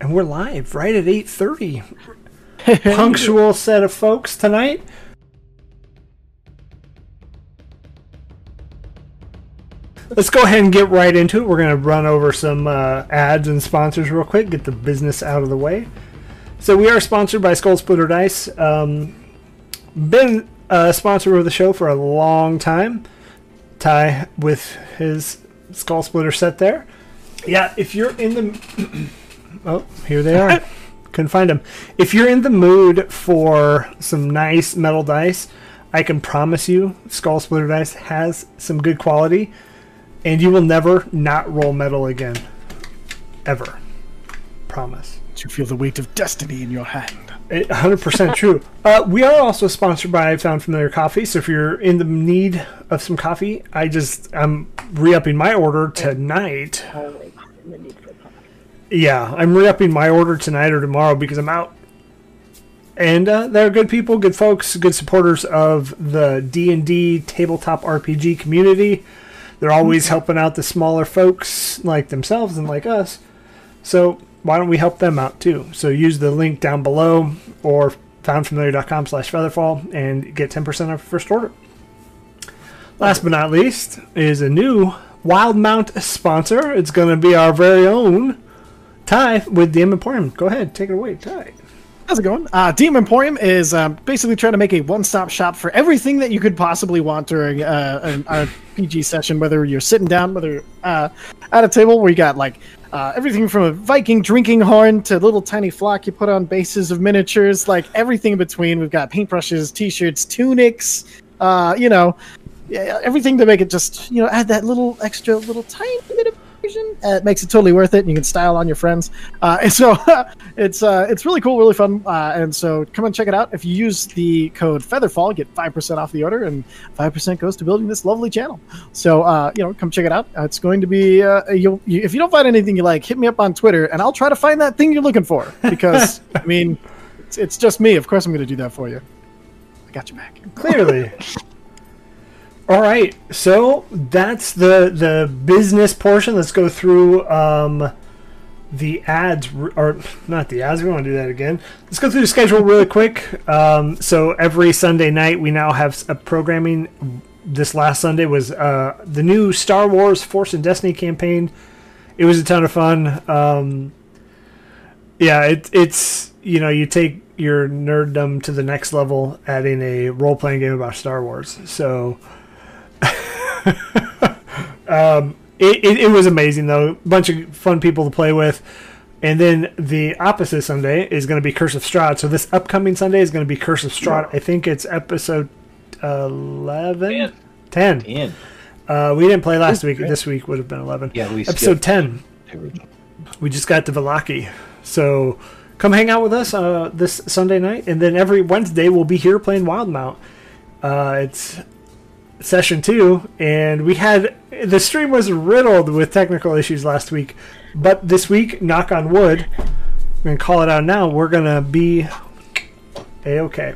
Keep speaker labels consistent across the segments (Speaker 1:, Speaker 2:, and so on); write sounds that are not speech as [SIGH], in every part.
Speaker 1: and we're live right at 8.30 [LAUGHS] punctual set of folks tonight. Let's go ahead and get right into it. We're going to run over some uh, ads and sponsors real quick get the business out of the way. So we are sponsored by skull splitter dice. Um, been a sponsor of the show for a long time. Ty with his skull splitter set there. Yeah if you're in the [CLEARS THROAT] Oh, here they are. [LAUGHS] Couldn't find them. If you're in the mood for some nice metal dice, I can promise you Skull Splitter Dice has some good quality, and you will never not roll metal again. Ever. Promise.
Speaker 2: You feel the weight of destiny in your hand.
Speaker 1: 100% true. [LAUGHS] Uh, we are also sponsored by Found Familiar Coffee, so if you're in the need of some coffee, I just I'm re-upping my order tonight. Yeah, I'm re-upping my order tonight or tomorrow because I'm out. And uh, they're good people, good folks, good supporters of the D and D tabletop RPG community. They're always helping out the smaller folks like themselves and like us. So why don't we help them out too? So use the link down below or foundfamiliar.com slash featherfall and get 10% off your first order. Last but not least is a new Wildemount sponsor. It's going to be our very own Ty with DM Emporium. Go ahead, take it away, Ty.
Speaker 2: How's it going? Uh, DM Emporium is um, basically trying to make a one-stop shop for everything that you could possibly want during uh, an RPG session. Whether you're sitting down, whether uh, at a table where you got like uh, everything from a Viking drinking horn to little tiny flock you put on bases of miniatures, like everything in between. We've got paintbrushes, t-shirts, tunics. Uh, you know, everything to make it just you know add that little extra little tiny bit of Uh, it makes it totally worth it. And you can style on your friends. Uh, [LAUGHS] and so [LAUGHS] it's uh, it's really cool, really fun. Uh, and so come and check it out. If you use the code Featherfall, get five percent off the order, and five percent goes to building this lovely channel. So uh, you know, come check it out. It's going to be you'll you, if you don't find anything you like, hit me up on Twitter, and I'll try to find that thing you're looking for. Because [LAUGHS] I mean, it's, it's just me. Of course, I'm going to do that for you. I got you back.
Speaker 1: Clearly. All right, so that's the the business portion. Let's go through um, the ads, or not the ads. We want to do that again. Let's go through the schedule really quick. Um, so every Sunday night, we now have a programming. This last Sunday was uh, the new Star Wars Force and Destiny campaign. It was a ton of fun. Um, yeah, it, it's you know you take your nerddom to the next level, adding a role playing game about Star Wars. So um, it, it, it, was amazing though. A bunch of fun people to play with. And then the opposite Sunday is going to be Curse of Strahd. So this upcoming Sunday is going to be Curse of Strahd. I think it's episode 11? 10. 10. Uh, we didn't play last week. This week would have been 11.
Speaker 3: Yeah, we
Speaker 1: Episode 10. We just got to Vallaki. So come hang out with us uh, this Sunday night. And then every Wednesday we'll be here playing Wildemount. Uh, it's session two, and we had the stream was riddled with technical issues last week, but this week, knock on wood, I'm gonna call it out now. We're gonna be a okay.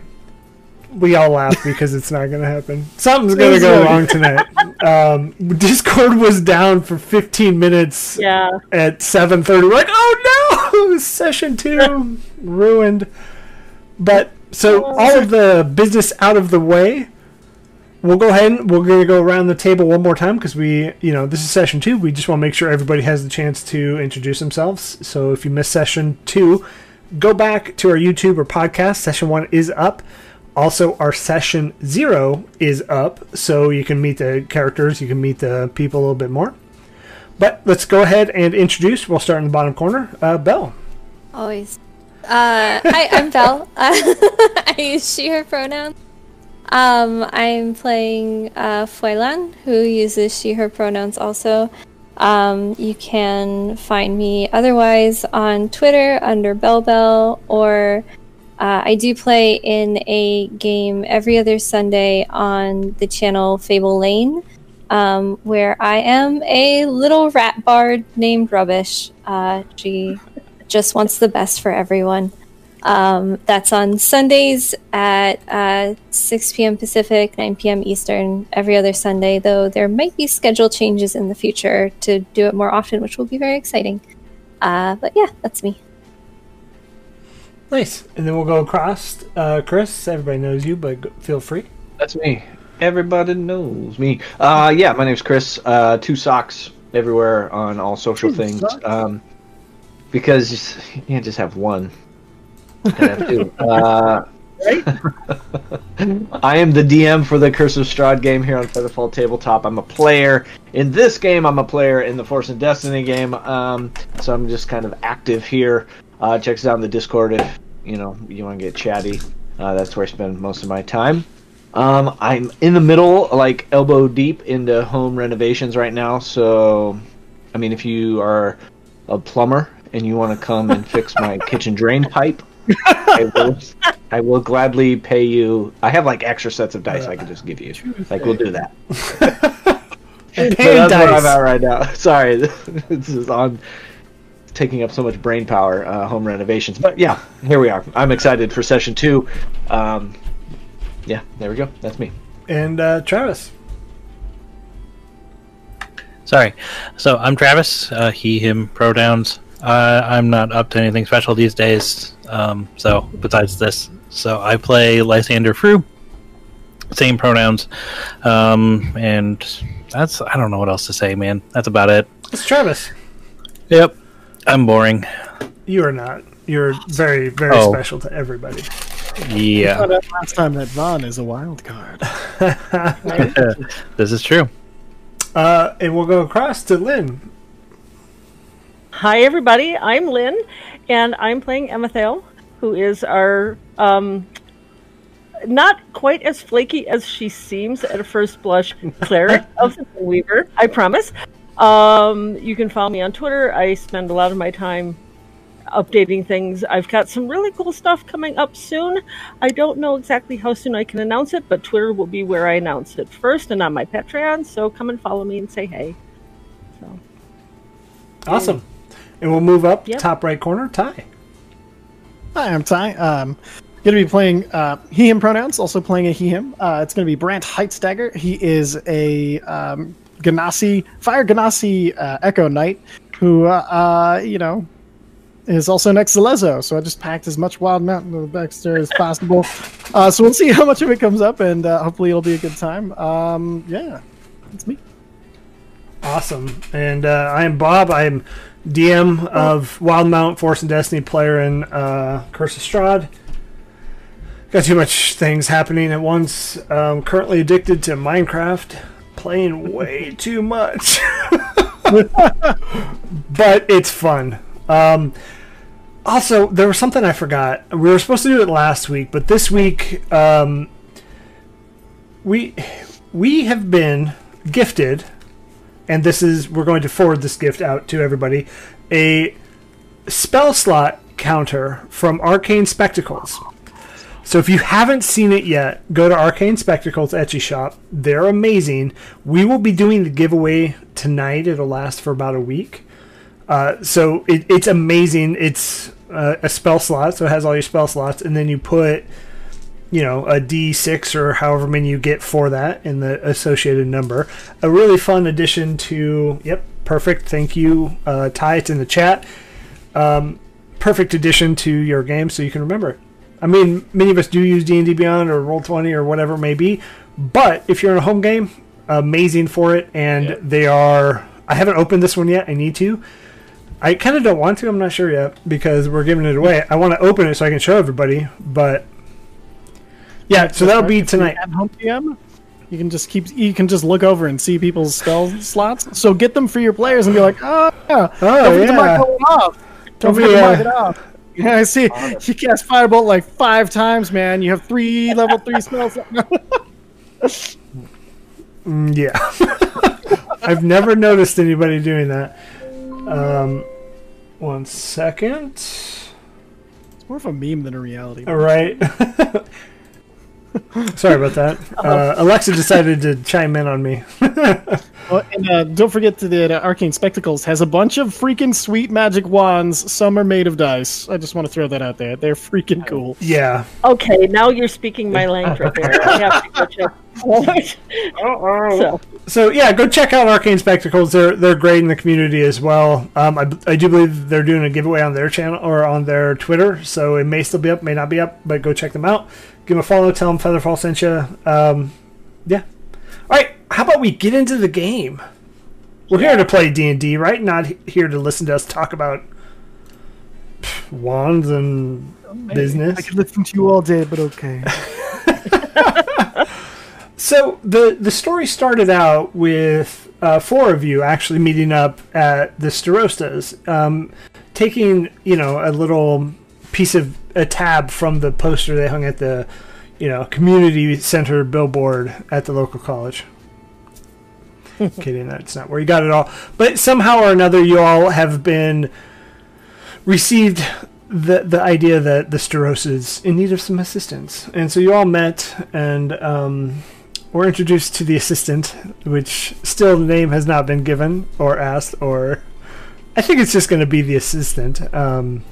Speaker 1: We all laugh because it's not gonna happen. Something's gonna go wrong tonight. Um, Discord was down for 15 minutes.
Speaker 4: Yeah.
Speaker 1: At 7:30, we're like, oh no, session two ruined. But so all of the business out of the way we'll go ahead and we're going to go around the table one more time because we, you know, this is session two. We just want to make sure everybody has the chance to introduce themselves. So if you missed session two, go back to our YouTube or podcast. Session one is up. Also, our session zero is up, so you can meet the characters, you can meet the people a little bit more. But let's go ahead and introduce. We'll start in the bottom corner. Uh, Belle.
Speaker 4: Always. Uh, hi, I'm Belle. Uh, [LAUGHS] I use she, her pronouns. Um, I'm playing uh, Fuelan, who uses she, her pronouns also. Um, you can find me otherwise on Twitter under Bell Bell, or uh, I do play in a game every other Sunday on the channel Fable Lane, um, where I am a little rat bard named Rubbish. Uh, she just wants the best for everyone. Um, that's on Sundays at uh, 6 p.m. Pacific, 9 p.m. Eastern, every other Sunday, though there might be schedule changes in the future to do it more often, which will be very exciting. Uh, but yeah, that's me.
Speaker 1: Nice. And then we'll go across. Uh, Chris, everybody knows you, but go- feel free.
Speaker 3: That's me. Everybody knows me. Uh, yeah, my name's Chris. Uh, two socks everywhere on all social
Speaker 2: Two
Speaker 3: things. Um, because you can't just have one. You gotta have two. Uh, I am the DM for the Curse of Strahd game here on Featherfall Tabletop. I'm a player in this game. I'm a player in the Force and Destiny game. Um, so I'm just kind of active here. Uh, check us out in the Discord if you know you want to get chatty. Uh, that's where I spend most of my time. Um, I'm in the middle, like elbow deep into home renovations right now. So, I mean, if you are a plumber and you want to come and fix my kitchen drain pipe, I will, I will gladly pay you. I have like extra sets of dice I can just give you. Like we'll do that.
Speaker 1: And
Speaker 3: So
Speaker 1: paying
Speaker 3: that's where I'm at right now. [LAUGHS] Sorry, [LAUGHS] this is on taking up so much brain power. Uh, home renovations, but yeah, here we are. I'm excited for session two. Um, yeah, there we go. That's me.
Speaker 1: And uh, Travis.
Speaker 5: Sorry. So I'm Travis. Uh, he, him pronouns. Uh, I'm not up to anything special these days. Um, so besides this, so I play Lysander Frew. Same pronouns. Um, and that's I don't know what else to say, man. That's about it.
Speaker 1: It's Travis.
Speaker 5: Yep. I'm boring.
Speaker 1: You are not. You're very, very
Speaker 5: Oh.
Speaker 1: special to everybody.
Speaker 5: Yeah.
Speaker 2: Last time that Vaughn is a wild card. [LAUGHS] [LAUGHS]
Speaker 5: this is true.
Speaker 1: Uh, and we'll go across to Lynn.
Speaker 6: Hi, everybody. I'm Lynn, and I'm playing Emethale, who is our um, not quite as flaky as she seems at a first blush [LAUGHS] cleric of the Weaver. I promise. Um, you can follow me on Twitter. I spend a lot of my time updating things. I've got some really cool stuff coming up soon. I don't know exactly how soon I can announce it, but Twitter will be where I announce it first, and on my Patreon. So come and follow me and say hey. So.
Speaker 1: Awesome. And we'll move up
Speaker 6: Yep.
Speaker 1: top right corner. Ty.
Speaker 2: Hi, I'm Ty. Um, going to be playing uh, he him pronouns. Also playing a he him. Uh, it's going to be Brant Heightstagger. He is a um, Genasi Fire Genasi uh, Echo Knight who uh, uh, you know is also next to Lezo. So I just packed as much Wild Mountain of the Baxter as possible. [LAUGHS] Uh, so we'll see how much of it comes up, and uh, hopefully it'll be a good time. Um, yeah, that's me.
Speaker 1: Awesome. And uh, I am Bob. I am DM of Wild Wildemount Force and Destiny player in uh, Curse of Strahd. Got too much things happening at once. Um, currently addicted to Minecraft. Playing way [LAUGHS] too much. but it's fun. Um, also, there was something I forgot. We were supposed to do it last week, but this week um, we we have been gifted and this is we're going to forward this gift out to everybody. A spell slot counter from arcane spectacles. So if you haven't seen it yet go to arcane spectacles etsy shop. They're amazing. We will be doing the giveaway tonight. It'll last for about a week. Uh, so it, it's amazing. It's uh, a spell slot so it has all your spell slots and then you put you know a d6 or however many you get for that in the associated number. A really fun addition to yep perfect thank you uh, ty it's in the chat. Um, perfect addition to your game so you can remember. It i mean many of us do use d&d beyond or roll 20 or whatever it may be but if you're in a home game amazing for it and they are i haven't opened this one yet i need to. I kind of don't want to i'm not sure yet because we're giving it away. I want to open it so i can show everybody but yeah, so that'll be tonight.
Speaker 2: At home PM, you can just keep you can just look over and see people's spell slots. So get them for your players and be like, oh yeah,
Speaker 1: Oh,
Speaker 2: don't forget to mark
Speaker 1: yeah.
Speaker 2: that off. Don't forget
Speaker 1: be,
Speaker 2: to mark
Speaker 1: uh,
Speaker 2: it off. Yeah, [LAUGHS] I see. You cast Firebolt like five times, man. You have three [LAUGHS] level three spells.
Speaker 1: Mm, yeah. [LAUGHS] I've never noticed anybody doing that. Um, one second.
Speaker 2: It's more of a meme than a reality.
Speaker 1: All right. [LAUGHS] Sorry about that. [LAUGHS] Uh, Alexa decided to chime in on me. [LAUGHS]
Speaker 2: Oh, and uh, don't forget to the uh, Arcane Spectacles has a bunch of freaking sweet magic wands. Some are made of dice. I just want to throw that out there. They're freaking cool.
Speaker 1: yeah.
Speaker 6: Okay, now you're speaking my language right there. I have to so,
Speaker 1: So yeah, go check out Arcane Spectacles. They're they're great in the community as well. Um, I, I do believe they're doing a giveaway on their channel or on their Twitter, so it may still be up, may not be up, but go check them out. Give them a follow. Tell them Featherfall sent you. Um, yeah. All right. How about we get into the game? We're here to play D and D, right? Not here to listen to us talk about pff, wands and business.
Speaker 2: I could listen to you all day, but okay. [LAUGHS]
Speaker 1: So the the story started out with uh, four of you actually meeting up at the Starostas, um, taking you know a little piece of a tab from the poster they hung at the you know community center billboard at the local college. [LAUGHS] Kidding, that's not where you got it all. But somehow or another, you all have been received the the idea that the Staros is in need of some assistance, and so you all met and um, were introduced to the assistant, which still the name has not been given or asked, or I think it's just going to be the assistant. Um,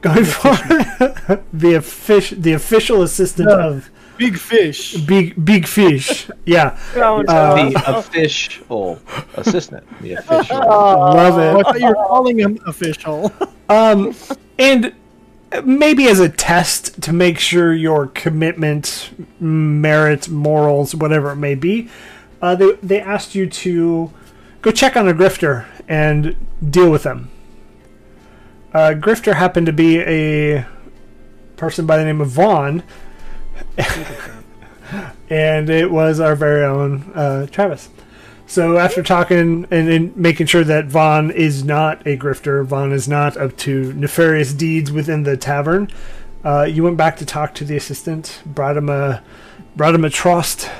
Speaker 1: going forward, [LAUGHS] the offic- the official assistant
Speaker 2: Yeah.
Speaker 1: of
Speaker 2: Big fish.
Speaker 1: Big Big Fish. Yeah,
Speaker 6: oh, no.
Speaker 1: Uh,
Speaker 3: the official assistant. The [LAUGHS] official.
Speaker 1: love
Speaker 2: Oh, I
Speaker 1: it.
Speaker 2: thought you were calling him official. [LAUGHS]
Speaker 1: Um, and maybe as a test to make sure your commitment, merit, morals, whatever it may be, uh, they they asked you to go check on a grifter and deal with them. Uh, grifter happened to be a person by the name of Vaughn, [LAUGHS] and it was our very own uh, Travis. So after talking and, and making sure that Vaughn is not a grifter, Vaughn is not up to nefarious deeds within the tavern, uh, you went back to talk to the assistant, brought him a brought him a trust,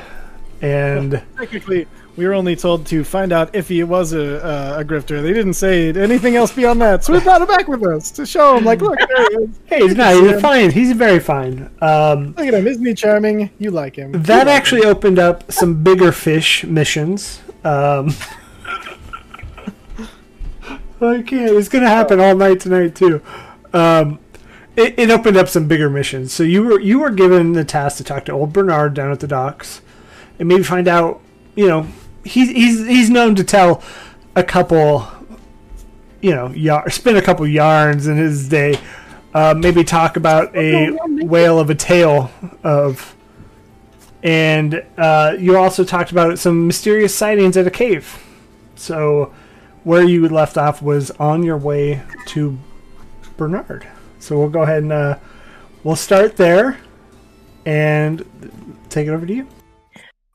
Speaker 1: and
Speaker 2: Technically, we were only told to find out if he was a, uh, a grifter. They didn't say anything else beyond that, so we brought him back with us to show him, like, look, there he is. [LAUGHS]
Speaker 1: hey, he's not. He's fine. He's very fine. Um,
Speaker 2: Look at him. Isn't he charming? You like him.
Speaker 1: that actually opened up some bigger fish missions. Um, [LAUGHS] I can't. It's gonna happen all night tonight too. Um, it, it opened up some bigger missions. So you were you were given the task to talk to old Bernard down at the docks, and maybe find out. You know, he's he's he's known to tell a couple. You know, yar- spin a couple yarns in his day. Uh, maybe talk about a whale of a tale of and uh, you also talked about some mysterious sightings at a cave. So, where you left off was on your way to Bernard. So we'll go ahead and uh, we'll start there, and take it over to you.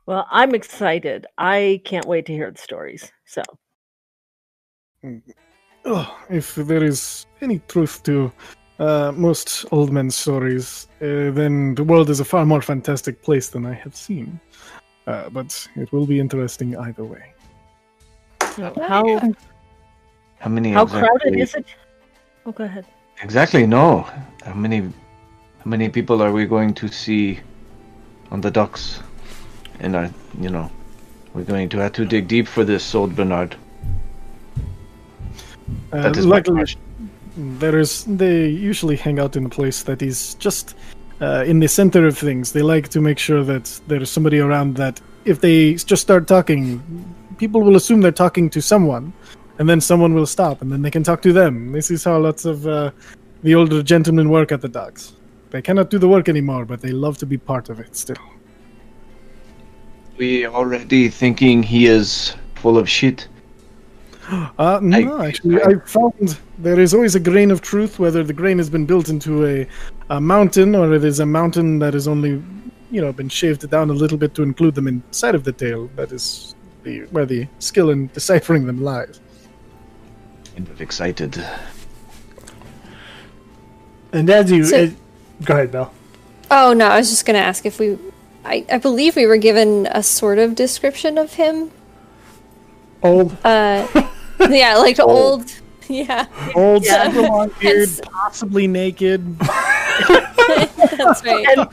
Speaker 6: Well, I'm excited. I can't wait to hear the stories. So,
Speaker 2: Oh, if there is any truth to uh, most old men's stories, uh, then the world is a far more fantastic place than I have seen. Uh, but it will be interesting either way.
Speaker 6: how
Speaker 3: How many?
Speaker 6: how
Speaker 3: exactly?
Speaker 6: crowded is it? Oh, go ahead.
Speaker 3: Exactly. No. How many? How many people are we going to see on the docks? And I, you know, we're going to have to dig deep for this old Bernard.
Speaker 2: Uh,
Speaker 3: That is my
Speaker 2: luckily, there is. They usually hang out in a place that is just uh, in the center of things. They like to make sure that there's somebody around that if they just start talking, people will assume they're talking to someone, and then someone will stop, and then they can talk to them. This is how lots of uh, the older gentlemen work at the docks. They cannot do the work anymore, but they love to be part of it still.
Speaker 3: We already thinking he is full of shit. [GASPS]
Speaker 2: Uh, no, actually, I found there is always a grain of truth, whether the grain has been built into a, a mountain or it is a mountain that has only, you know, been shaved down a little bit to include them inside of the tale. That is the where the skill in deciphering them lies.
Speaker 3: Kind of excited.
Speaker 1: And as you
Speaker 4: So-
Speaker 1: uh, go ahead, Bill.
Speaker 4: Oh no, I was just gonna ask if we. I, I believe we were given a sort of description of him.
Speaker 1: Old,
Speaker 4: Uh, [LAUGHS] yeah, like old. Yeah,
Speaker 2: Old,
Speaker 4: Yeah.
Speaker 2: super long [LAUGHS] beard, possibly naked. [LAUGHS]
Speaker 4: that's right.
Speaker 6: And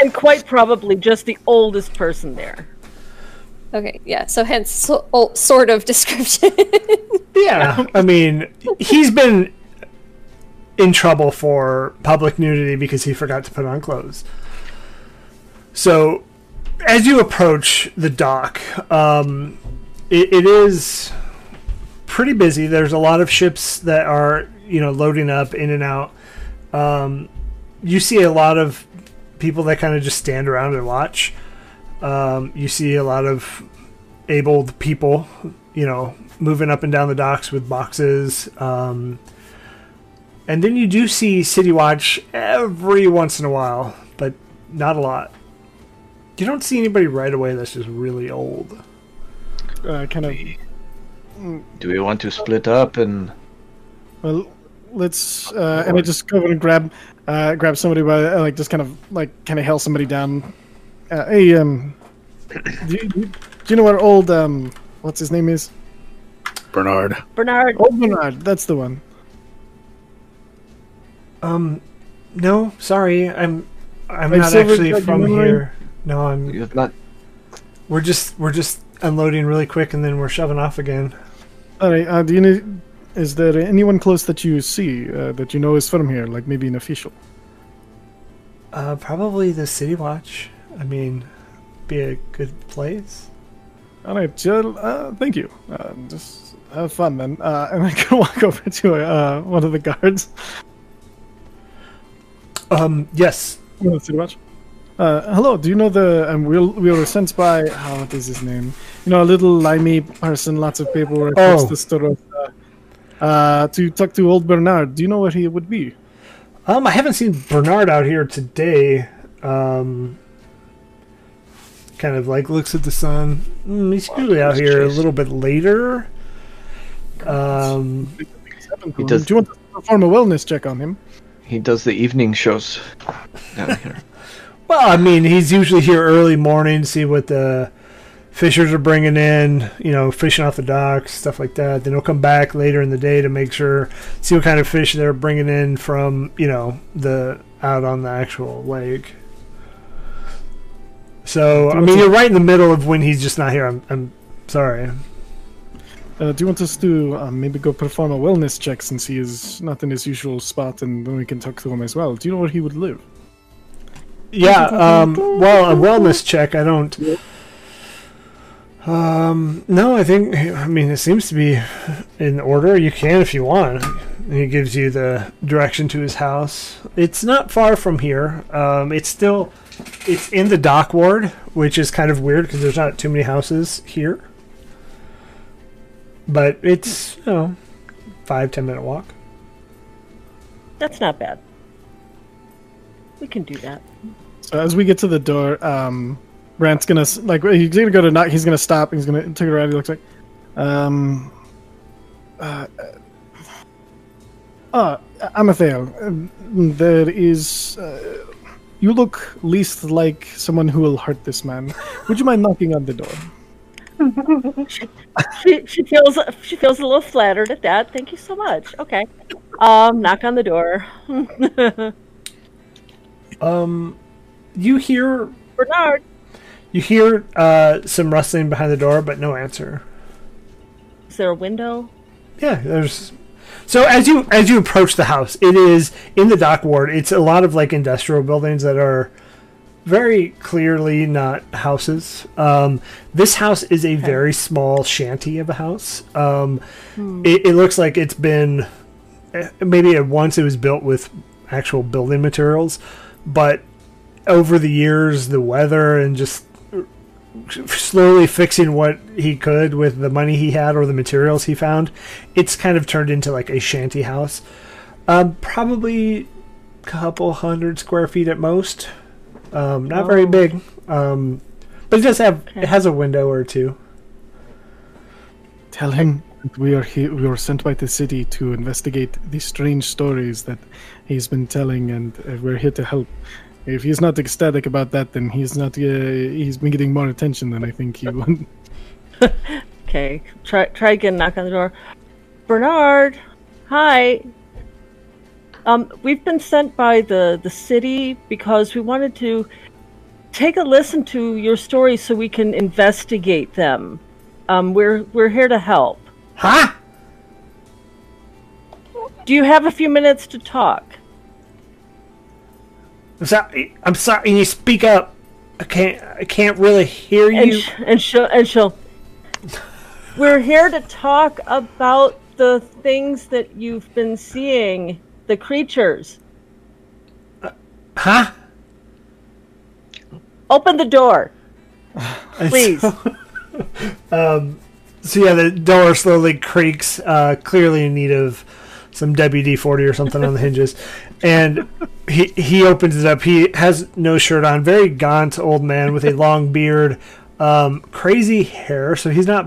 Speaker 6: and quite probably just the oldest person there.
Speaker 4: Okay, yeah. So hence so, oh, sort of description.
Speaker 1: yeah. I mean, he's been in trouble for public nudity because he forgot to put on clothes. So as you approach the dock, um, it, it is pretty busy. There's a lot of ships that are you know loading up in and out. Um, you see a lot of people that kind of just stand around and watch. Um, you see a lot of abled people, you know, moving up and down the docks with boxes. Um, and then you do see City Watch every once in a while, but not a lot. You don't see anybody right away that's just really old.
Speaker 2: Uh, kind of.
Speaker 3: Do we want to split up and
Speaker 2: Well, let's. Uh, and I just go over and grab, uh, grab somebody by uh, like just kind of like kind of hail somebody down. Uh, hey, um, [CLEARS THROAT] do you, do you know what old um, what's his name is?
Speaker 5: Bernard.
Speaker 6: Bernard,
Speaker 2: Old Bernard. That's the one.
Speaker 1: Um, no, sorry, I'm I'm
Speaker 2: Like
Speaker 1: not
Speaker 2: Silver
Speaker 1: actually from
Speaker 2: Memory?
Speaker 1: here. No, I'm.
Speaker 3: you have not?
Speaker 1: We're just we're just unloading really quick and then we're shoving off again.
Speaker 2: All right. Uh, do you need? Is there anyone close that you see uh, that you know is from here? Like maybe an official.
Speaker 1: Uh, probably the City Watch. I mean, be a good place.
Speaker 2: All right, Jill. Uh, thank you. Uh, just have fun then. Uh, [LAUGHS] and I can walk over to uh, one of the guards.
Speaker 1: Um, yes.
Speaker 2: Well, Let's watch. Uh, hello. Do you know the? Um, we we were sent by. Oh, what is his name? You know, a little limey person, lots of paperwork.
Speaker 1: Oh.
Speaker 2: what's the story? Uh, uh, to talk to old Bernard. Do you know where he would be?
Speaker 1: Um, I haven't seen Bernard out here today. Um, kind of like looks at the sun. Mm, he's usually out here a little bit later. Um,
Speaker 2: He
Speaker 3: does-
Speaker 2: Do you want to perform a wellness check on him?
Speaker 3: He does the evening shows down here.
Speaker 1: Well, I mean, he's usually here early morning, to see what the fishers are bringing in, you know, fishing off the docks, stuff like that. Then he'll come back later in the day to make sure, see what kind of fish they're bringing in from, you know, the out on the actual lake. So, I mean, you're right in the middle of when he's just not here. I'm, I'm sorry.
Speaker 2: Uh, do you want us to uh, maybe go perform a wellness check since he is not in his usual spot, and then we can talk to him as well? Do you know where he would live?
Speaker 1: Yeah, um, well, a wellness check, I don't. Um, no, I think, I mean, it seems to be in order. You can if you want. He gives you the direction to his house. It's not far from here. Um, it's still, it's in the dock ward, which is kind of weird because there's not too many houses here. But it's, you know, five, ten minute walk.
Speaker 6: that's not bad. We can do that.
Speaker 2: So as we get to the door, um, Brant's gonna like he's gonna go to knock. He's gonna stop. He's gonna take it around. He looks like, um, uh, uh, Amathael, um, there is. Uh, you look least like someone who will hurt this man. Would you mind knocking on the door? [LAUGHS]
Speaker 6: She, she feels she feels a little flattered at that. Thank you so much. Okay, um, knock on the door. [LAUGHS]
Speaker 1: Um, you hear
Speaker 6: Bernard,
Speaker 1: You hear uh, some rustling behind the door, but no answer.
Speaker 6: is there a window?
Speaker 1: Yeah, there's. So as you as you approach the house, it is in the dock ward. It's a lot of like industrial buildings that are very clearly not houses. Um, this house is a very small shanty of a house. Um, it, it looks like it's been eh, maybe at once it was built with actual building materials, but over the years, the weather and just slowly fixing what he could with the money he had or the materials he found, it's kind of turned into like a shanty house. Um, probably a couple hundred square feet at most. Um, not very
Speaker 6: Oh.
Speaker 1: big. Um, but it does have
Speaker 6: Okay.
Speaker 1: it has a window or two.
Speaker 2: Tell him we are here. We were sent by the city to investigate the strange stories that he's been telling, and uh, we're here to help. If he's not ecstatic about that, then he's not. Uh, he's been getting more attention than I think he [LAUGHS] would.
Speaker 6: Okay, try try again. Knock on the door. Bernard, hi. Um, we've been sent by the the city because we wanted to take a listen to your stories so we can investigate them. Um, we're we're here to help.
Speaker 1: Huh?
Speaker 6: Do you have a few minutes to talk?
Speaker 1: I'm sorry. I'm sorry. You speak up. I can't. I can't really hear
Speaker 6: and
Speaker 1: you.
Speaker 6: sh- and she'll and she'll. We're here to talk about the things that you've been seeing, the creatures.
Speaker 1: huh?
Speaker 6: Open the door, [LAUGHS] please.
Speaker 1: So, [LAUGHS] so yeah, the door slowly creaks, uh, clearly in need of some WD forty or something on the hinges, and he he opens it up. He has no shirt on, very gaunt old man with a long beard, um, crazy hair. So he's not.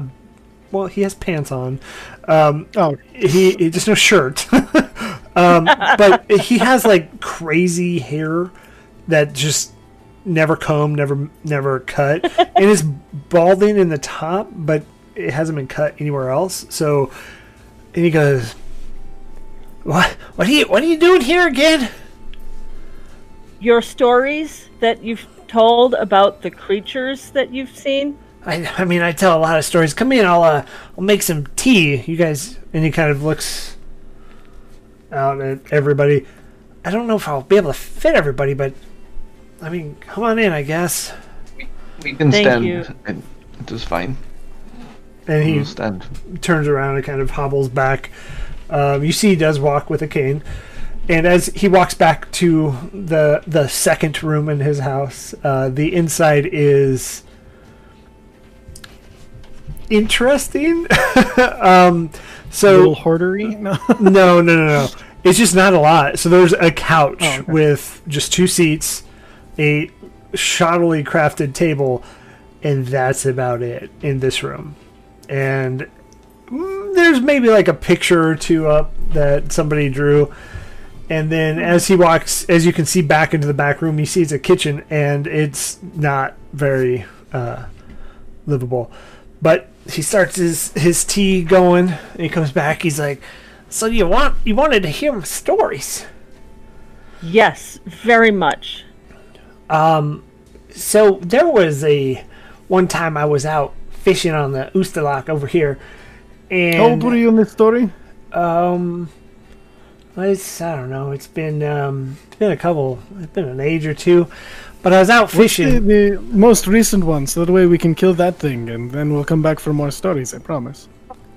Speaker 1: Well, he has pants on. Um,
Speaker 2: Oh,
Speaker 1: he, he just no shirt. [LAUGHS] um, but he has like crazy hair that just never combed, never never cut, and is balding in the top, but it hasn't been cut anywhere else. So, and he goes, "What? What are you? What are you doing here again?"
Speaker 6: Your stories that you've told about the creatures that you've seen.
Speaker 1: I, I mean, I tell a lot of stories. Come in, I'll uh, I'll make some tea. You guys, and he kind of looks out at everybody. I don't know if I'll be able to fit everybody, but I mean, come on in, I guess.
Speaker 3: We can
Speaker 6: Thank
Speaker 3: stand.
Speaker 6: you.
Speaker 3: It, it is fine.
Speaker 1: And he
Speaker 3: We'll stand.
Speaker 1: turns around and kind of hobbles back. Um, you see, he does walk with a cane, and as he walks back to the the second room in his house, uh, the inside is interesting. [LAUGHS] um, so
Speaker 2: little hoardery. [LAUGHS] No.
Speaker 1: no, no, no, no. It's just not a lot. So there's a couch
Speaker 2: Oh, okay.
Speaker 1: with just two seats, a shoddily crafted table, and that's about it in this room. And there's maybe like a picture or two up that somebody drew. And then as he walks, as you can see back into the back room, he sees a kitchen, and it's not very uh, livable. But he starts his his tea going, and he comes back. He's like, "So you want you wanted to hear my stories?
Speaker 6: Yes, very much.
Speaker 1: Um, So there was a one time I was out fishing on the Oosterlock over here, and
Speaker 2: How old were you in this story?
Speaker 1: Um, it's I don't know. It's been um, it's been a couple. It's been an age or two, but I was out
Speaker 2: The,
Speaker 1: fishing.
Speaker 2: the most recent one, so that way we can kill that thing, and then we'll come back for more stories. I promise.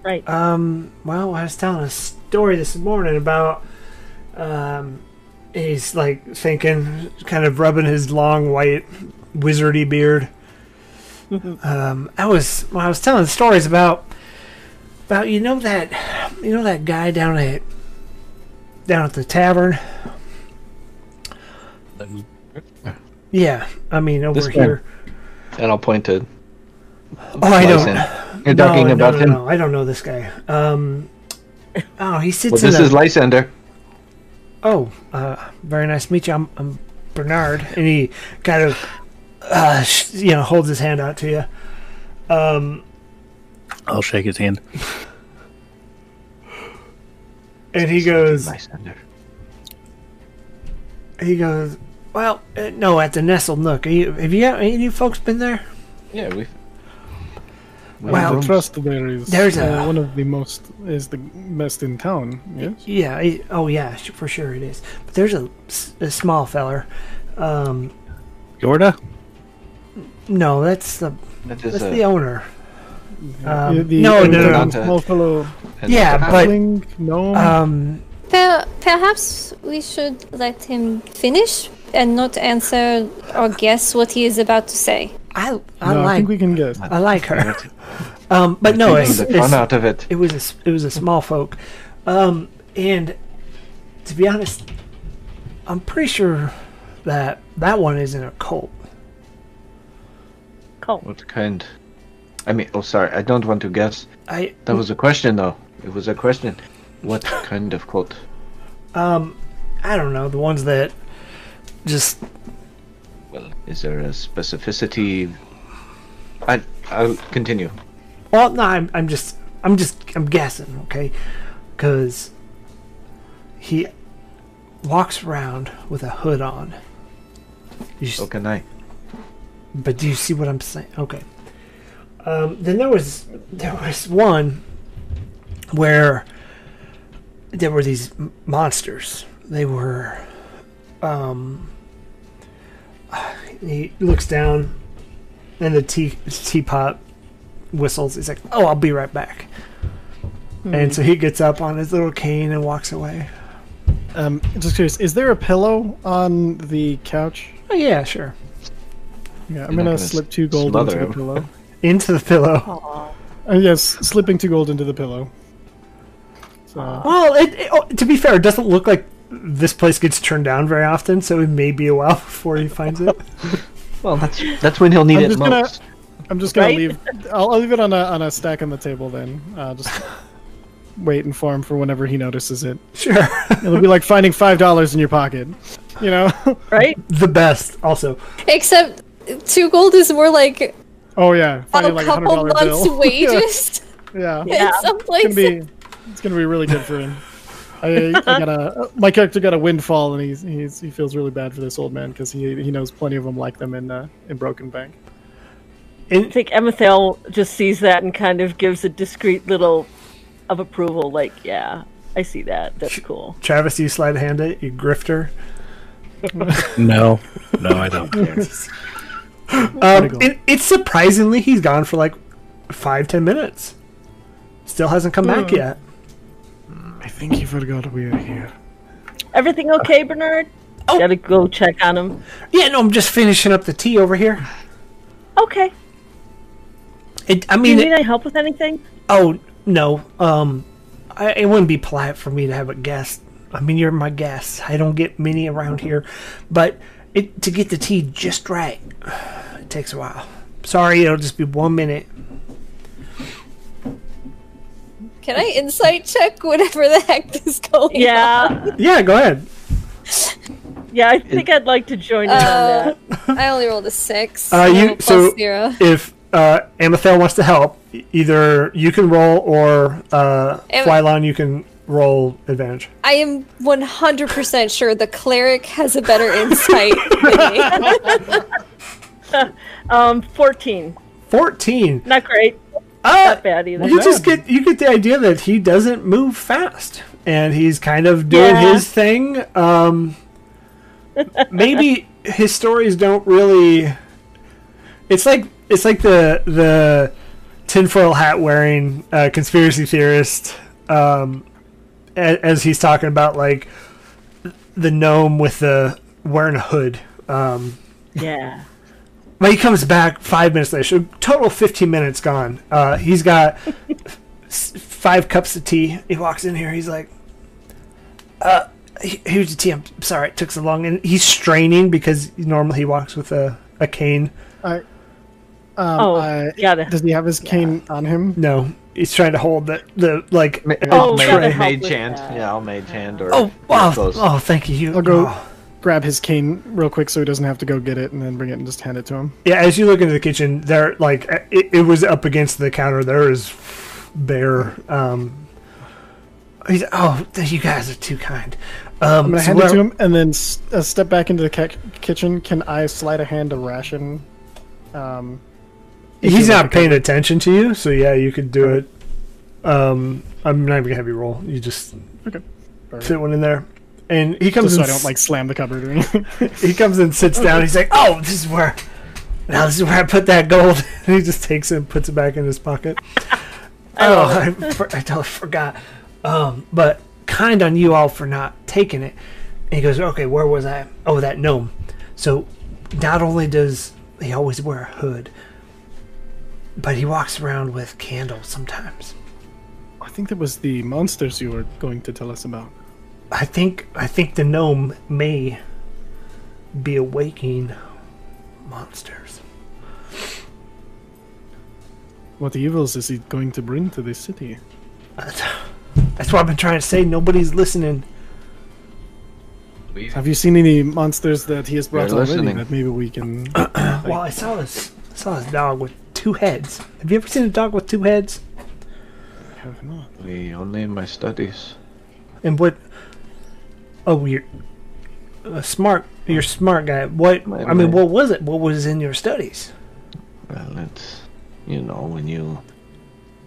Speaker 6: Right.
Speaker 1: Um, well, I was telling a story this morning about um, he's like thinking, kind of rubbing his long white wizardy beard. [LAUGHS] um, I was well, I was telling stories about about you know that you know that guy down at down at the tavern. Yeah, I mean over
Speaker 3: This guy.
Speaker 1: here.
Speaker 3: And I'll point to.
Speaker 1: Oh, I don't.
Speaker 3: Lysander. You're talking
Speaker 1: no,
Speaker 3: about
Speaker 1: no,
Speaker 3: him.
Speaker 1: No, I don't know this guy. Um, oh, he sits
Speaker 3: Well,
Speaker 1: in
Speaker 3: this
Speaker 1: a,
Speaker 3: is Lysander.
Speaker 1: Oh, uh, very nice to meet you. I'm, I'm Bernard, and he kind of, uh, sh- you know, holds his hand out to you. Um,
Speaker 5: I'll shake his hand.
Speaker 1: and he goes, he goes, well, uh, no, at the Nestled Nook. Are you, have you, any of you folks been there?
Speaker 3: Yeah, we've. we
Speaker 1: Well,
Speaker 3: have
Speaker 2: the trust there is
Speaker 1: There's
Speaker 2: uh,
Speaker 1: a-
Speaker 2: one of the most is the best in town. Yes.
Speaker 1: Yeah. he- oh, yeah, sh- for sure it is. But there's a, a small feller. Um,
Speaker 5: Yorda?
Speaker 1: no, that's the
Speaker 3: That is
Speaker 1: that's
Speaker 3: a-
Speaker 1: the owner. Um,
Speaker 2: The- the
Speaker 1: no, no, no, no.
Speaker 3: Dante.
Speaker 2: Small fellow,
Speaker 3: and
Speaker 1: Yeah, but- Um,
Speaker 4: Per- perhaps we should let him finish and not answer or guess what he is about to say.
Speaker 1: I I
Speaker 2: no, I
Speaker 1: like
Speaker 2: think we can guess.
Speaker 1: I like her. [LAUGHS] Um, but no, it's,
Speaker 3: the fun
Speaker 1: it's
Speaker 3: out of it.
Speaker 1: it was a, s- it was a small folk, um, and to be honest, I'm pretty sure that that one isn't a cult.
Speaker 6: Cult.
Speaker 3: What kind? I mean, oh, sorry, I don't want to guess.
Speaker 1: I
Speaker 3: That was a question, though. It was a question. What [LAUGHS] kind of cult?
Speaker 1: um I don't know the ones that just
Speaker 3: Well, is there a specificity? I I'll continue.
Speaker 1: well no I'm I'm just I'm just I'm guessing okay because he walks around with a hood on. You s-
Speaker 3: So can I?
Speaker 1: But do you see what I'm saying? Okay. Um, then there was there was one where there were these monsters. They were, um, [SIGHS] He looks down, and the tea teapot whistles. He's like, "Oh, I'll be right back." And so he gets up on his little cane and walks away.
Speaker 2: Um, just curious, is there a pillow on the couch?
Speaker 1: Oh yeah, sure.
Speaker 2: Yeah, I'm gonna,
Speaker 3: gonna
Speaker 2: slip two gold
Speaker 3: smother
Speaker 2: into the pillow. [LAUGHS]
Speaker 1: Into the pillow.
Speaker 2: Uh, yes, slipping two gold into the pillow. So,
Speaker 1: Well, it, it- oh, to be fair, it doesn't look like this place gets turned down very often, so it may be a while [LAUGHS] before he finds it. [LAUGHS]
Speaker 3: Well, that's that's when he'll need
Speaker 2: I'm
Speaker 3: it
Speaker 2: just gonna-
Speaker 3: most.
Speaker 2: I'm just gonna
Speaker 6: Right?
Speaker 2: leave. I'll, I'll leave it on a on a stack on the table then. Uh, just [LAUGHS] waiting for him for whenever he notices it.
Speaker 1: sure.
Speaker 2: It'll be like finding five dollars in your pocket. You know?
Speaker 6: Right?
Speaker 1: the best, also.
Speaker 4: Except two gold is more like
Speaker 2: oh yeah,
Speaker 4: a
Speaker 2: finding like a hundred
Speaker 4: couple
Speaker 2: dollar
Speaker 4: months'
Speaker 2: bill. [LAUGHS]
Speaker 4: wages
Speaker 2: yeah.
Speaker 6: Yeah.
Speaker 4: in some
Speaker 2: It's gonna be it's gonna be really good for him. I, I got a [LAUGHS] my character got a windfall and he's, he's he feels really bad for this old man because he he knows plenty of them like them in uh, in Broken Bank.
Speaker 6: I think Emethel just sees that and kind of gives a discreet little of approval, like, yeah, I see that. That's cool.
Speaker 1: Travis, you slide hand it, you grifter. [LAUGHS]
Speaker 5: No, no, I don't.
Speaker 1: Um, it, it's surprisingly he's gone for like five, ten minutes. Still hasn't come back
Speaker 2: Hmm.
Speaker 1: yet.
Speaker 2: I think he forgot we are here.
Speaker 6: Everything okay, Bernard?
Speaker 1: Oh.
Speaker 6: Gotta go check on him.
Speaker 1: Yeah, no, I'm just finishing up the tea over here.
Speaker 6: Okay.
Speaker 1: It, I
Speaker 6: Do you
Speaker 1: mean,
Speaker 6: need
Speaker 1: it,
Speaker 6: any help with anything?
Speaker 1: oh no, um, I, it wouldn't be polite for me to have a guest. I mean, you're my guest. I don't get many around here, but it to get the tea just right, it takes a while. Sorry, it'll just be one minute.
Speaker 4: Can I insight check whatever the heck [LAUGHS] is going on?
Speaker 6: Yeah.
Speaker 1: Yeah, go ahead. [LAUGHS]
Speaker 6: Yeah, I think I'd like to join in on
Speaker 4: Uh,
Speaker 6: that. [LAUGHS]
Speaker 4: I only rolled a six.
Speaker 1: Uh, you-
Speaker 4: plus
Speaker 1: so-
Speaker 4: zero.
Speaker 1: If uh, Amathel wants to help, either you can roll or uh,
Speaker 4: Am-
Speaker 1: Flylon, you can roll advantage.
Speaker 4: I am 100% sure the cleric has a better insight than me. [LAUGHS]
Speaker 6: Um, 14.
Speaker 1: Fourteen.
Speaker 6: Not great.
Speaker 1: Uh,
Speaker 6: Not bad either.
Speaker 1: you just get you get the idea that he doesn't move fast, and he's kind of doing
Speaker 6: Yeah.
Speaker 1: his thing. Um, maybe his stories don't really. It's like it's like the the tinfoil hat wearing uh, conspiracy theorist um, a- as he's talking about like the gnome with the wearing a hood. Um,
Speaker 6: Yeah.
Speaker 1: but he comes back five minutes later. So total fifteen minutes gone. Uh, he's got five cups of tea. He walks in here. He's like, "Uh, he- here's the tea. I'm sorry it took so long." And he's straining because normally he walks with a, a cane.
Speaker 2: I, um,
Speaker 6: Oh,
Speaker 2: I-
Speaker 6: got it.
Speaker 2: does he have his cane on him?
Speaker 1: No, he's trying to hold the the like.
Speaker 3: Ma-
Speaker 6: Oh,
Speaker 3: mage, mage hand. Yeah, I'll mage hand or.
Speaker 1: Oh wow!
Speaker 3: close.
Speaker 1: Oh, thank you. you
Speaker 2: I'll go
Speaker 1: oh.
Speaker 2: grab his cane real quick so he doesn't have to go get it and then bring it and just hand it to him.
Speaker 1: Yeah, as you look into the kitchen, there like it, it was up against the counter. There is bare. Um, he's oh, you guys are too kind. Um,
Speaker 2: I'm gonna
Speaker 1: so
Speaker 2: hand it to him and then s- uh, step back into the ki- kitchen. Can I slide a hand a ration? Um,
Speaker 1: He's not paying attention to you, so yeah, you could do it. Um, I'm not even gonna have you roll. You just
Speaker 2: Okay.
Speaker 1: fit one in there, and he comes
Speaker 2: Just so I don't like slam the cupboard or anything. [LAUGHS]
Speaker 1: he comes and sits down. He's like, "Oh, this is where now this is where I put that gold." and [LAUGHS] he just takes it and puts it back in his pocket. oh, I, for, I totally forgot. Um, but kind on you all for not taking it. And he goes, "Okay, where was I? Oh, that gnome." So not only does he always wear a hood, but he walks around with candles sometimes.
Speaker 2: I think that was the monsters you were going to tell us about.
Speaker 1: I think I think the gnome may be awakening monsters.
Speaker 2: What evils is he going to bring to this city?
Speaker 1: That's what I've been trying to say. Nobody's listening.
Speaker 2: Have you seen any monsters that he has brought
Speaker 3: They're
Speaker 2: already
Speaker 3: listening.
Speaker 2: that maybe we can? [CLEARS THROAT]
Speaker 1: Well, I saw this. I saw this dog with two heads. Have you ever seen a dog with two heads?
Speaker 2: I have not.
Speaker 3: We only in my studies.
Speaker 1: And what? Oh, you're a smart. You're a smart guy. What?
Speaker 3: My-
Speaker 1: I mean, what was it? What was in your studies?
Speaker 3: Well, it's you know when you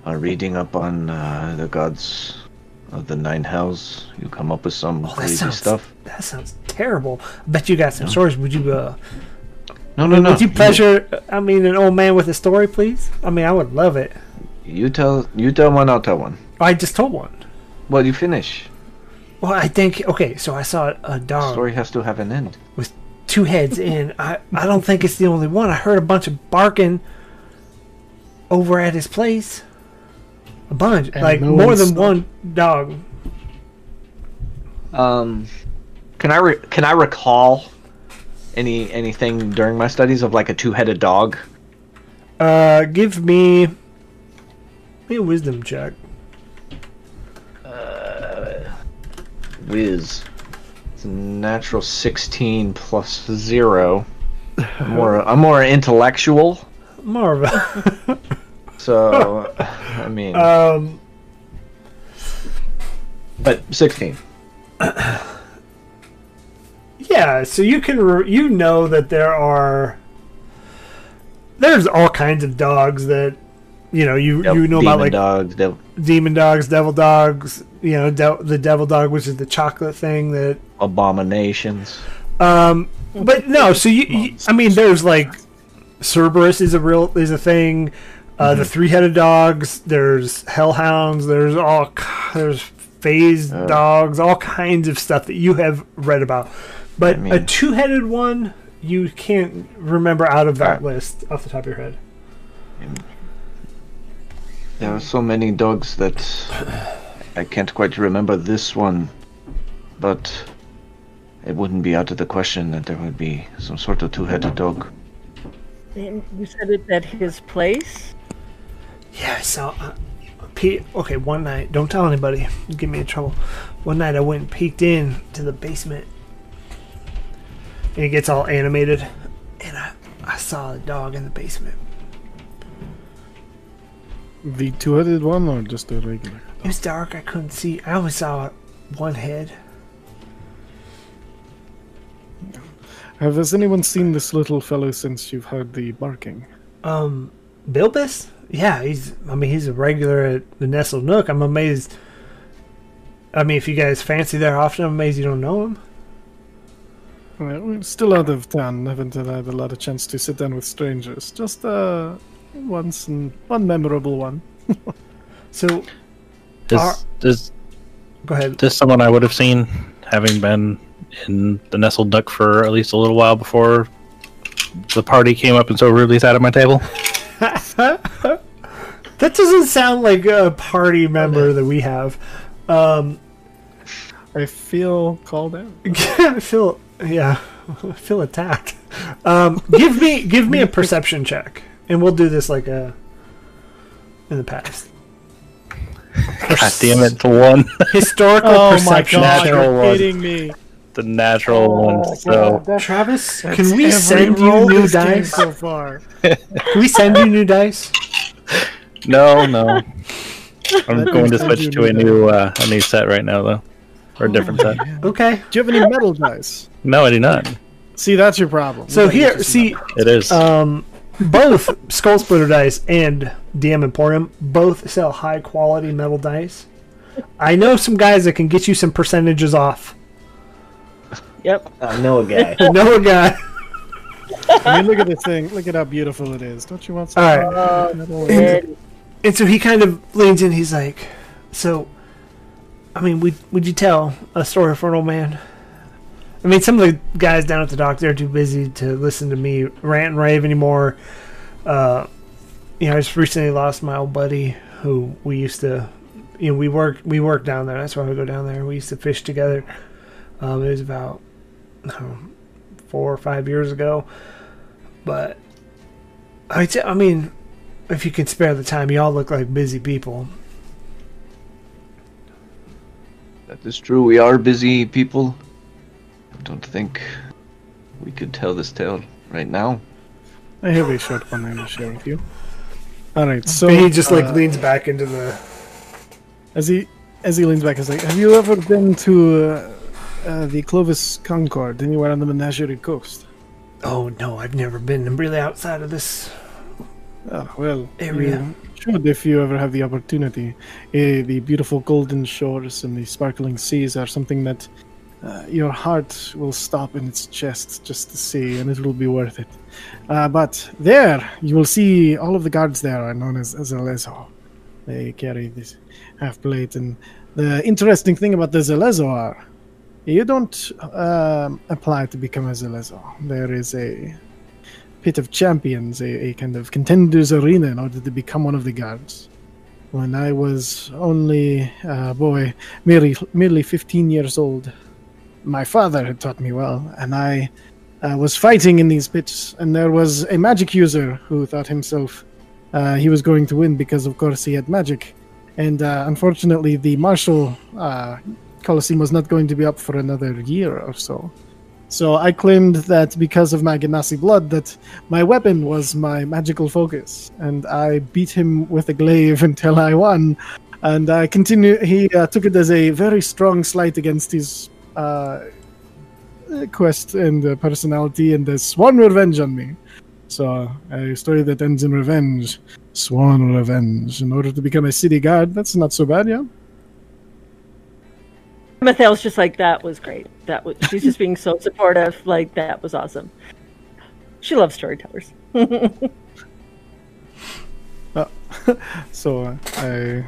Speaker 3: are reading up on uh, the gods of the nine hells, you come up with some
Speaker 1: Oh, that
Speaker 3: crazy
Speaker 1: sounds
Speaker 3: stuff.
Speaker 1: That sounds terrible. I bet you got some stories. Would you uh,
Speaker 3: No, no, no.
Speaker 1: Would you pleasure? I mean, an old man with a story, please. I mean, I would love it.
Speaker 3: You tell. You tell one. I'll tell one.
Speaker 1: I just told one.
Speaker 3: Well, you finish.
Speaker 1: Well, I think okay. So I saw a dog
Speaker 3: Story has to have an end.
Speaker 1: with two heads [LAUGHS] in. I I don't think it's the only one. I heard a bunch of barking over at his place. A bunch,
Speaker 2: And
Speaker 1: like
Speaker 2: no
Speaker 1: more than
Speaker 2: stopped.
Speaker 1: one dog.
Speaker 3: Um, can I re- can I recall any anything during my studies of like a two-headed dog?
Speaker 1: Uh, give me, me a wisdom check.
Speaker 3: Uh, whiz. It's a natural sixteen plus zero. I'm [LAUGHS] more I'm more intellectual,
Speaker 1: More of a [LAUGHS]
Speaker 3: so I mean, [LAUGHS]
Speaker 1: um.
Speaker 3: but sixteen. [CLEARS THROAT]
Speaker 1: Yeah, so you can re- you know that there are there's all kinds of dogs that you know you
Speaker 3: Yep,
Speaker 1: you know
Speaker 3: demon
Speaker 1: about like
Speaker 3: dogs.
Speaker 1: Demon dogs, devil dogs. You know de- the devil dog, which is the chocolate thing that.
Speaker 3: abominations.
Speaker 1: Um, but no, so you, you I mean, there's like Cerberus is a real is a thing. Uh,
Speaker 3: Mm-hmm.
Speaker 1: The three headed dogs. There's hellhounds. There's all there's phased
Speaker 3: Uh.
Speaker 1: dogs. All kinds of stuff that you have read about. But
Speaker 3: I
Speaker 1: a
Speaker 3: mean-
Speaker 1: two headed one, you can't remember out of that
Speaker 3: Alright.
Speaker 1: list off the top of your head.
Speaker 3: There are so many dogs that I can't quite remember this one, but it wouldn't be out of the question that there would be some sort of two-headed dog.
Speaker 6: And You said it at his place.
Speaker 1: Yeah, so uh, Pete. Okay, one night, don't tell anybody. You get me in trouble. One night, I went and peeked in to the basement, and it gets all animated, and I, I saw a dog in the basement.
Speaker 2: The two-headed one or just a regular?
Speaker 1: It was dark. I couldn't see. I only saw one head.
Speaker 2: Have has anyone seen this little fellow since you've heard the barking?
Speaker 1: Um, Bilbus? Yeah, he's. I mean, he's a regular at the Nestle Nook. I'm amazed. I mean, if you guys fancy there often, I'm amazed you don't know him.
Speaker 2: Well, we're still out of town. Haven't had a lot of chance to sit down with strangers. Just uh, once and one memorable one. [LAUGHS]
Speaker 1: So,
Speaker 5: Is,
Speaker 1: Are-
Speaker 5: is
Speaker 1: go ahead.
Speaker 5: this someone I would have seen, having been in the nestled nook for at least a little while before the party came up and so rudely sat at my table? [LAUGHS]
Speaker 1: That doesn't sound like a party member that we have. Um,
Speaker 2: I feel called out. [LAUGHS]
Speaker 1: I feel yeah, I [LAUGHS] feel attacked. Um, give me give me a [LAUGHS] perception check, and we'll do this like a in the past.
Speaker 5: God damn it, the one, [LAUGHS]
Speaker 1: Historical
Speaker 2: Oh my
Speaker 1: perception.
Speaker 2: god,
Speaker 5: Natural
Speaker 2: you're
Speaker 5: one.
Speaker 2: kidding me.
Speaker 5: the natural one. So
Speaker 1: Travis,
Speaker 2: That's
Speaker 1: can we send you new dice?
Speaker 2: so far?
Speaker 1: Can we send you new dice?
Speaker 5: no, no. I'm
Speaker 2: Let
Speaker 5: going to switch to a
Speaker 2: new
Speaker 5: new uh, a new set right now though, or a different set.
Speaker 1: Okay.
Speaker 2: Do you have any metal dice?
Speaker 5: No, I do not.
Speaker 2: See, that's your problem.
Speaker 1: So
Speaker 2: You
Speaker 1: here,
Speaker 2: get you some
Speaker 1: see.
Speaker 5: It is.
Speaker 1: um, both Skull Splitter dice and DM Emporium both sell high quality metal dice. I know some guys that can get you some percentages off.
Speaker 6: Yep.
Speaker 3: I know a guy.
Speaker 1: I know a guy.
Speaker 2: I mean, look at this thing. Look at how beautiful it is. Don't you want some
Speaker 1: All right.
Speaker 6: Uh,
Speaker 2: metal?
Speaker 6: and
Speaker 1: And so he kind of leans in. He's like, "So, I mean, would would you tell a story for an old man?" I mean, some of the guys down at the dock they're too busy to listen to me rant and rave anymore. Uh, you know, I just recently lost my old buddy who we used to, you know, we work we work down there. That's why we go down there. We used to fish together. Um, it was about know, four or five years ago, but I, t- I mean, if you can spare the time, you all look like busy people.
Speaker 3: That is true. We are busy people. I don't think we could tell this tale right now.
Speaker 2: I have a short one I will share with you. All right, so
Speaker 1: So he just like
Speaker 2: uh,
Speaker 1: leans back into the.
Speaker 2: as he as he leans back, he's like, "Have you ever been to uh, uh, the Clovis Concord anywhere on the Menagerie Coast?"
Speaker 1: Oh no, I've never been. I'm really outside of this.
Speaker 2: Oh, well,
Speaker 1: Area.
Speaker 2: you should if you ever have the opportunity. Uh, the beautiful golden shores and the sparkling seas are something that uh, your heart will stop in its chest just to see, and it will be worth it. Uh, but there, you will see all of the guards there are known as, as Zhelezo. They carry this half plate, and the interesting thing about the Zhelezo are you don't um, apply to become a Zhelezo. There is a pit of champions, a, a kind of contenders arena in order to become one of the guards. When I was only a boy, merely, merely 15 years old, my father had taught me well, and I uh, was fighting in these pits, and there was a magic user who thought himself uh, he was going to win because, of course, he had magic. And uh, unfortunately, the martial uh, Colosseum was not going to be up for another year or so. So I claimed that because of my Genasi blood, that my weapon was my magical focus, and I beat him with a glaive [LAUGHS] until I won. And I continue. He uh, took it as a very strong slight against his uh, quest and uh, personality, and has sworn revenge on me. So a story that ends in revenge, sworn revenge. In order to become a city guard, that's not so bad, yeah.
Speaker 6: Mathel's just like that was great. That was she's just being so supportive. Like that was awesome. She loves storytellers. [LAUGHS] [LAUGHS]
Speaker 2: So uh, I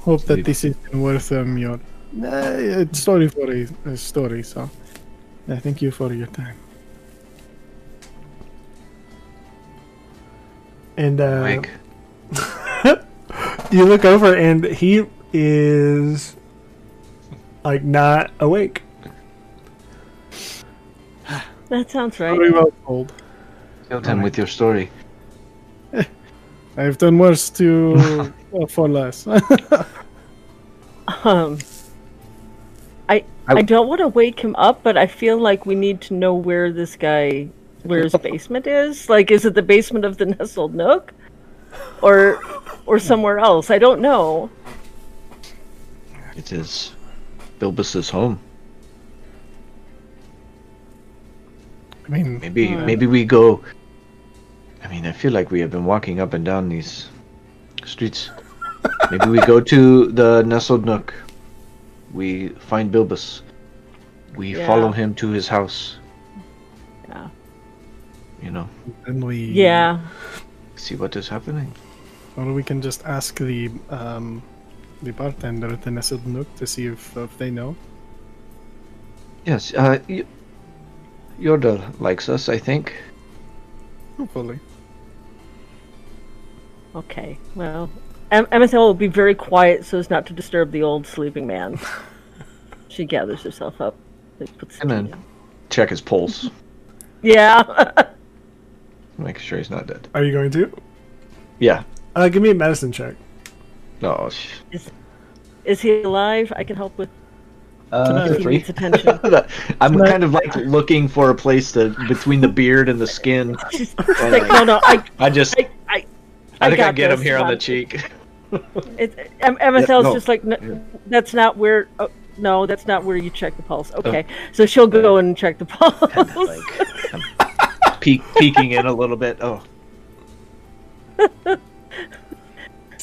Speaker 2: hope that this is worth um, your uh, story for a, a story. So yeah, thank you for your time.
Speaker 1: And uh,
Speaker 3: Mike. [LAUGHS]
Speaker 1: you look over, and he is like not awake.
Speaker 6: That sounds right.
Speaker 2: Very well told.
Speaker 3: Killed him with your story. [LAUGHS]
Speaker 2: I've done worse to [LAUGHS] uh, for less. [LAUGHS]
Speaker 6: Um, I I don't want to wake him up, but I feel like we need to know where this guy, where his basement is. Like, is it the basement of the nestled nook, or or somewhere else? I don't know.
Speaker 3: It is Bilbus's home.
Speaker 2: I mean,
Speaker 3: Maybe
Speaker 6: Hmm.
Speaker 3: maybe we go. I mean, I feel like we have been walking up and down these streets. [LAUGHS] maybe we go to the nestled nook. We find Bilbus. We
Speaker 6: Yeah.
Speaker 3: follow him to his house.
Speaker 6: Yeah.
Speaker 3: You know,
Speaker 2: then we
Speaker 6: Yeah.
Speaker 3: see what is happening.
Speaker 2: or we can just ask the um, the bartender at the Nestled Nook to see if, if they know.
Speaker 3: Yes, uh, y- Yoda likes us, I think.
Speaker 2: Hopefully.
Speaker 6: Okay. Well, em- Emethel will be very quiet so as not to disturb the old sleeping man. [LAUGHS] she gathers herself up. like, puts
Speaker 3: And then
Speaker 6: down.
Speaker 3: check his pulse, [LAUGHS]
Speaker 6: Yeah.
Speaker 3: make sure he's not dead.
Speaker 1: Are you going to?
Speaker 3: Yeah.
Speaker 1: Uh, give me a medicine check.
Speaker 3: No. sh-
Speaker 6: Is he alive? I can help with
Speaker 3: Uh,
Speaker 6: if he needs attention. [LAUGHS]
Speaker 3: I'm kind of like looking for a place to between the beard and the skin. [LAUGHS]
Speaker 6: She's like, no, no, I,
Speaker 3: I just,
Speaker 6: I, I,
Speaker 3: I think I,
Speaker 6: got
Speaker 3: get him here on the cheek.
Speaker 6: It, em- Emethel's
Speaker 3: no.
Speaker 6: just like, that's not where. Oh, no, that's not where you check the pulse. Okay, so she'll go and check the pulse. [LAUGHS]
Speaker 3: like, I'm peek, peeking in a little bit. Oh,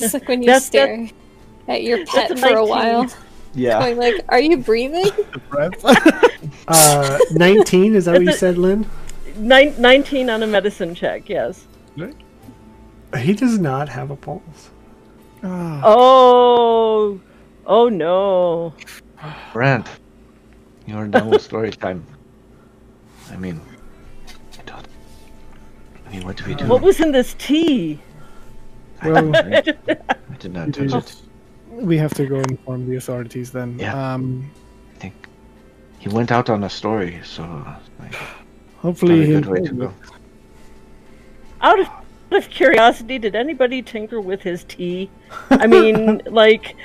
Speaker 3: [LAUGHS]
Speaker 4: It's like when you
Speaker 6: That's-
Speaker 4: stare at your pet
Speaker 6: a
Speaker 4: for a while,
Speaker 3: yeah.
Speaker 4: going like, "Are you breathing?" [LAUGHS] [LAUGHS]
Speaker 1: Uh, 19, is that what you said, Lynn?
Speaker 6: Nine, 19 on a medicine check. Yes.
Speaker 1: He does not have a pulse.
Speaker 2: Ah,
Speaker 6: Oh, oh no.
Speaker 3: Brant, you're done with story time. I mean, I don't. I mean, what do we do?
Speaker 6: What was in this tea?
Speaker 3: I,
Speaker 2: Well- [LAUGHS]
Speaker 3: I did not touch it.
Speaker 2: we have to go inform the authorities then.
Speaker 3: Yeah.
Speaker 2: Um,
Speaker 3: I think he went out on a story, so like,
Speaker 2: hopefully,
Speaker 3: probably a
Speaker 2: he
Speaker 3: good way to go.
Speaker 6: Out of, out of curiosity, did anybody tinker with his tea? I mean, [LAUGHS] like,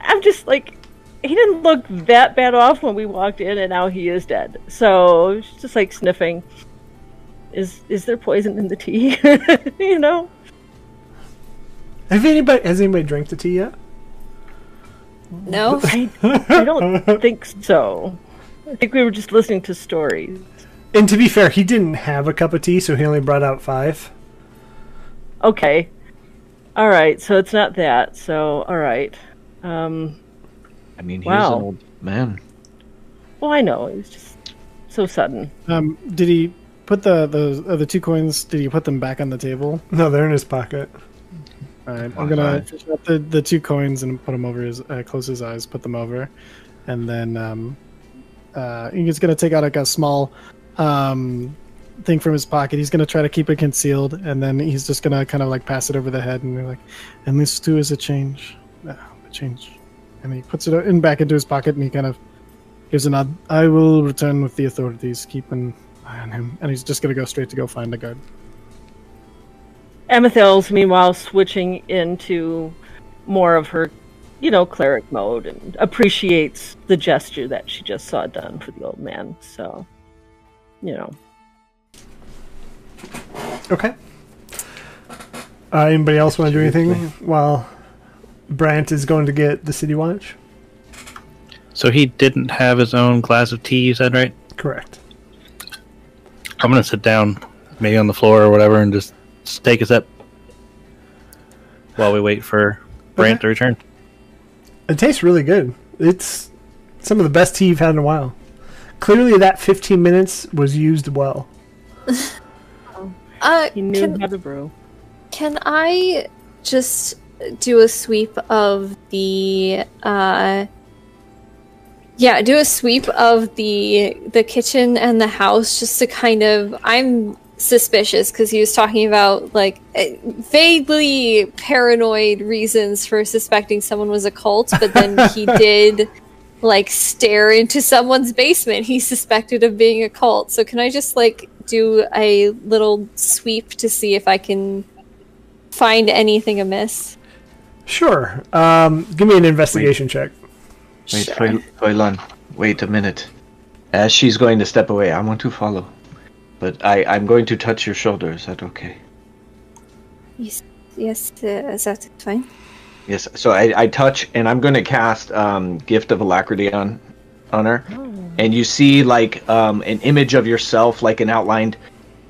Speaker 6: I'm just like, he didn't look that bad off when we walked in, and now he is dead. So just like sniffing. Is is there poison in the tea? [LAUGHS] you know?
Speaker 1: Have anybody has anybody drank the tea yet?
Speaker 4: No. [LAUGHS]
Speaker 6: I, I don't think so. I think we were just listening to stories.
Speaker 1: And to be fair, he didn't have a cup of tea, so he only brought out five.
Speaker 6: Okay. All right. So it's not that. So all right. Um,
Speaker 3: I mean, he's
Speaker 6: Wow.
Speaker 3: an old man.
Speaker 6: Well, I know it was just so sudden.
Speaker 2: Um, did he put the the uh, the two coins? Did he put them back on the table?
Speaker 1: No, they're in his pocket.
Speaker 2: All right, I'm gonna
Speaker 3: God.
Speaker 2: fish out the, the two coins and put them over his uh, close his eyes, put them over, and then um, uh, he's gonna take out like a small um thing from his pocket. He's gonna try to keep it concealed, and then he's just gonna kind of like pass it over the head and be like, "And this too is a change, uh, a change." And he puts it in back into his pocket, and he kind of gives a nod. I will return with the authorities. Keep an eye on him, and he's just gonna go straight to go find a guard.
Speaker 6: Amethyll's meanwhile switching into more of her, you know, cleric mode and appreciates the gesture that she just saw done for the old man. So, you know,
Speaker 1: Okay. Uh, anybody else want to do anything while Brant is going to get the City Watch?
Speaker 5: So he didn't have his own glass of tea, you said, right?
Speaker 1: Correct.
Speaker 5: I'm gonna sit down, maybe on the floor or whatever, and just, just take a sip while we wait for Brant to return.
Speaker 1: It tastes really good. It's some of the best tea you've had in a while. Clearly, that 15 minutes was used well. [LAUGHS]
Speaker 4: Uh,
Speaker 6: he knew
Speaker 4: can,
Speaker 6: how to brew.
Speaker 4: can I just do a sweep of the uh yeah, do a sweep of the the kitchen and the house just to kind of I'm suspicious because he was talking about like eh, vaguely paranoid reasons for suspecting someone was a cult, but then he [LAUGHS] did like stare into someone's basement he suspected of being a cult. So can I just like do a little sweep to see if I can find anything amiss?
Speaker 1: Sure. Um, give me an investigation check.
Speaker 3: Wait,
Speaker 4: Sure.
Speaker 3: Toy- Toylan, wait a minute. As she's going to step away, I want to follow. But I, I'm going to touch your shoulder. Is that okay?
Speaker 4: Yes, yes, uh, that's fine.
Speaker 3: Yes. So I, I touch, and I'm going to cast um, Gift of Alacrity on, on her. And you see like um, an image of yourself, like an outlined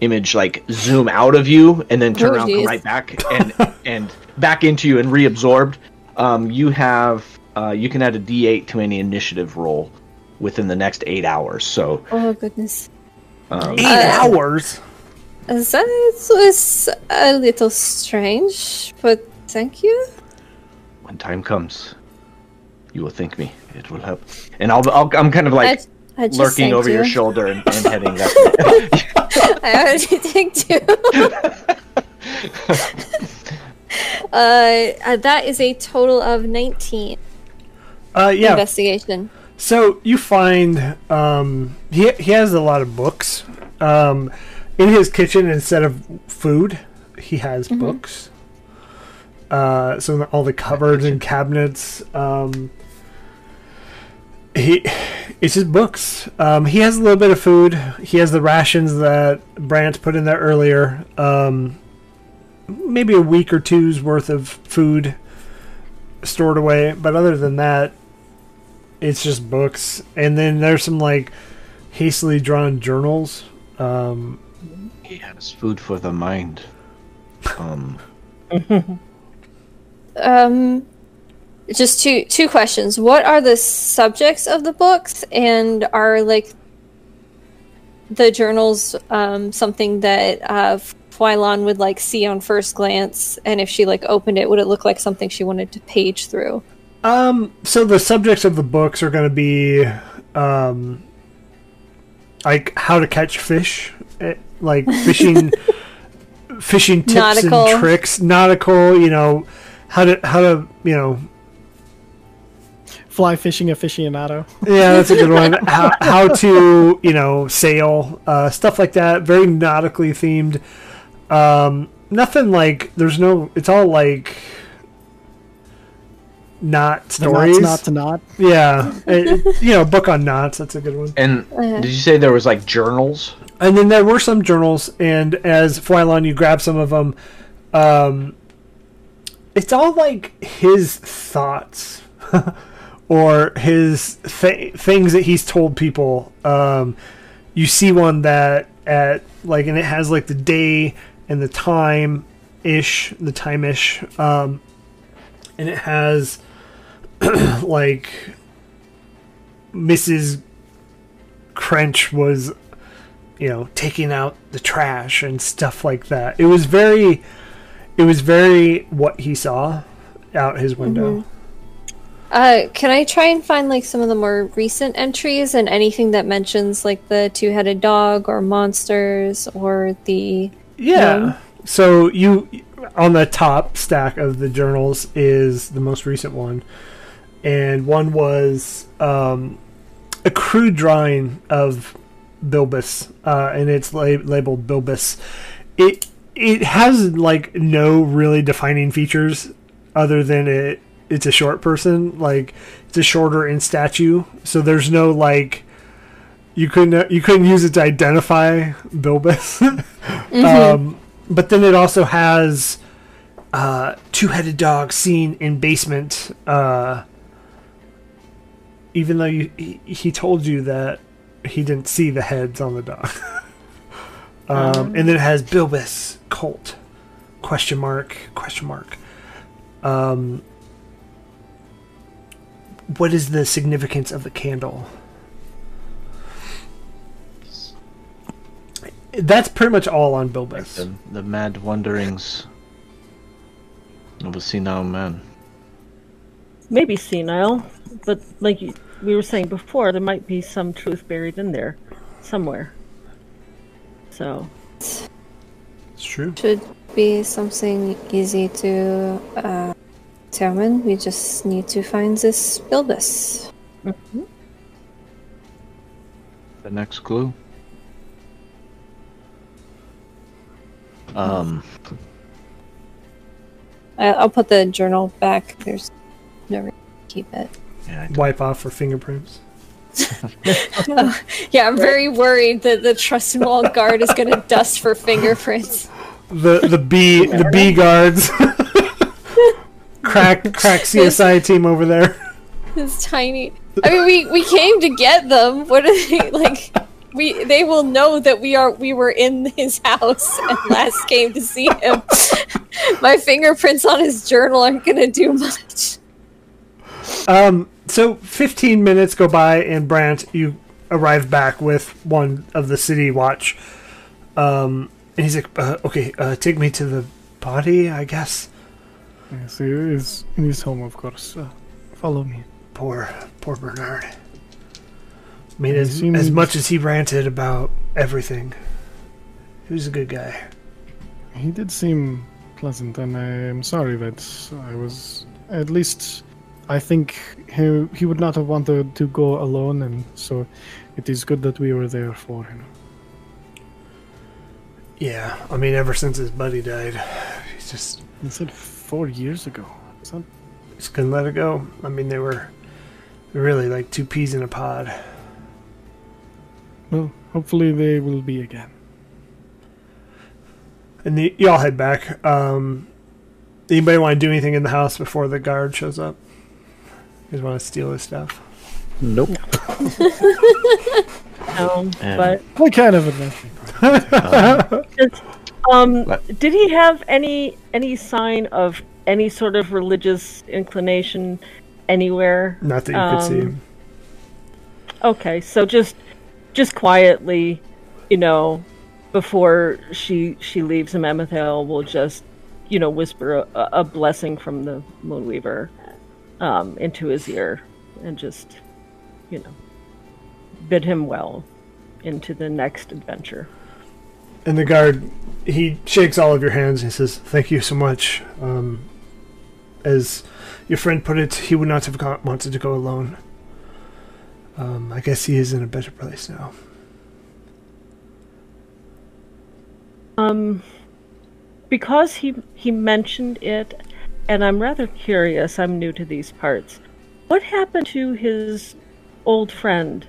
Speaker 3: image, like zoom out of you, and then turn
Speaker 4: Oh,
Speaker 3: around, come right back, and [LAUGHS] and back into you, and reabsorbed. Um, you have uh, you can add a D8 to any initiative roll within the next eight hours. So
Speaker 4: Oh goodness,
Speaker 3: um,
Speaker 1: Eight
Speaker 4: Uh,
Speaker 1: hours.
Speaker 4: that was a little strange, but thank you.
Speaker 3: when time comes, you will thank me. It will help. And I'll, I'll I'm kind of like
Speaker 4: I, I
Speaker 3: lurking
Speaker 4: thanked
Speaker 3: over your shoulder and, and heading that. [LAUGHS] way.
Speaker 4: I already thanked you. [LAUGHS] [LAUGHS] uh, uh, that is a total of nineteen
Speaker 1: Uh, yeah.
Speaker 4: investigation.
Speaker 1: So you find um, he he has a lot of books. Um, in his kitchen, instead of food, he has books. Uh, so all the cupboards and cabinets. Um, he it's just books. Um, he has a little bit of food. He has the rations that Brant put in there earlier. Um, maybe a week or two's worth of food stored away. But other than that, it's just books and then there's some like hastily drawn journals um
Speaker 3: he has food for the mind. Um, [LAUGHS]
Speaker 4: Um, just two two questions. What are the subjects of the books, and are like the journals um, something that uh, Fwylon would like see on first glance? And if she like opened it, would it look like something she wanted to page through?
Speaker 1: Um so the subjects of the books are going to be um like how to catch fish eh, like [LAUGHS] fishing fishing tips
Speaker 4: Nautical.
Speaker 1: and tricks nautical you know how to how to you know
Speaker 2: Fly fishing aficionado.
Speaker 1: Yeah, that's a good [LAUGHS] one. how, how to, you know, sail, uh, stuff like that. Very nautically themed. Um, nothing like, there's no, it's all like not
Speaker 2: The
Speaker 1: stories.
Speaker 2: knots not to knot.
Speaker 1: yeah. [LAUGHS] It- it- you know, book on knots. That's a good one.
Speaker 3: and
Speaker 4: Uh-huh.
Speaker 3: did you say there was like journals?
Speaker 1: And then there were some journals, and as Fwylon, you grab some of them. Um, it's all like his thoughts [LAUGHS] or his th- things that he's told people. Um, you see one that at like, and it has like the day and the time ish, the time ish, um, and it has [CLEARS THROAT] like Mrs. Crench was, you know, taking out the trash and stuff like that. It was very, it was very what he saw out his window.
Speaker 4: Uh, can I try and find like some of the more recent entries and anything that mentions like the two-headed dog or monsters or the
Speaker 1: Yeah. So you on the top stack of the journals is the most recent one, and one was um, a crude drawing of Bilbus, uh, and it's la- labeled Bilbus. It it has like no really defining features other than it it's a short person like it's a shorter in statue so there's no like you couldn't you couldn't use it to identify Bilbus [LAUGHS] um, but then it also has uh, two-headed dog seen in basement. Uh, even though you, he, he told you that he didn't see the heads on the dog. [LAUGHS] um, and then it has Bilbus Colt question mark question mark. Um, what is the significance of the candle? That's pretty much all on Bilbus.
Speaker 3: The, the mad wanderings of a senile man.
Speaker 6: Maybe senile, but like we were saying before, there might be some truth buried in there somewhere. So,
Speaker 1: It's true.
Speaker 4: should be something easy to uh, determine. We just need to find this Bilbus.
Speaker 3: The next clue. Um,
Speaker 4: I- I'll put the journal back. There's no reason to keep it.
Speaker 3: yeah,
Speaker 1: Wipe off for fingerprints. [LAUGHS]
Speaker 4: Yeah, I'm very worried that the Trustenwald guard is going to dust for fingerprints.
Speaker 1: the the B the B [LAUGHS] guards. [LAUGHS] crack crack CSI team over there.
Speaker 4: It's tiny. I mean, we we came to get them. What are they like? We they will know that we are we were in his house and last came to see him. My fingerprints on his journal aren't gonna do much.
Speaker 1: Um, so 15 minutes go by, and Brant, you arrive back with one of the city watch. Um, and he's like, uh, "Okay, uh, take me to the body, I guess."
Speaker 2: Yes, he is in his home, of course. Uh, follow me.
Speaker 1: Poor, poor Bernard. I mean, as, as much as he ranted about everything, he was a good guy.
Speaker 2: He did seem pleasant, and I am sorry that I was. At least, I think he he would not have wanted to go alone, and so it is good that we were there for him.
Speaker 1: Yeah, I mean, ever since his buddy died, he's just
Speaker 2: He said four years ago. That
Speaker 1: just couldn't let it go. I mean, they were really like two peas in a pod.
Speaker 2: well? Hopefully, they will be again.
Speaker 1: And the, y'all head back. Um, anybody want to do anything in the house before the guard shows up? You guys want to steal his stuff?
Speaker 5: Nope.
Speaker 6: no, [LAUGHS]
Speaker 3: And-
Speaker 6: but
Speaker 2: What kind of adventure? [LAUGHS]
Speaker 6: um,
Speaker 3: What?
Speaker 6: did he have any any sign of any sort of religious inclination anywhere?
Speaker 1: Not that you could see.
Speaker 6: Um, Okay, so just just quietly, you know, before she she leaves him, Amethyl will just, you know, whisper a, a blessing from the Moonweaver um, into his ear, and just, you know, bid him well into the next adventure.
Speaker 1: And the guard, he shakes all of your hands and he says, "Thank you so much." Um, as your friend put it, he would not have gone, wanted to go alone. Um, I guess he is in a better place now.
Speaker 6: Um, because he he mentioned it, and I'm rather curious. I'm new to these parts. What happened to his old friend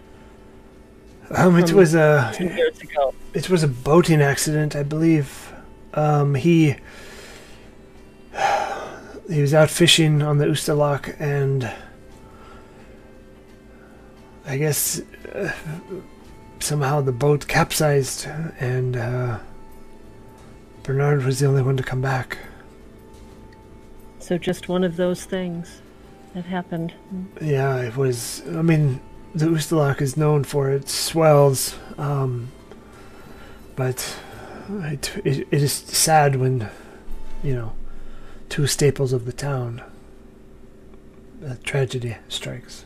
Speaker 1: Um, it was a
Speaker 6: years ago?
Speaker 1: it was a boating accident, I believe. Um, he he was out fishing on the Ustalak, and I guess uh, somehow the boat capsized, and uh, Bernard was the only one to come back.
Speaker 6: So just one of those things that happened.
Speaker 1: Yeah, it was. I mean, the Ustalak is known for its swells, um, but it, it, it is sad when, you know, two staples of the town, a tragedy strikes.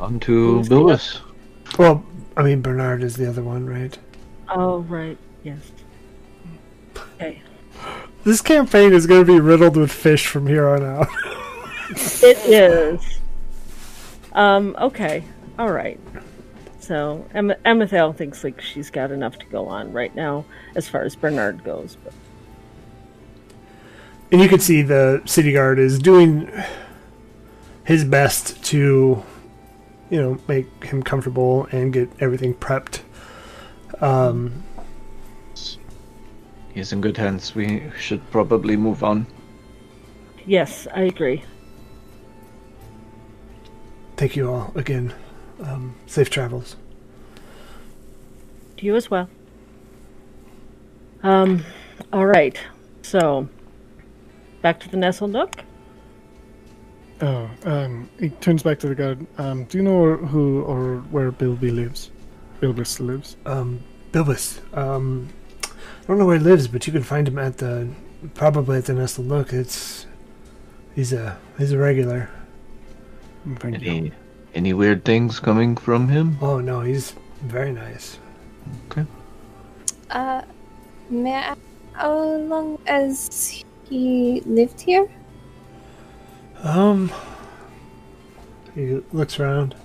Speaker 3: On to Billis.
Speaker 1: Well, I mean, Bernard is the other one, right?
Speaker 6: Oh, right. Yes. Okay.
Speaker 1: This campaign is going to be riddled with fish from here on out. [LAUGHS]
Speaker 6: It is. Um, okay. All right. So, Em- Emethale thinks like she's got enough to go on right now as far as Bernard goes. But
Speaker 1: and you can see the city guard is doing his best to, you know, make him comfortable and get everything prepped. Um,
Speaker 3: He's in good hands. We should probably move on.
Speaker 6: yes, I agree.
Speaker 1: thank you all again. Um, safe travels.
Speaker 6: To you as well. Um, all right. So, back to the Nestle Nook.
Speaker 2: Oh, um, he turns back to the guard. Um, do you know who or where Bilby lives? Bilbis lives.
Speaker 1: Um, Bilbus. Um, I don't know where he lives, but you can find him at the probably at the Nestle Nook. It's he's a he's a regular.
Speaker 3: Any any weird things coming from him?
Speaker 1: Oh no, he's very nice. Okay.
Speaker 4: Uh, may I ask how long has he lived here?
Speaker 1: Um, he looks around.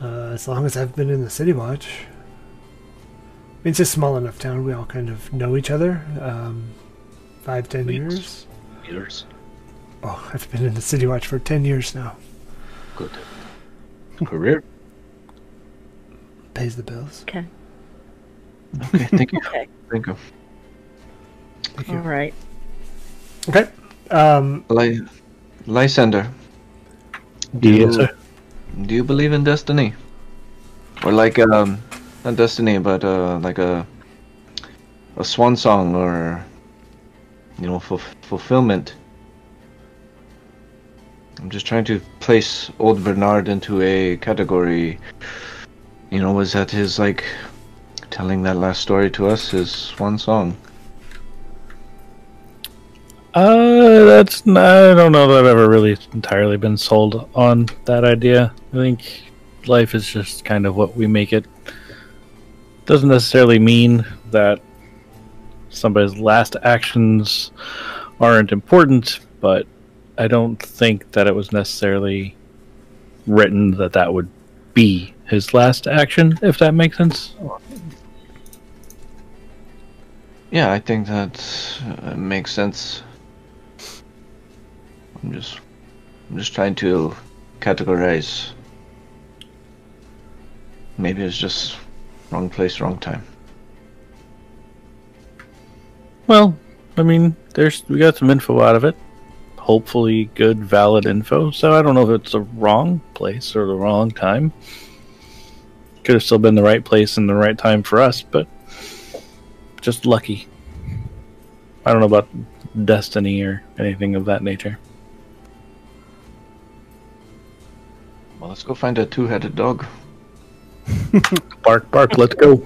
Speaker 1: Uh, as long as I've been in the City Watch. I mean, it's a small enough town. We all kind of know each other. Um, five, ten
Speaker 3: Weeks.
Speaker 1: years.
Speaker 3: Years.
Speaker 1: Oh, I've been in the City Watch for ten years now.
Speaker 3: Good. Career.
Speaker 1: Pays the bills.
Speaker 6: Okay.
Speaker 3: Okay, thank you.
Speaker 6: Okay.
Speaker 3: Thank you.
Speaker 1: Thank you.
Speaker 6: right.
Speaker 1: Okay. Um,
Speaker 3: Ly- Lysander, do
Speaker 5: Yes,
Speaker 3: you,
Speaker 5: sir.
Speaker 3: do you believe in destiny? Or like um not destiny but uh like a a swan song or you know fulf- fulfillment. I'm just trying to place old Bernard into a category. You know, was that his like telling that last story to us, his swan song?
Speaker 5: Uh, that's n- I don't know that I've ever really entirely been sold on that idea. I think life is just kind of what we make it. Doesn't necessarily mean that somebody's last actions aren't important, but I don't think that it was necessarily written that that would be his last action, if that makes sense.
Speaker 3: Yeah, I think that uh, makes sense. I'm just, I'm just trying to categorize. Maybe it's just wrong place, wrong time.
Speaker 5: Well, I mean, there's we got some info out of it. Hopefully, good, valid info. So I don't know if it's the wrong place or the wrong time. Could have still been the right place and the right time for us, but just lucky. I don't know about destiny or anything of that nature.
Speaker 3: Well, let's go find a two-headed dog. [LAUGHS]
Speaker 5: Bark, bark, let's go.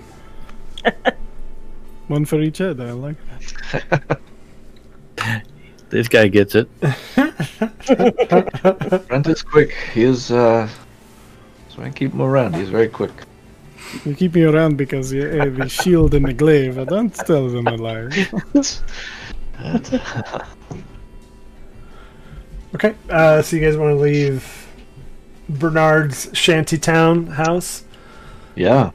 Speaker 5: [LAUGHS]
Speaker 2: One for each head. I like that. [LAUGHS]
Speaker 5: This guy gets it.
Speaker 3: Brent is quick. He is. uh So I keep him around. He's very quick.
Speaker 2: You keep me around because you uh, the shield and the glaive. I don't tell them a lie.
Speaker 1: okay. Uh, so you guys want to leave Bernard's shantytown house?
Speaker 3: Yeah.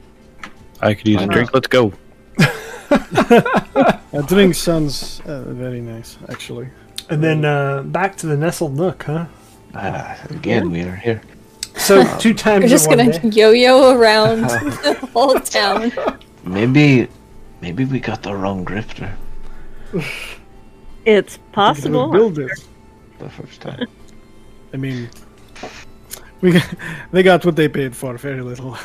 Speaker 5: I could use
Speaker 3: Why
Speaker 5: a
Speaker 3: not?
Speaker 5: drink. Let's go. [LAUGHS]
Speaker 2: A drink sounds uh, very nice, actually.
Speaker 1: And then uh, back to the nestled nook, huh?
Speaker 3: Ah, again, we are here.
Speaker 1: So two times
Speaker 4: We're just
Speaker 1: in one
Speaker 4: gonna
Speaker 1: day. [LAUGHS]
Speaker 4: yo-yo around [LAUGHS] the whole town.
Speaker 3: Maybe, maybe we got the wrong grifter
Speaker 6: It's possible.
Speaker 2: Build this.
Speaker 3: the first time.
Speaker 2: I mean, we got, they got what they paid for. Very little.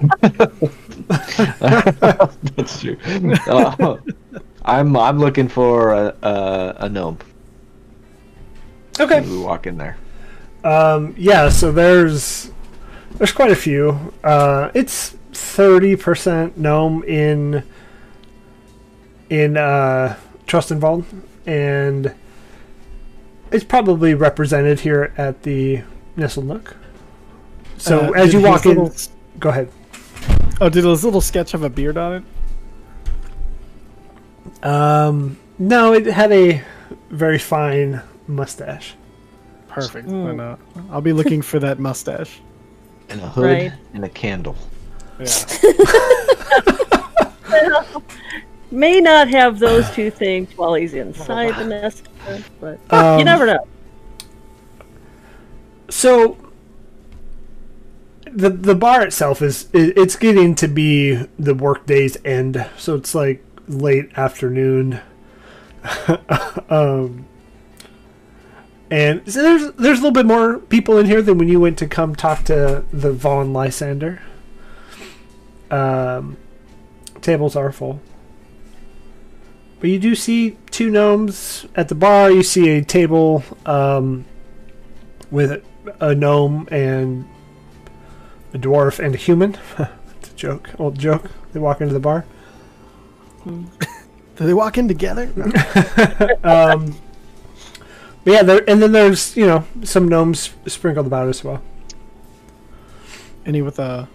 Speaker 2: [LAUGHS]
Speaker 3: That's true. Uh, I'm I'm looking for a, a, a gnome.
Speaker 1: Okay.
Speaker 3: We walk in there.
Speaker 1: Um, yeah, so there's there's quite a few. Uh, it's thirty percent gnome in in uh, Trustenwald, and it's probably represented here at the Nestle Nook. So
Speaker 2: Uh,
Speaker 1: as you walk in,
Speaker 2: little-
Speaker 1: go ahead.
Speaker 2: Oh, did his little sketch have a beard on it?
Speaker 1: Um, no, it had a very fine mustache.
Speaker 2: Perfect.
Speaker 6: Mm.
Speaker 2: Then, uh, I'll be looking for that mustache.
Speaker 3: And a hood
Speaker 6: Right.
Speaker 3: and a candle.
Speaker 2: Yeah. [LAUGHS]
Speaker 6: May not have those two things while he's inside the [LAUGHS] nest, but
Speaker 1: Um,
Speaker 6: you never know.
Speaker 1: So the the bar itself is it, it's getting to be the workday's end, so it's like late afternoon. [LAUGHS] um, and so there's there's a little bit more people in here than when you went to come talk to the Vaughn Lysander. Um, tables are full. But you do see two gnomes at the bar. You see a table um, with a gnome and a dwarf and a human. [LAUGHS] it's a joke, old joke. They walk into the bar. [LAUGHS]
Speaker 2: Do they walk in together? [LAUGHS]
Speaker 1: Um, but yeah, there, and then there's you know some gnomes sprinkled about as well.
Speaker 2: Any with a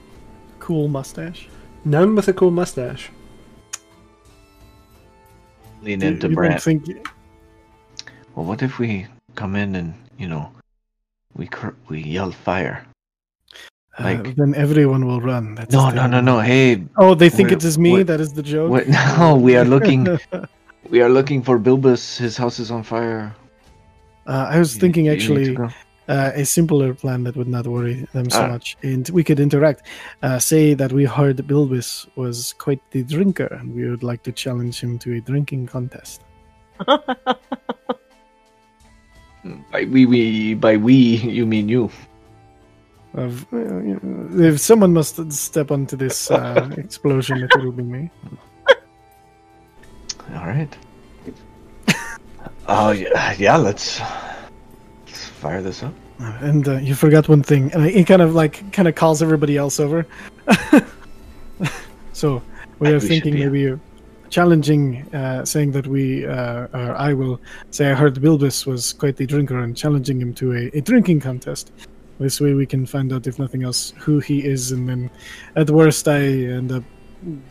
Speaker 2: cool mustache?
Speaker 1: None with a cool mustache.
Speaker 3: Lean into
Speaker 2: you don't think
Speaker 3: Well, what if we come in and you know, we cr- we yell fire?
Speaker 2: Uh, then everyone will run. That's
Speaker 3: No, no, no, no. Hey,
Speaker 2: Oh, they think it is me. That is the joke. [LAUGHS]
Speaker 3: No, we are looking. [LAUGHS] we are looking for Bilbus. His house is on fire.
Speaker 2: Uh, I was
Speaker 3: You-
Speaker 2: thinking actually uh, a simpler plan that would not worry them so
Speaker 3: Ah.
Speaker 2: much, and we could interact. Uh, say that we heard Bilbis was quite the drinker, and we would like to challenge him to a drinking contest. [LAUGHS]
Speaker 3: By we, we, by we, you mean you.
Speaker 2: Of, uh, you know, if someone must step onto this uh, [LAUGHS] explosion, it will be me.
Speaker 3: All right. [LAUGHS] Oh yeah, yeah. Let's, let's fire this up.
Speaker 2: And uh, you forgot one thing, and he kind of like kind of calls everybody else over. [LAUGHS] so we are
Speaker 3: we should
Speaker 2: thinking
Speaker 3: be-
Speaker 2: maybe challenging, uh, saying that we, uh, or I will say, I heard Bilbis was quite the drinker, and challenging him to a, a drinking contest. This way, we can find out, if nothing else, who he is, and then, at worst, I end up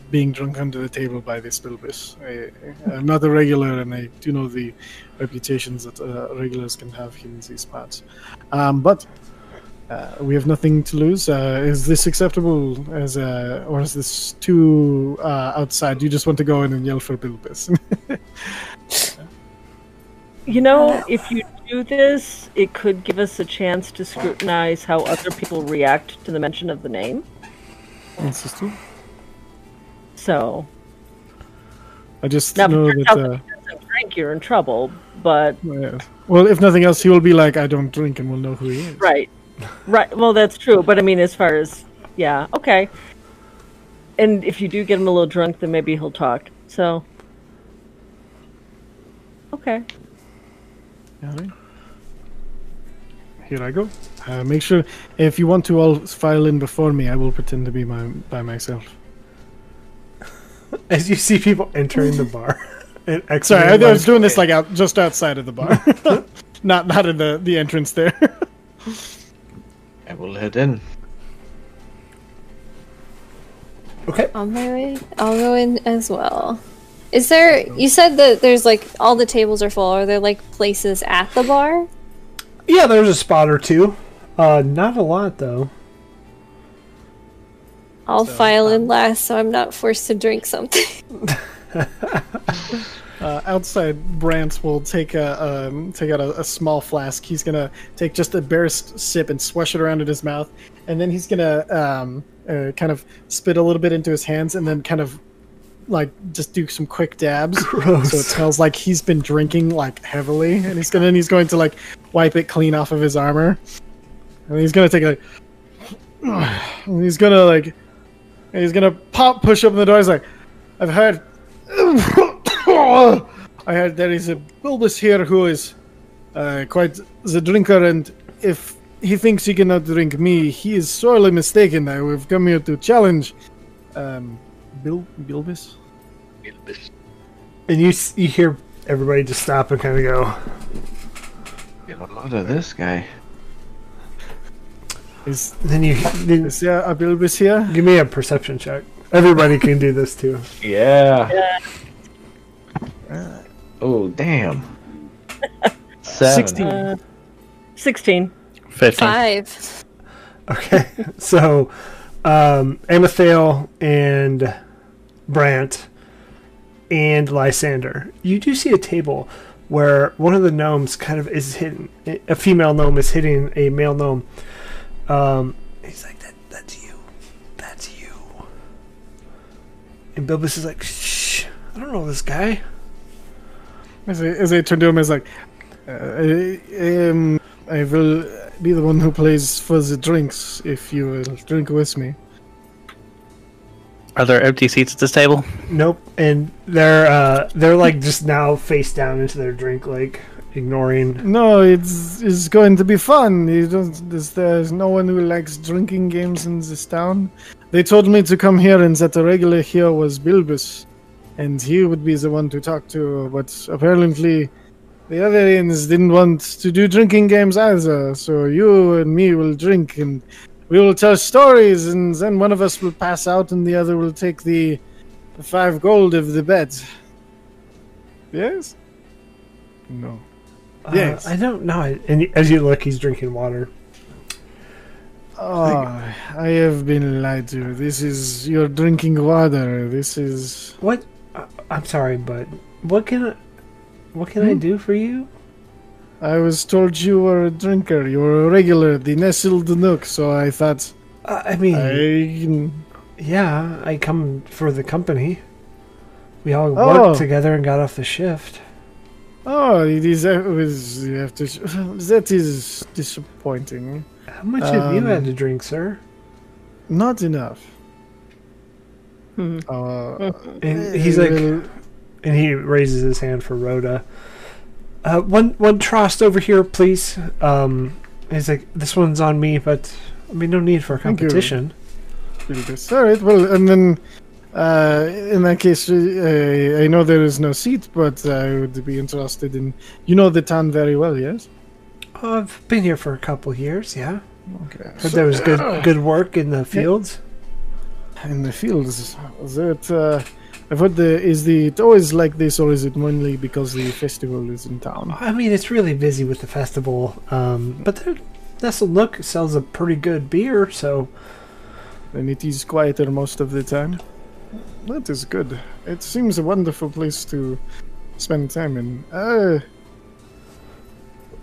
Speaker 2: being drunk under the table by this Bilbis. I, I'm not a regular, and I do know the reputations that uh, regulars can have in these parts. Um, but uh, we have nothing to lose. Uh, is this acceptable as a, or is this too uh, outside? You just want to go in and yell for Bilbis. [LAUGHS]
Speaker 6: You know, if you do this, it could give us a chance to scrutinize how other people react to the mention of the name.
Speaker 2: This is true.
Speaker 6: So,
Speaker 2: I just
Speaker 6: now
Speaker 2: know that. Uh,
Speaker 6: drink, you're in trouble. But
Speaker 2: yeah. Well, if nothing else, he will be like, "I don't drink," and we'll know who he is.
Speaker 6: right, right. Well, that's true. But I mean, as far as yeah, okay. And if you do get him a little drunk, then maybe he'll talk. So, okay.
Speaker 2: All right. Here I go. Uh, make sure if you want to all file in before me, I will pretend to be my by myself. [LAUGHS]
Speaker 1: As you see people entering the bar. [LAUGHS] and
Speaker 2: Sorry, I, I was doing this like out just outside of the bar, [LAUGHS] not not in the the entrance there.
Speaker 3: I will head in.
Speaker 1: Okay.
Speaker 4: On my way, I'll go in as well. Is there? You said that there's like all the tables are full. Are there like places at the bar?
Speaker 1: Yeah, there's a spot or two. Uh, not a lot though.
Speaker 4: I'll file in last, so I'm not forced to drink something. [LAUGHS] [LAUGHS]
Speaker 2: Uh, outside, Brant will take a um, take out a, a small flask. He's gonna take just a bare sip and swish it around in his mouth, and then he's gonna um, uh, kind of spit a little bit into his hands, and then kind of like just do some quick dabs. [LAUGHS]
Speaker 1: Gross.
Speaker 2: So it smells like he's been drinking like heavily, and he's gonna and he's going to like wipe it clean off of his armor, and he's gonna take a. [SIGHS] And he's gonna like, he's gonna pop push open the door. He's like, I've heard. [COUGHS] I heard there is a Bulbus here who is uh, quite the drinker, and if he thinks he cannot drink me, he is sorely mistaken. I have come here to challenge um, Bil- Bilbis.
Speaker 1: And you you hear everybody just stop and kind of go.
Speaker 3: Get a Look at this guy.
Speaker 2: Is,
Speaker 1: Then you then
Speaker 2: is there a Bilbis here?
Speaker 1: give me a perception check. Everybody can do this too.
Speaker 3: Yeah. Oh damn. [LAUGHS] Seven.
Speaker 2: 16.
Speaker 6: Uh, 16.
Speaker 5: 15.
Speaker 4: Five.
Speaker 1: Okay, [LAUGHS] so um, Amethyl and Brant and Lysander, you do see a table where one of the gnomes kind of is hitting a female gnome is hitting a male gnome. Um, he's like, "That that's you, that's you." And Bilbus is like, "Shh, I don't know this guy."
Speaker 2: As I, as I turn to him, was like, uh, I, um, I will be the one who plays for the drinks if you will drink with me.
Speaker 5: Are there empty seats at this table?
Speaker 1: Nope, and they're uh, they're like just now face down into their drink, like ignoring.
Speaker 2: No, it's it's going to be fun. You don't. There's, there's no one who likes drinking games in this town. They told me to come here and that the regular here was Bilbus, and he would be the one to talk to. But apparently, the other ends didn't want to do drinking games either. So you and me will drink, and we will tell stories, and then one of us will pass out, and the other will take the, the five gold of the bet. Yes. No.
Speaker 1: Uh,
Speaker 2: Yes.
Speaker 1: I don't know. And as you look, he's drinking water.
Speaker 2: Oh, I have been lied to. This is you're drinking water. This is
Speaker 1: What? Uh, I'm sorry, but what can I, what can I
Speaker 2: Hmm?
Speaker 1: do for you?
Speaker 2: I was told you were a drinker. You were a regular, the nestled nook. So I thought
Speaker 1: Uh, I mean,
Speaker 2: I
Speaker 1: yeah, I come for the company. We all
Speaker 2: Oh.
Speaker 1: worked together and got off the shift.
Speaker 2: oh it is it was you have to [SIGHS] that is disappointing.
Speaker 1: How much have you
Speaker 2: Um,
Speaker 1: had to drink, sir?
Speaker 2: Not enough.
Speaker 6: Hmm.
Speaker 2: Uh,
Speaker 1: And he's like,
Speaker 2: well,
Speaker 1: and he raises his hand for Rhoda. Uh, one one trost over here, please. Um, he's like, this one's on me, but I mean, no need for
Speaker 2: you.
Speaker 1: competition.
Speaker 2: All right. Well, and then uh, in that case, uh, I know there is no seat, but I would be interested in. You know the town very well, yes?
Speaker 1: Oh, I've been here for a couple years. Yeah,
Speaker 2: Okay.
Speaker 1: heard there was good good work in the fields.
Speaker 2: in the fields. That uh, I've heard the is the it always like this, or is it mainly because the festival is in town?
Speaker 1: I mean, it's really busy with the festival, um, but the Nestled Nook sells a pretty good beer, so
Speaker 2: And it is quieter most of the time. That is good. It seems a wonderful place to spend time in. Uh,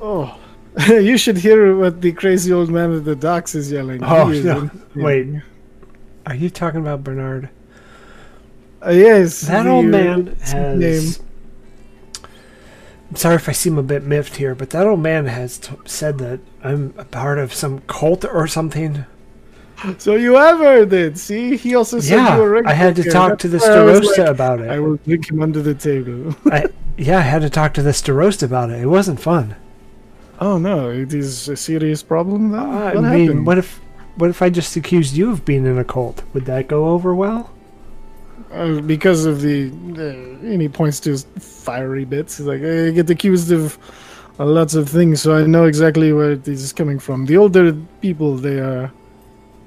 Speaker 2: oh, [LAUGHS] you should hear what the crazy old man at the docks is yelling.
Speaker 1: Oh, no. Wait. are you talking about Bernard?
Speaker 2: Uh, yes,
Speaker 1: That old
Speaker 2: uh,
Speaker 1: man has.
Speaker 2: name.
Speaker 1: I'm sorry if I seem a bit miffed here, but that old man has t- said that I'm a part of some cult or something.
Speaker 2: So you have heard it. See, he also said
Speaker 1: yeah,
Speaker 2: you were
Speaker 1: I had to
Speaker 2: regular.
Speaker 1: talk to the
Speaker 2: That's why I was
Speaker 1: Starosta
Speaker 2: like,
Speaker 1: about it.
Speaker 2: I will drink him under the table. [LAUGHS]
Speaker 1: I, yeah, I had to talk to the Starosta about it. It wasn't fun.
Speaker 2: oh no, it is a serious problem. Then
Speaker 1: I
Speaker 2: what
Speaker 1: mean,
Speaker 2: happened?
Speaker 1: what if, what if I just accused you of being in a cult? Would that go over well?
Speaker 2: Uh, because of the, uh, and he points to his fiery bits. He's like, I get accused of lots of things, so I know exactly where it is coming from. The older people, they are.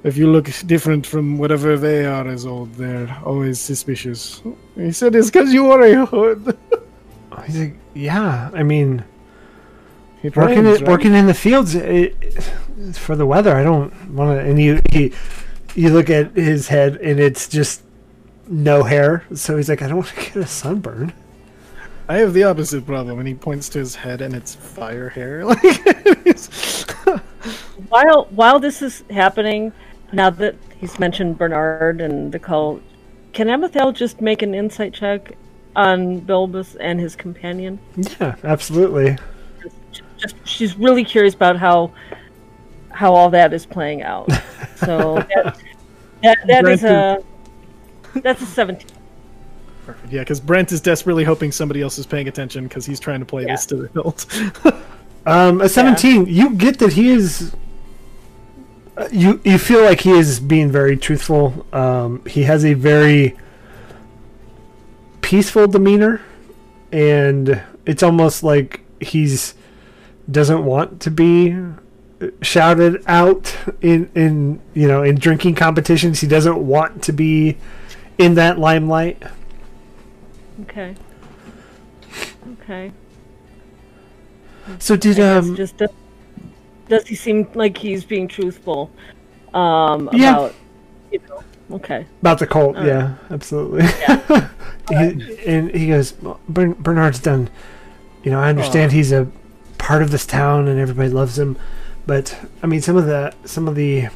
Speaker 2: If you look different from whatever they are as old, they're always suspicious. He said it's because you are a hood. [LAUGHS]
Speaker 1: He's like, yeah. I mean,
Speaker 2: It
Speaker 1: working
Speaker 2: rains, right?
Speaker 1: working in the fields it, for the weather. I don't want to. And you, he, you look at his head, and it's just no hair. So he's like, I don't want to get a sunburn.
Speaker 2: I have the opposite problem, and he points to his head, and it's fire hair. [LAUGHS] Like, it's- [LAUGHS]
Speaker 6: While while this is happening, now that he's mentioned Bernard and the cult, can Amethel just make an insight check on Bilbus and his companion?
Speaker 1: Yeah, absolutely.
Speaker 6: Just she's really curious about how how all that is playing out. So [LAUGHS] that that, that is a that's a seventeen.
Speaker 2: Perfect. Yeah, because Brant is desperately hoping somebody else is paying attention because he's trying to play this to the hilt. [LAUGHS]
Speaker 1: Um, a 17, you get that he is. uh, You you feel like he is being very truthful. Um, he has a very peaceful demeanor, and it's almost like he's doesn't want to be shouted out in in you know in drinking competitions. He doesn't want to be in that limelight.
Speaker 6: Okay. Okay.
Speaker 1: So did um
Speaker 6: just does, does he seem like he's being truthful? Um,
Speaker 1: Yeah.
Speaker 6: about you know. Okay.
Speaker 1: About the cult,
Speaker 6: All
Speaker 1: yeah, absolutely. [LAUGHS] he, and he goes, "Well, Bernard's done. You know, I understand he's a part of this town and everybody loves him, but I mean, some of the some of the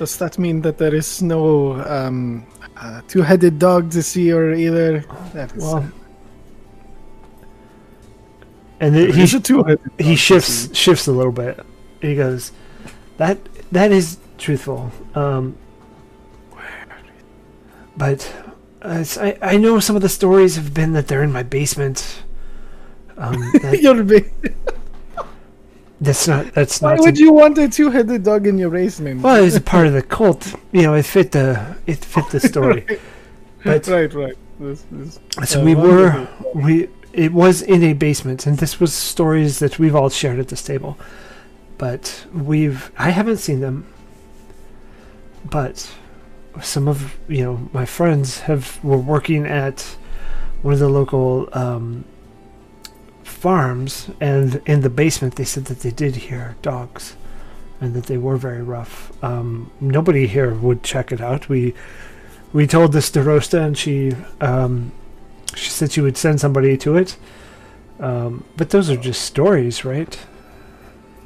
Speaker 2: Does that mean that there is no um, uh, two-headed dog to see or either? That is,
Speaker 1: well, and the,
Speaker 2: there
Speaker 1: he
Speaker 2: is a two-headed. dog
Speaker 1: he shifts shifts a little bit. He goes, that that is truthful. Um, but uh, I I know some of the stories have been that they're in my basement. Um, [LAUGHS] that,
Speaker 2: You're be- [LAUGHS]
Speaker 1: that's not that's
Speaker 2: Why
Speaker 1: not.
Speaker 2: Why would you want a two-headed dog in your basement?
Speaker 1: Well, it's a part of the [LAUGHS] cult. You know, it fit the it fit the story. But
Speaker 2: right, right. This, this,
Speaker 1: so
Speaker 2: uh,
Speaker 1: we were we it was in a basement, and this was stories that we've all shared at this table. But we've I haven't seen them. But some of you know my friends have were working at one of the local um, farms, and in the basement they said that they did hear dogs, and that they were very rough. Um, nobody here would check it out. We we told this to Rosta, and she um, she said she would send somebody to it. Um, but those are just stories, right?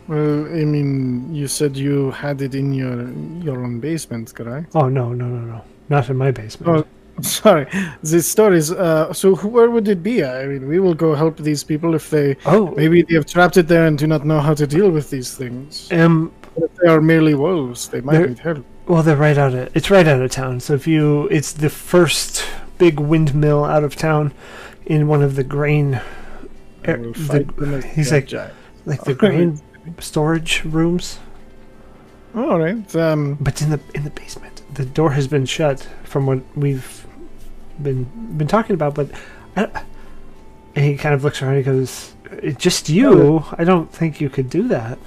Speaker 2: Well, I mean, you said you had it in your your own basement, correct?
Speaker 1: Oh no, no, no, no, not in my basement.
Speaker 2: Oh, [LAUGHS] sorry. These stories. Uh, so where would it be? I mean, we will go help these people if they
Speaker 1: Oh,
Speaker 2: maybe they have trapped it there and do not know how to deal with these things.
Speaker 1: um,
Speaker 2: If they are merely wolves, they might need help.
Speaker 1: well, they're right out of it's right out of town. So if you, it's the first big windmill out of town, in one of the grain, er, the-
Speaker 2: fight them as
Speaker 1: he's like-
Speaker 2: giant.
Speaker 1: like the grain storage rooms.
Speaker 2: All right. Um,
Speaker 1: But in the in the basement, the door has been shut from what we've been been talking about. But I, and he kind of looks around. and He goes, "It's "Just you? Oh, I don't think you could do that."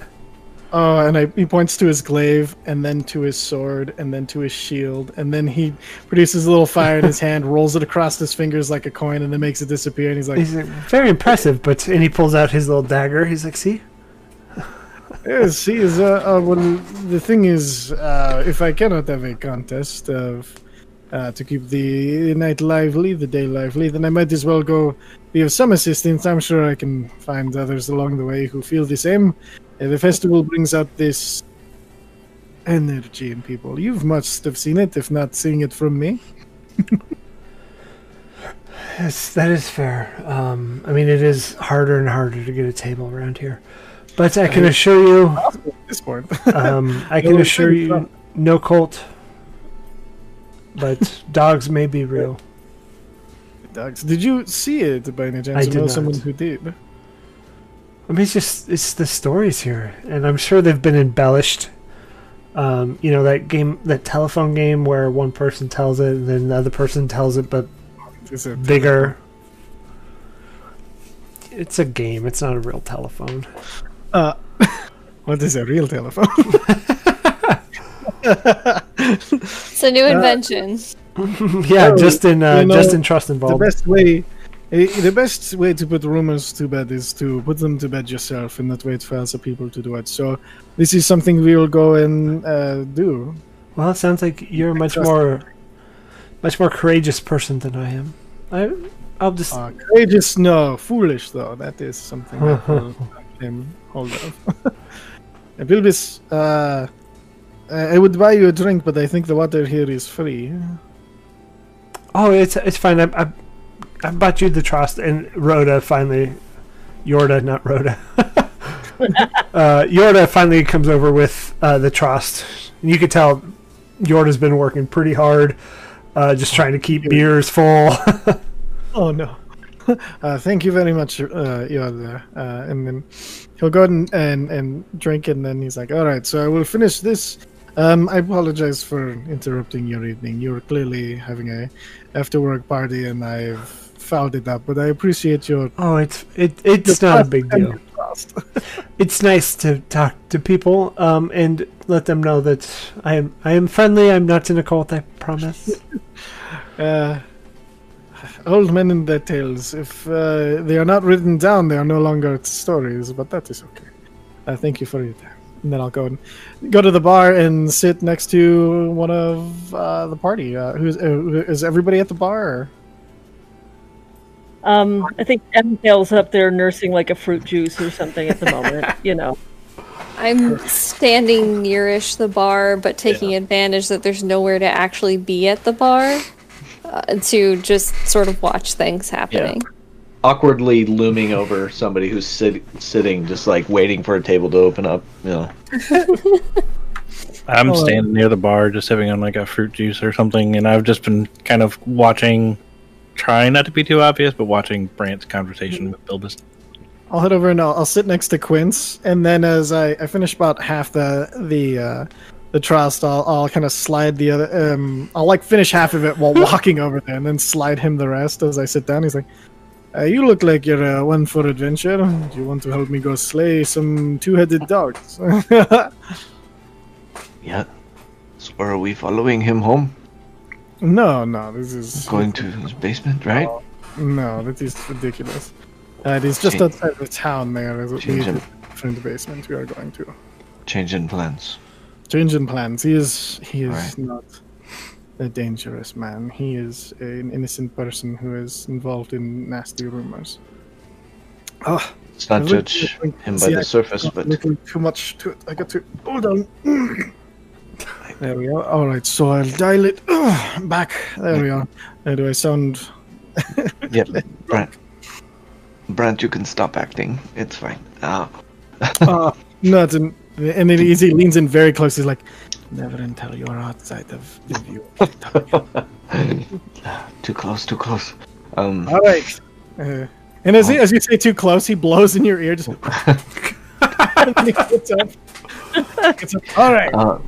Speaker 2: oh, and I, he points to his glaive, and then to his sword, and then to his shield, and then he produces a little fire in his [LAUGHS] hand, rolls it across his fingers like a coin, and then makes it disappear. And he's like,
Speaker 1: He's like, very impressive. But and he pulls out his little dagger. He's like, "See,
Speaker 2: Yes, he is. Uh, uh, well, the thing is, uh, if I cannot have a contest of uh, to keep the night lively, the day lively, then I might as well go be of some assistance. I'm sure I can find others along the way who feel the same. Uh, the festival brings out this energy in people. You must have seen it, if not seeing it from me.
Speaker 1: yes, that is fair. Um, I mean, it is harder and harder to get a table around here." But I can assure you,
Speaker 2: At this point,
Speaker 1: um, [LAUGHS] I
Speaker 2: No,
Speaker 1: can assure you, no cult. But [LAUGHS] dogs may be real.
Speaker 2: dogs. Did you see it by any chance?
Speaker 1: I
Speaker 2: know
Speaker 1: not.
Speaker 2: someone who did.
Speaker 1: I mean, it's just it's the stories here, and I'm sure they've been embellished. Um, you know that game, that telephone game where one person tells it, and then the other person tells it, but
Speaker 2: it
Speaker 1: bigger. It's a game. It's not a real telephone.
Speaker 2: Uh, [LAUGHS] what is a real telephone? [LAUGHS]
Speaker 4: It's a new invention. [LAUGHS]
Speaker 1: yeah,
Speaker 2: Oh,
Speaker 1: just in uh,
Speaker 2: you know,
Speaker 1: just in Trustenwald.
Speaker 2: best way eh, the best way to put rumors to bed is to put them to bed yourself and not wait for other people to do it so this is something we will go and uh, do
Speaker 1: Well, it sounds like you're a much more, much more courageous person than I am. I, I'll just.
Speaker 2: uh, courageous no foolish though that is something that will him hold [LAUGHS] Uh, Bilbus, uh, I I would buy you a drink, but I think the water here is free.
Speaker 1: Oh, it's it's fine. I, I, I bought you the trust, and Rhoda finally, Yorda, not Rhoda. [LAUGHS] uh, Yorda finally comes over with uh, the trust. And you could tell Yorda's been working pretty hard, uh, just trying to keep beers full. [LAUGHS]
Speaker 2: Oh no. [LAUGHS] uh, thank you very much, uh, Yoda. Uh, and then he'll go and, and and drink, and then he's like, "All right, so I will finish this." Um, I apologize for interrupting your evening. You were clearly having a after work party, and I've fouled it up. But I appreciate your.
Speaker 1: Oh, it's it, it's not a big deal. [LAUGHS] It's nice to talk to people um, and let them know that I am I am friendly. I'm not in a cult. I promise. [LAUGHS]
Speaker 2: Uh, old men in their tales. If uh, they are not written down, they are no longer stories. But that is okay. Uh, thank you for your time. And then I'll go and go to the bar and sit next to one of uh, the party. Uh, who's uh, is everybody at the bar?
Speaker 6: Um, I think Emmerdale's up there nursing like a fruit juice or something at the [LAUGHS] moment. you know.
Speaker 4: I'm standing nearish the bar, but taking advantage that there's nowhere to actually be at the bar uh, to just sort of watch things happening.
Speaker 3: Awkwardly looming over somebody who's sit- sitting, just like waiting for a table to open up. You know. [LAUGHS]
Speaker 5: I'm
Speaker 2: Oh, uh,
Speaker 5: standing near the bar, just sipping on like a fruit juice or something, and I've just been kind of watching, trying not to be too obvious, but watching Brant's conversation with Bilbus.
Speaker 2: I'll head over and I'll, I'll sit next to Quince, and then as I, I finish about half the the uh, the trust, I'll I'll kind of slide the other. Um, I'll like finish half of it while [LAUGHS] walking over there, and then slide him the rest as I sit down. He's like, uh, "You look like you're uh, one for adventure. Do you want to help me go slay some two-headed dogs?" [LAUGHS]
Speaker 3: Yeah. So are we following him home?
Speaker 2: no, no, this is
Speaker 3: Going to his basement, right?
Speaker 2: no, that is ridiculous. Uh, it is just
Speaker 3: Change-
Speaker 2: outside the town. There is a different basement we are going to. Change in plans. He is he is
Speaker 3: Right.
Speaker 2: not a dangerous man. He is an innocent person who is involved in nasty rumors. Oh,
Speaker 3: Let's not judge him by
Speaker 2: see,
Speaker 3: the
Speaker 2: I-
Speaker 3: surface, but
Speaker 2: too much to it. I got to hold on. There we are. All right, so I'll dial it [CLEARS THROAT] back. There we are. How do I sound? [LAUGHS]
Speaker 3: yeah, Brant. Brant, you can stop acting. It's fine. Ah,
Speaker 2: Uh, nothing. And then he he leans in very close. He's like, "Never until you're outside of the view." [LAUGHS]
Speaker 3: too close, too close. Um,
Speaker 2: All right. Uh, and as, he, as you say too close, he blows in your ear. Just And then he gets up. Gets up. All right,
Speaker 3: uh,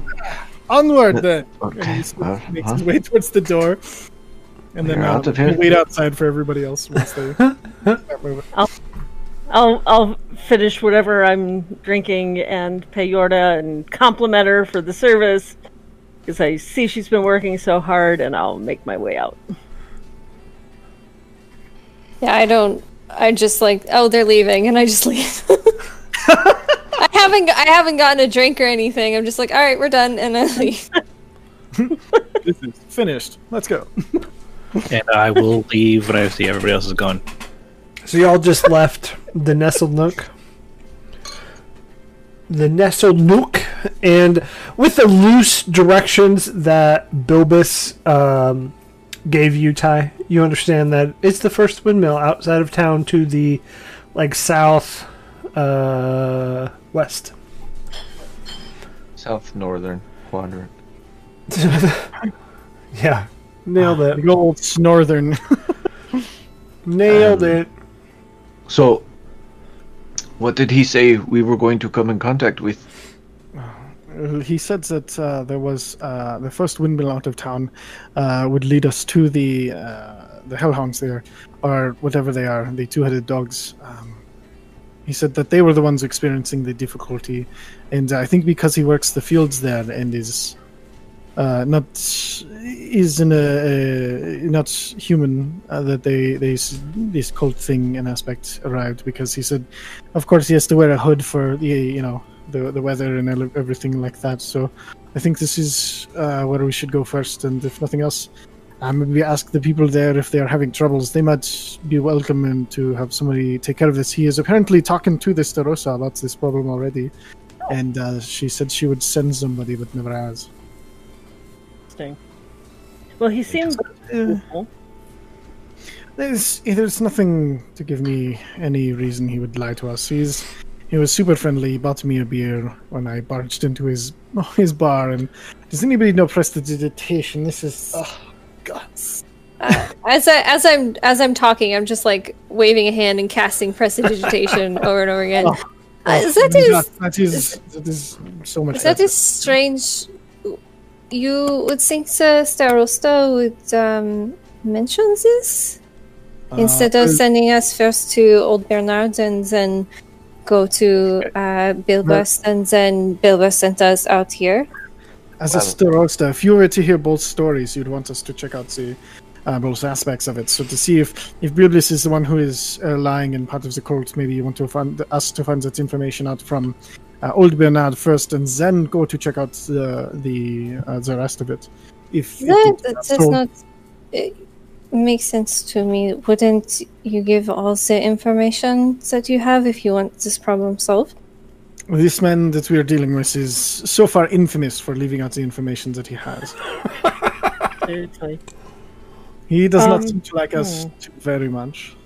Speaker 2: onward then.
Speaker 3: Okay.
Speaker 2: he
Speaker 3: uh,
Speaker 2: makes
Speaker 3: huh?
Speaker 2: his way towards the door, and then
Speaker 3: You're
Speaker 2: uh,
Speaker 3: out of here?
Speaker 2: we'll wait outside for everybody else once they [LAUGHS] start moving.
Speaker 6: I'll I'll I'll finish whatever I'm drinking and pay Yorda and compliment her for the service because I see she's been working so hard, and I'll make my way out.
Speaker 4: Yeah, I don't. I just like, oh, they're leaving, and I just leave. [LAUGHS] I haven't. I haven't gotten a drink or anything. I'm just like, all right, we're done, and I leave. [LAUGHS]
Speaker 2: This is finished. Let's go.
Speaker 5: And I will leave when I see everybody else is gone.
Speaker 1: So y'all just left the nestled nook. The nestled nook, and with the loose directions that Bilbus um, gave you, Ty, you understand that it's the first windmill outside of town to the like south uh, west.
Speaker 3: South northern quadrant. [LAUGHS]
Speaker 1: Yeah, nailed it.
Speaker 2: The old northern.
Speaker 1: Nailed
Speaker 3: Um,
Speaker 1: it.
Speaker 3: So, what did he say we were going to come in contact with?
Speaker 2: he said that uh, there was uh, the first windmill out of town uh, would lead us to the uh, the hellhounds there, or whatever they are, the two-headed dogs. Um, he said that they were the ones experiencing the difficulty, and I think because he works the fields there and is uh, not is in a, a not human uh, that they they this cult thing and aspect arrived because he said, of course he has to wear a hood for the you know the the weather and everything like that. So I think this is uh, where we should go first, and if nothing else. Uh, maybe ask the people there if they are having troubles. They might be welcome and to have somebody take care of this. He is apparently talking to the Starosta about this problem already, and uh, she said she would send somebody, but never has.
Speaker 6: Interesting. Well, he seems
Speaker 2: Uh,
Speaker 6: cool.
Speaker 2: There's there's nothing to give me any reason he would lie to us. He's he was super friendly. He bought me a beer when I barged into his [LAUGHS] his bar. And does anybody know prestidigitation? This is oh god.
Speaker 4: uh, as I as I'm as I'm talking, I'm just like waving a hand and casting prestidigitation [LAUGHS] over and over again.
Speaker 2: Oh.
Speaker 4: Uh, that
Speaker 2: that
Speaker 4: is
Speaker 2: that is that is so much.
Speaker 4: that
Speaker 2: better.
Speaker 4: is strange. You would think the Starosta would um, mention this instead of
Speaker 2: Uh,
Speaker 4: sending us first to Old Bernard and then go to uh, Bilbus and then Bilbus sent us out here.
Speaker 2: As a Starosta, if you were to hear both stories, you'd want us to check out the uh, both aspects of it. So to see if if Bilbus is the one who is uh, lying and part of the cult, maybe you want to find us to find that information out from uh, Old Bernard first, and then go to check out the the uh, the rest of it. If, if
Speaker 4: That,
Speaker 2: it's
Speaker 4: that does
Speaker 2: so-
Speaker 4: not it make sense to me. Wouldn't you give all the information that you have if you want this problem solved?
Speaker 2: This man that we are dealing with is so far infamous for leaving out the information that he has.
Speaker 6: Seriously.
Speaker 2: He does not
Speaker 6: Um,
Speaker 2: seem to like us too very much.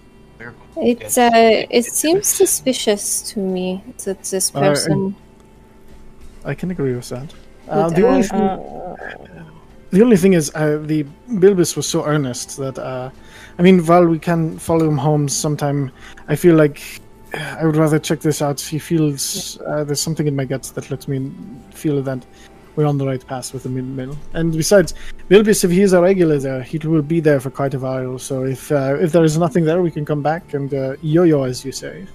Speaker 4: It uh, it seems suspicious to me that this
Speaker 2: Uh,
Speaker 4: person.
Speaker 2: I can agree with that. Uh, the, only
Speaker 4: uh,
Speaker 2: thing,
Speaker 6: Uh,
Speaker 2: the only thing is, uh, the Bilbus was so earnest that, uh, I mean, while we can follow him home sometime, I feel like uh, I would rather check this out. He feels uh, there's something in my guts that lets me feel that we're on the right path with the mill. And besides, Bilbus, if he is a regular there, he will be there for quite a while. So if uh, if there is nothing there, we can come back and uh, yo-yo, as you say.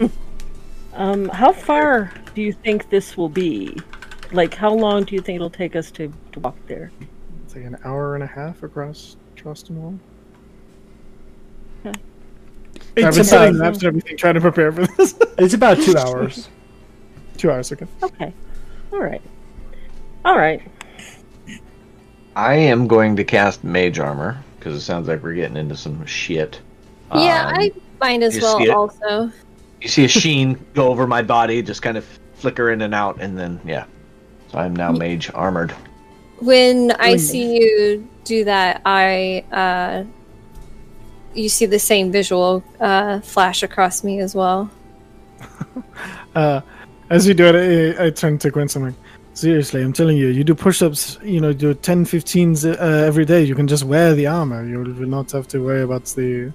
Speaker 2: [LAUGHS]
Speaker 6: um, how far do you think this will be? Like, how long do you think it'll take us to, to walk there?
Speaker 2: It's like an hour and a half across Trustenwald. I've been
Speaker 1: about,
Speaker 2: maps and everything, trying to prepare for this.
Speaker 1: it's about two [LAUGHS] hours.
Speaker 2: Two hours, okay.
Speaker 6: Okay. All right. All right.
Speaker 3: I am going to cast Mage Armor because it sounds like we're getting into some shit.
Speaker 4: yeah,
Speaker 3: Um,
Speaker 4: I might as well also.
Speaker 3: You see a sheen [LAUGHS] go over my body, just kind of flicker in and out, and then yeah. So I'm now Mage armored.
Speaker 4: When I see you do that, I uh, you see the same visual uh, flash across me as well. [LAUGHS]
Speaker 2: Uh, as you do it, I, I turn to Gwen. I'm like, seriously, I'm telling you, you do push-ups, you know, do 10, 15s uh, every day. You can just wear the armor. You will not have to worry about the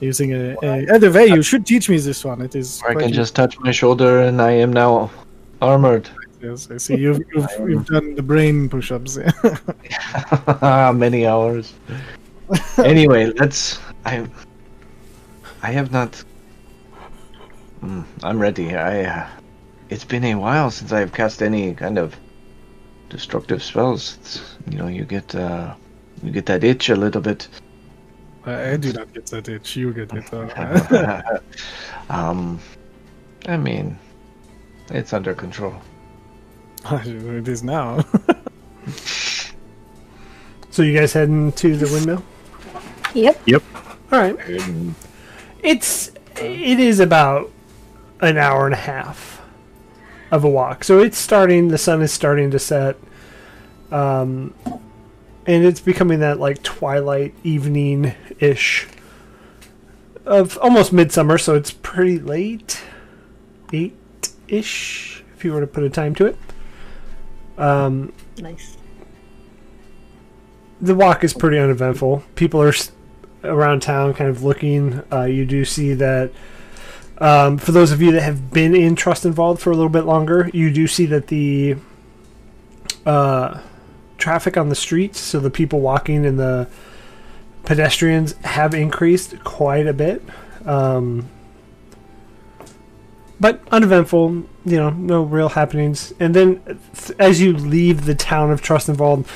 Speaker 2: using a. a either way, you should teach me this one. It is.
Speaker 3: I can just touch my shoulder, and I am now armored.
Speaker 2: Yes, I see. You've, you've, you've done the brain push-ups. [LAUGHS]
Speaker 3: Many hours. anyway, let's. I. I have not. Mm, I'm ready. I. Uh, it's been a while since I've cast any kind of destructive spells. It's, you know, you get. Uh, you get that itch a little bit.
Speaker 2: I do not get that itch. You get it. Uh, [LAUGHS] [LAUGHS]
Speaker 3: um, I mean, it's under control. [LAUGHS]
Speaker 2: it is now.
Speaker 1: So you guys heading to the windmill?
Speaker 4: Yep. Yep.
Speaker 1: All right. It's it is about an hour and a half of a walk. So it's starting. The sun is starting to set, um, and it's becoming that like twilight evening ish of almost midsummer. So it's pretty late, eight ish, if you were to put a time to it. Um,
Speaker 6: Nice.
Speaker 1: the walk is pretty uneventful. People are around town kind of looking. Uh, you do see that um, for those of you that have been in Trustenwald for a little bit longer, you do see that the uh, traffic on the streets, so the people walking and the pedestrians, have increased quite a bit. Um, but uneventful, you know, no real happenings. And then th- as you leave the town of Trustenwald,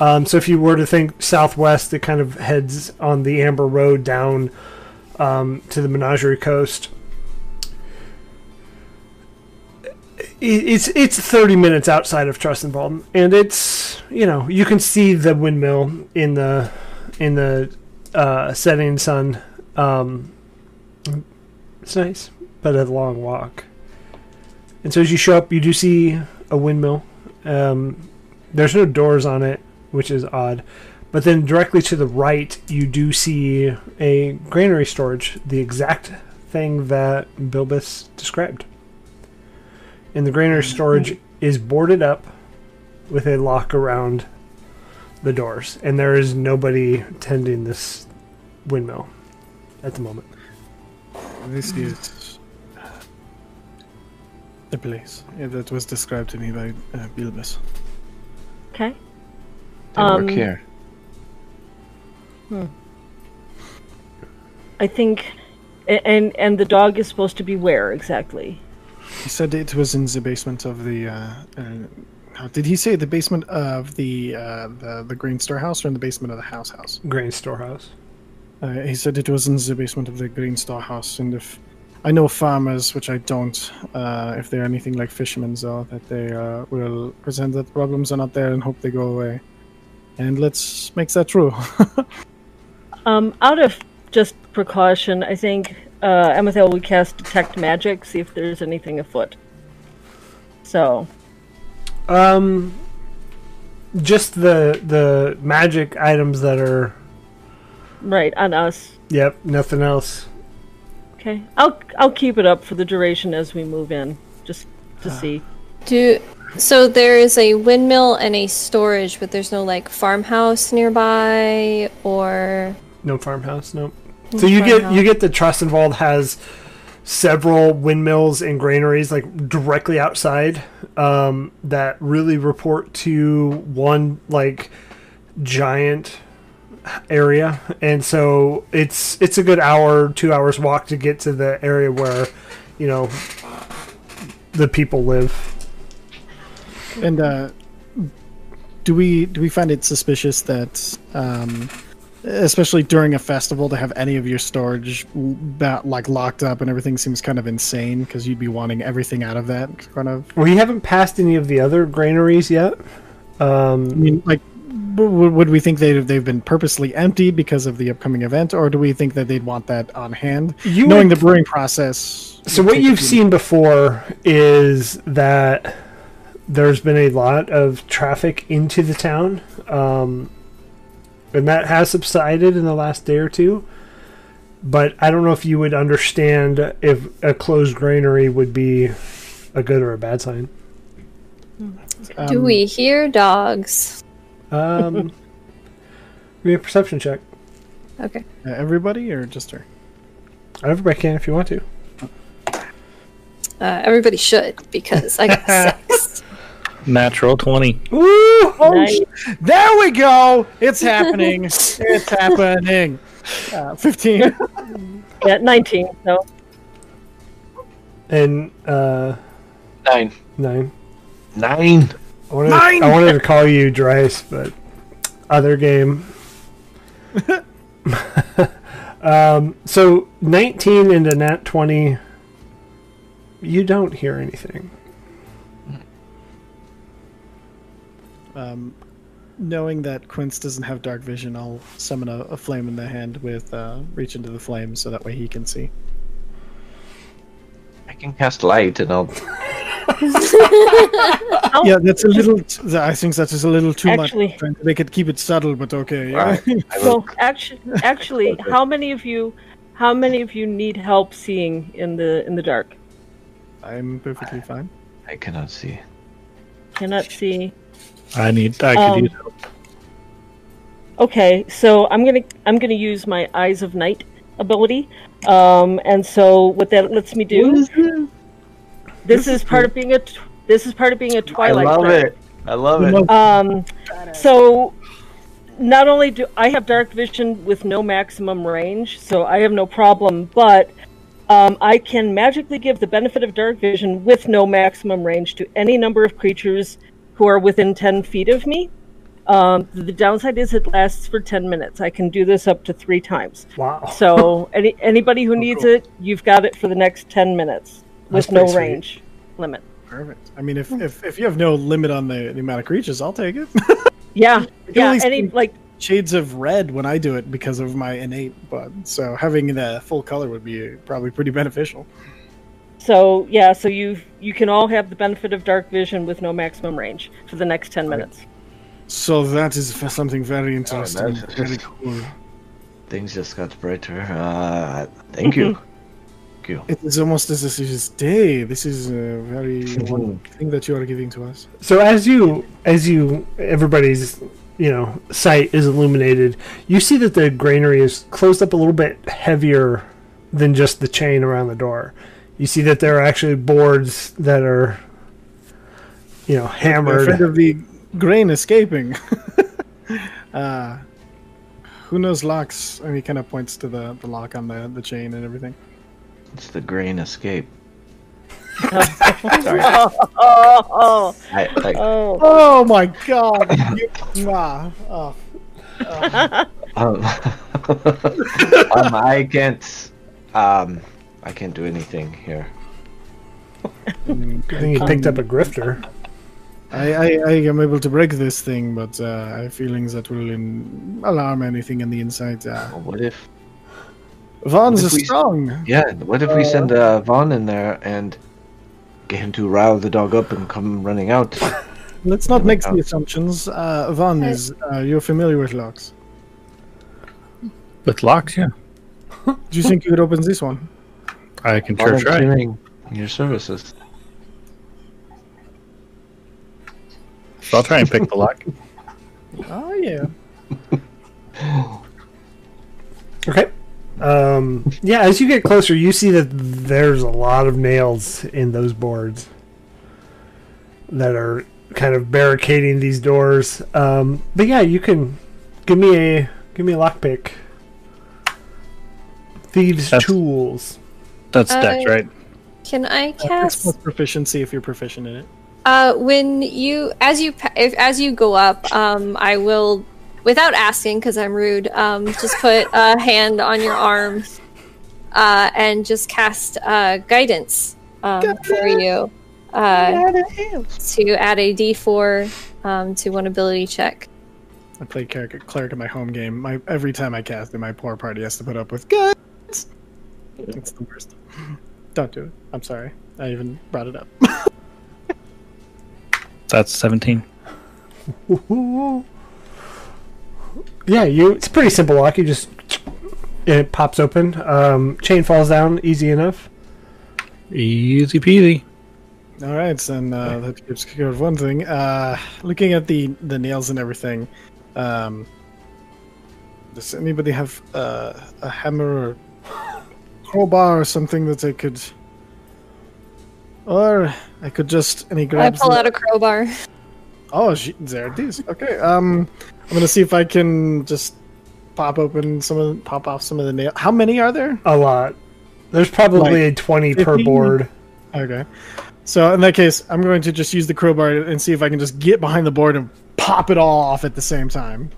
Speaker 1: um, so if you were to think southwest, it kind of heads on the Amber Road down um, to the Menagerie Coast. It's it's thirty minutes outside of Trust and it's you know you can see the windmill in the in the uh, setting sun. Um, it's nice, but a long walk. And so as you show up, you do see a windmill. Um, there's no doors on it, which is odd. But then directly to the right, you do see a granary storage, the exact thing that Bilbus described. And the granary storage is boarded up with a lock around the doors, and there is nobody tending this windmill at the moment.
Speaker 2: This is the place yeah, that was described to me by uh, Bilbus.
Speaker 6: Okay.
Speaker 3: They
Speaker 6: Um,
Speaker 3: work here. Hmm.
Speaker 6: I think, and and the dog is supposed to be where exactly?
Speaker 2: He said it was in the basement of the. Uh, uh, did he say the basement of the uh, the the Green Star House or in the basement of the House House?
Speaker 1: Grain storehouse.
Speaker 2: Uh, he said it was in the basement of the Green storehouse, and if I know farmers, which I don't, uh, if they're anything like fishermen, though, that they uh, will pretend that problems are not there and hope they go away. And let's make that true. [LAUGHS]
Speaker 6: Um, out of just precaution, I think uh, Amethyl would cast detect magic, see if there's anything afoot. So,
Speaker 1: Um, just the the magic items that are.
Speaker 6: right on us.
Speaker 1: Yep, nothing else.
Speaker 6: Okay, I'll I'll keep it up for the duration as we move in, just to see.
Speaker 4: Do so there is a windmill and a storage, but there's no like farmhouse nearby or
Speaker 1: No farmhouse. Nope. So you get you get the Trustenwald has several windmills and granaries like directly outside um, that really report to one like giant area. And so it's it's a good hour two hours walk to get to the area where you know the people live.
Speaker 2: And uh, do we do we find it suspicious that, um, especially during a festival, to have any of your storage ba- like locked up and everything seems kind of insane because you'd be wanting everything out of that kind of.
Speaker 1: we haven't passed any of the other granaries yet um,
Speaker 2: I mean, like, would we think they've they've been purposely emptied because of the upcoming event, or do we think that they'd want that on hand,
Speaker 1: You
Speaker 2: knowing
Speaker 1: would-
Speaker 2: the brewing process?
Speaker 1: So what you've seen before is that there's been a lot of traffic into the town, um, and that has subsided in the last day or two. But I don't know if you would understand if a closed granary would be a good or a bad sign.
Speaker 4: do
Speaker 2: um,
Speaker 4: we hear dogs?
Speaker 1: Um, [LAUGHS] give me a perception check.
Speaker 4: Okay.
Speaker 2: uh, everybody or just her?
Speaker 1: Everybody can if you want to.
Speaker 4: Uh, everybody should because I got [LAUGHS] six.
Speaker 5: Natural 20.
Speaker 1: Woo!
Speaker 6: Nice.
Speaker 2: There we go. It's [LAUGHS] happening. it's happening. Uh, [LAUGHS] Fifteen.
Speaker 6: Yeah, nineteen. So
Speaker 1: And uh,
Speaker 3: Nine.
Speaker 1: nine.
Speaker 3: Nine.
Speaker 1: I wanted,
Speaker 2: Nine!
Speaker 1: I wanted to call you Dryce, but other game. [LAUGHS] um, so 19 into nat 20, you don't hear anything.
Speaker 2: Um, knowing that Quince doesn't have dark vision, I'll summon a, a flame in the hand with uh, reach into the flame so that way he can see.
Speaker 3: I can cast light, and I'll. [LAUGHS]
Speaker 2: Yeah, that's a little. T- I think that is a little too
Speaker 6: Actually-
Speaker 2: much. Trying to make it keep it subtle, but okay. Yeah.
Speaker 3: Alright, [LAUGHS] I will.
Speaker 6: Well, actually, [LAUGHS] actually, how many of you, how many of you need help seeing in the in the dark?
Speaker 2: I'm perfectly fine.
Speaker 3: I cannot see.
Speaker 6: Cannot see.
Speaker 5: I need. I could
Speaker 6: Um,
Speaker 5: use help.
Speaker 6: Okay, so I'm gonna I'm gonna use my Eyes of Night ability, um, and so what that lets me do. This, is part of being a this is part of being a Twilight.
Speaker 3: I love
Speaker 6: Dark.
Speaker 3: it. I love it.
Speaker 6: Um, so not only do I have dark vision with no maximum range, so I have no problem, but um, I can magically give the benefit of dark vision with no maximum range to any number of creatures who are within 10 feet of me. Um, the downside is it lasts for 10 minutes. I can do this up to three times.
Speaker 1: Wow.
Speaker 6: So any anybody who [LAUGHS] needs
Speaker 2: cool.
Speaker 6: it, you've got it for the next 10 minutes with
Speaker 1: That's
Speaker 6: no
Speaker 1: sweet.
Speaker 6: range limit.
Speaker 2: Perfect. I mean, if, if if you have no limit on the, the amount of creatures, I'll take it. [LAUGHS]
Speaker 6: Yeah, yeah. Any like
Speaker 2: Shades of red when I do it because of my innate blood. So having the full color would be probably pretty beneficial.
Speaker 6: So yeah, so you you can all have the benefit of dark vision with no maximum range for the next ten minutes.
Speaker 2: So that is something very interesting.
Speaker 3: that's-
Speaker 2: very cool.
Speaker 3: Things just got brighter. Uh, thank you. [LAUGHS] thank you.
Speaker 2: It is almost as if this is day. This is a very [LAUGHS] wonderful thing that you are giving to us.
Speaker 1: So as you as you everybody's you know sight is illuminated, you see that the granary is closed up a little bit heavier than just the chain around the door. You see that there are actually boards that are, you know, hammered.
Speaker 2: Afraid
Speaker 1: hammered.
Speaker 2: of the grain escaping. [LAUGHS] uh, who knows locks? And he kind of points to the, the lock on the, the chain and everything.
Speaker 3: It's the grain escape. [LAUGHS]
Speaker 6: Oh, [LAUGHS]
Speaker 3: I, I,
Speaker 6: oh,
Speaker 2: Oh my god! You, ah, oh.
Speaker 3: um, um, I can't. Um, I can't do anything here.
Speaker 1: I think he picked up a grifter.
Speaker 2: I, I, I am able to break this thing, but uh, I have feelings that will in, alarm anything in the inside. Uh,
Speaker 3: What if?
Speaker 2: Vaughn's
Speaker 3: What
Speaker 2: is
Speaker 3: if we-
Speaker 2: strong.
Speaker 3: Yeah. What if we send uh, Vaughn in there and get him to rile the dog up and come running out?
Speaker 2: Let's not make
Speaker 3: God.
Speaker 2: the assumptions. Uh, Vaughn is. Uh, you're familiar with locks.
Speaker 5: With locks, yeah.
Speaker 2: Do you think you could open this one?
Speaker 5: I can sure try.
Speaker 3: Your services.
Speaker 5: So I'll try and pick the lock. [LAUGHS]
Speaker 2: Oh yeah. [LAUGHS]
Speaker 1: Okay. Um, yeah, as you get closer, you see that there's a lot of nails in those boards that are kind of barricading these doors. Um, but yeah, you can give me a give me a lockpick. Thieves'
Speaker 5: That's-
Speaker 1: tools.
Speaker 5: That's Dex,
Speaker 4: Uh,
Speaker 5: right?
Speaker 4: Can I
Speaker 2: That's
Speaker 4: cast?
Speaker 2: plus proficiency if you're proficient in it.
Speaker 4: Uh, when you as you if, as you go up, um, I will, without asking because I'm rude, um, just put a hand on your arm, uh, and just cast uh, guidance um, for you, uh, to add a D4 um, to one ability check.
Speaker 2: I play cleric, cleric in my home game. My every time I cast it, my poor party has to put up with guns. It's the worst. [LAUGHS] Don't do it. I'm sorry. I even brought it up. [LAUGHS]
Speaker 5: That's 17. [LAUGHS]
Speaker 1: Yeah, you. It's pretty simple lock. You just it pops open. Um, chain falls down, easy enough.
Speaker 5: Easy peasy.
Speaker 2: All right, then uh, that gives care of one thing. Uh, looking at the the nails and everything, um, does anybody have uh, a hammer or crowbar or something that I could, or I could just and he
Speaker 4: I pull
Speaker 2: the...
Speaker 4: out a crowbar.
Speaker 2: Oh, she... there it is. Okay. Um, I'm gonna see if I can just pop open some of, pop off some of the nails. How many are there?
Speaker 1: A lot. There's probably
Speaker 2: Like
Speaker 1: twenty per board.
Speaker 2: Okay. So in that case, I'm going to just use the crowbar and see if I can just get behind the board and pop it all off at the same time.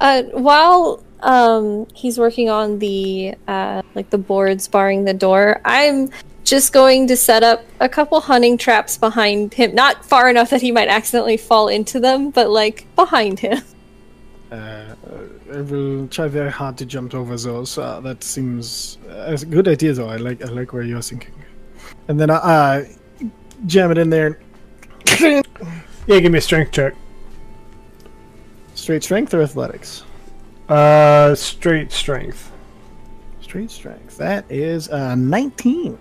Speaker 4: Uh, while um, he's working on the uh, like the boards barring the door, I'm just going to set up a couple hunting traps behind him, not far enough that he might accidentally fall into them, but like behind him. [LAUGHS]
Speaker 2: Uh, I will try very hard to jump over those. Uh, that seems uh, a good idea, though. I like I like where you're thinking. And then I uh, jam it in there. [LAUGHS]
Speaker 1: Yeah, give me a strength check.
Speaker 2: Straight strength or athletics?
Speaker 1: Uh, straight strength.
Speaker 2: Straight strength. That is uh, 19.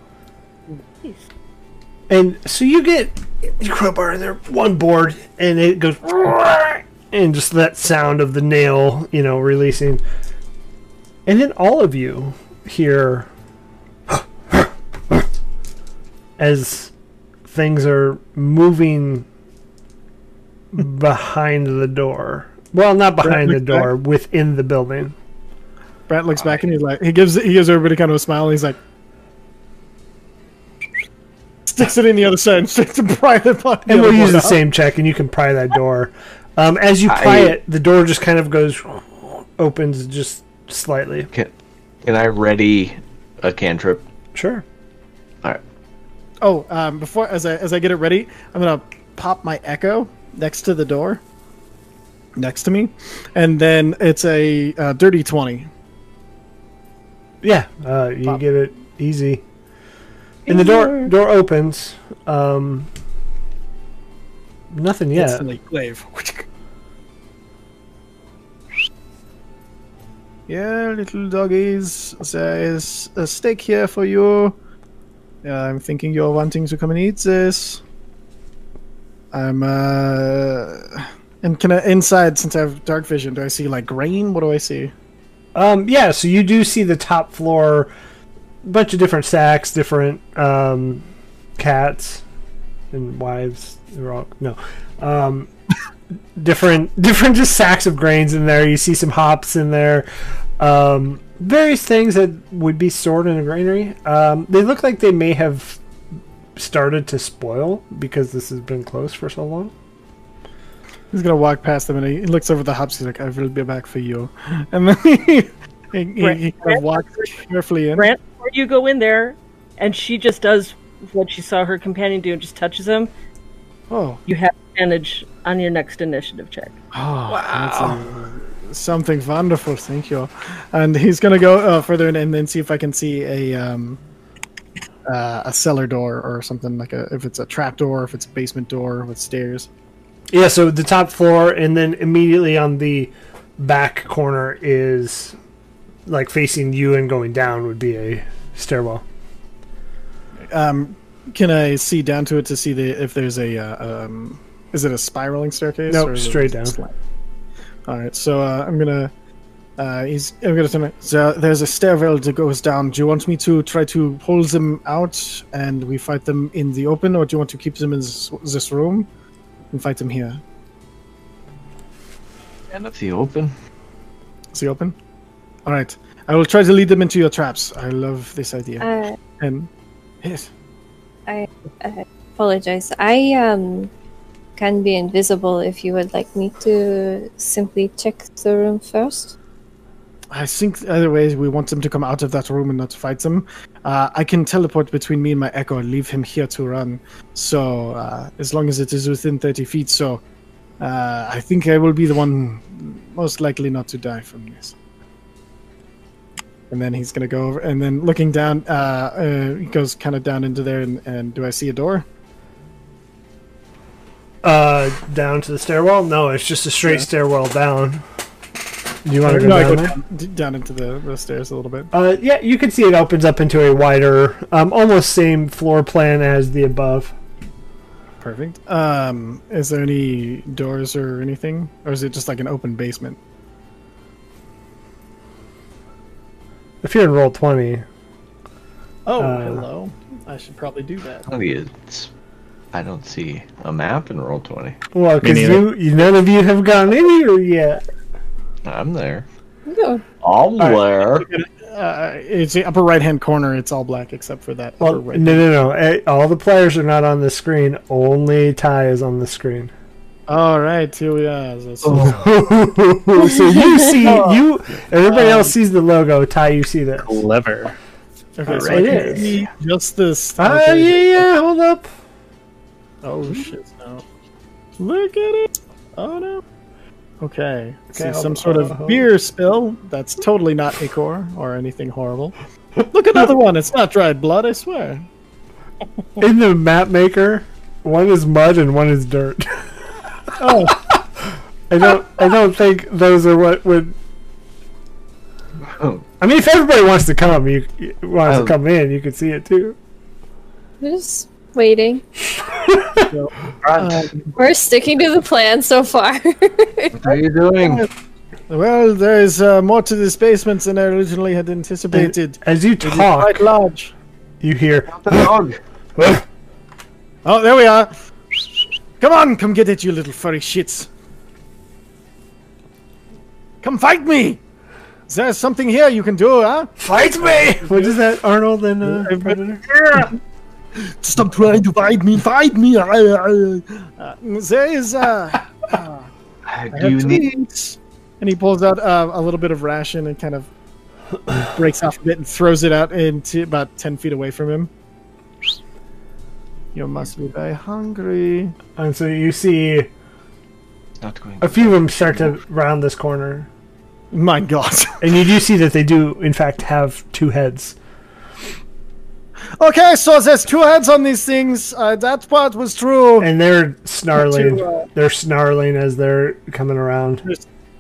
Speaker 1: And so you get your crowbar in there, one board, and it goes, and just that sound of the nail, you know, releasing. And then all of you hear as things are moving behind the door. Well, not behind the
Speaker 2: looks back.
Speaker 1: door, within the building.
Speaker 2: Brett looks back and he's like, he gives he gives everybody kind of a smile. And he's like, sticks it in the other side and straight to pry the the
Speaker 1: And we'll use the
Speaker 2: out.
Speaker 1: same check, and you can pry that door. Um, as you pry
Speaker 3: I-
Speaker 1: it, the door just kind of goes, opens just slightly.
Speaker 3: Can, can I ready a cantrip?
Speaker 1: Sure.
Speaker 3: All right.
Speaker 2: Oh, um, before as I as I get it ready, I'm gonna pop my echo next to the door, next to me, and then it's a uh, dirty twenty.
Speaker 1: Yeah, uh, you
Speaker 2: Pop.
Speaker 1: get it easy. And the door door opens. Um, nothing yet.
Speaker 2: Instantly, glaive. [LAUGHS] Yeah, little doggies, there is a steak here for you. Yeah, I'm thinking you're wanting to come and eat this. I'm uh And can I inside since I have dark vision? Do I see like grain? What do I see?
Speaker 1: Um, yeah, so you do see the top floor, bunch of different sacks, different um, cats and wives. They're all no, um, [LAUGHS] different [LAUGHS] different just sacks of grains in there. You see some hops in there, um, various things that would be stored in a granary. Um, they look like they may have started to spoil because this has been closed for so long.
Speaker 2: He's gonna walk past them and he looks over the hops. He's like, "I will be back for you," [LAUGHS] and then he, he, he, he kind of walks carefully in.
Speaker 6: Grant, before you go in there, and she just does what she saw her companion do and just touches him,
Speaker 2: Oh,
Speaker 6: you have advantage on your next initiative check.
Speaker 2: Oh, that's a- something wonderful. Thank you. And he's gonna go uh, further in and then see if I can see a um, uh, a cellar door or something like a if it's a trap door, if it's a basement door with stairs.
Speaker 1: Yeah, so the top floor, and then immediately on the back corner is like facing you and going down would be a stairwell.
Speaker 2: Um, can I see down to it to see the if there's a uh, um, is it a spiraling staircase?
Speaker 1: Nope,
Speaker 2: is it
Speaker 1: straight down.
Speaker 2: slant? All right, so uh, I'm gonna. Uh, he's. I'm gonna turn. it- So there's a stairwell that goes down. Do you want me to try to pull them out and we fight them in the open, or do you want to keep them in this, this room and fight them here?
Speaker 3: End up the open.
Speaker 2: Is he open? All right. I will try to lead them into your traps. I love this idea.
Speaker 4: Uh,
Speaker 2: and yes, I
Speaker 4: apologize. I um can be invisible if you would like me to simply check the room first.
Speaker 2: I think either way we want them to come out of that room and not fight them. Uh, I can teleport between me and my echo and leave him here to run. So uh, as long as it is within thirty feet, so uh, I think I will be the one most likely not to die from this. And then he's gonna go over, and then looking down, uh, uh, he goes kind of down into there, and, and do I see a door?
Speaker 1: Uh, down to the stairwell? No, it's just a straight
Speaker 2: Yeah.
Speaker 1: stairwell down. Do you want to go
Speaker 2: no, I
Speaker 1: down
Speaker 2: go down, down into the, the stairs a little bit.
Speaker 1: Uh, yeah, you can see it opens up into a wider, um, almost same floor plan as the above.
Speaker 2: Perfect. Um, is there any doors or anything, or is it just like an open basement?
Speaker 1: If you're in roll twenty,
Speaker 2: Oh,
Speaker 1: Uh,
Speaker 2: hello. I should probably do that.
Speaker 3: Oh, it's. I don't see a map in roll twenty.
Speaker 1: well, because you, you, none of you have gone in here yet.
Speaker 3: I'm there.
Speaker 4: No.
Speaker 3: I'm there.
Speaker 2: Uh, it's the upper right hand corner. It's all black except for that
Speaker 1: Well,
Speaker 2: upper right.
Speaker 1: no, no, no. eh, All the players are not on the screen. Only Ty is on the screen.
Speaker 2: All right, here we are. That's- [LAUGHS]
Speaker 1: so you [LAUGHS] see you. Everybody else sees the logo. Ty, you see this.
Speaker 5: Clever.
Speaker 2: Okay, so
Speaker 1: It
Speaker 2: I can just this.
Speaker 1: Ah,
Speaker 2: okay.
Speaker 1: yeah, yeah. Hold up.
Speaker 2: Oh shit! No. Look at it. Oh no. Okay.
Speaker 1: Okay,
Speaker 2: See some sort
Speaker 1: hold on,
Speaker 2: of
Speaker 1: uh-huh.
Speaker 2: beer spill. That's totally not ichor or anything horrible. Look another one. It's not dried blood. I swear. [LAUGHS]
Speaker 1: In the map maker, one is mud and one is dirt. [LAUGHS]
Speaker 2: Oh.
Speaker 1: I don't. I don't think those are what would.
Speaker 3: Oh,
Speaker 1: I mean, if everybody wants to come, you, you wants
Speaker 3: Oh.
Speaker 1: to come in, you can see it too.
Speaker 4: We're just waiting.
Speaker 3: Grant,
Speaker 4: We're sticking to the plan so far. [LAUGHS]
Speaker 3: what are you doing?
Speaker 2: Well, there's uh, more to this basement than I originally had anticipated.
Speaker 1: As you
Speaker 2: It is
Speaker 1: talk,
Speaker 2: quite large.
Speaker 1: you hear.
Speaker 3: The dog. [LAUGHS]
Speaker 2: Oh, there we are. Come on, come get it, you little furry shits. Come fight me. Is there something here you can do, huh?
Speaker 1: Fight me! What is that, Arnold and uh, Predator?
Speaker 2: Stop trying to fight me, fight me. Uh, there is, uh, [LAUGHS]
Speaker 3: Uh, Do you need?
Speaker 2: And he pulls out uh, a little bit of ration and kind of breaks off a bit and throws it out into about 10 feet away from him. You must be very hungry.
Speaker 1: And so you see
Speaker 3: Not going.
Speaker 1: a few of them start to round this corner,
Speaker 2: My god.
Speaker 1: and you do see that they do, in fact, have two heads.
Speaker 2: Okay, so there's two heads on these things. Uh, that part was true.
Speaker 1: and they're snarling.
Speaker 2: To, uh,
Speaker 1: They're snarling as they're coming around.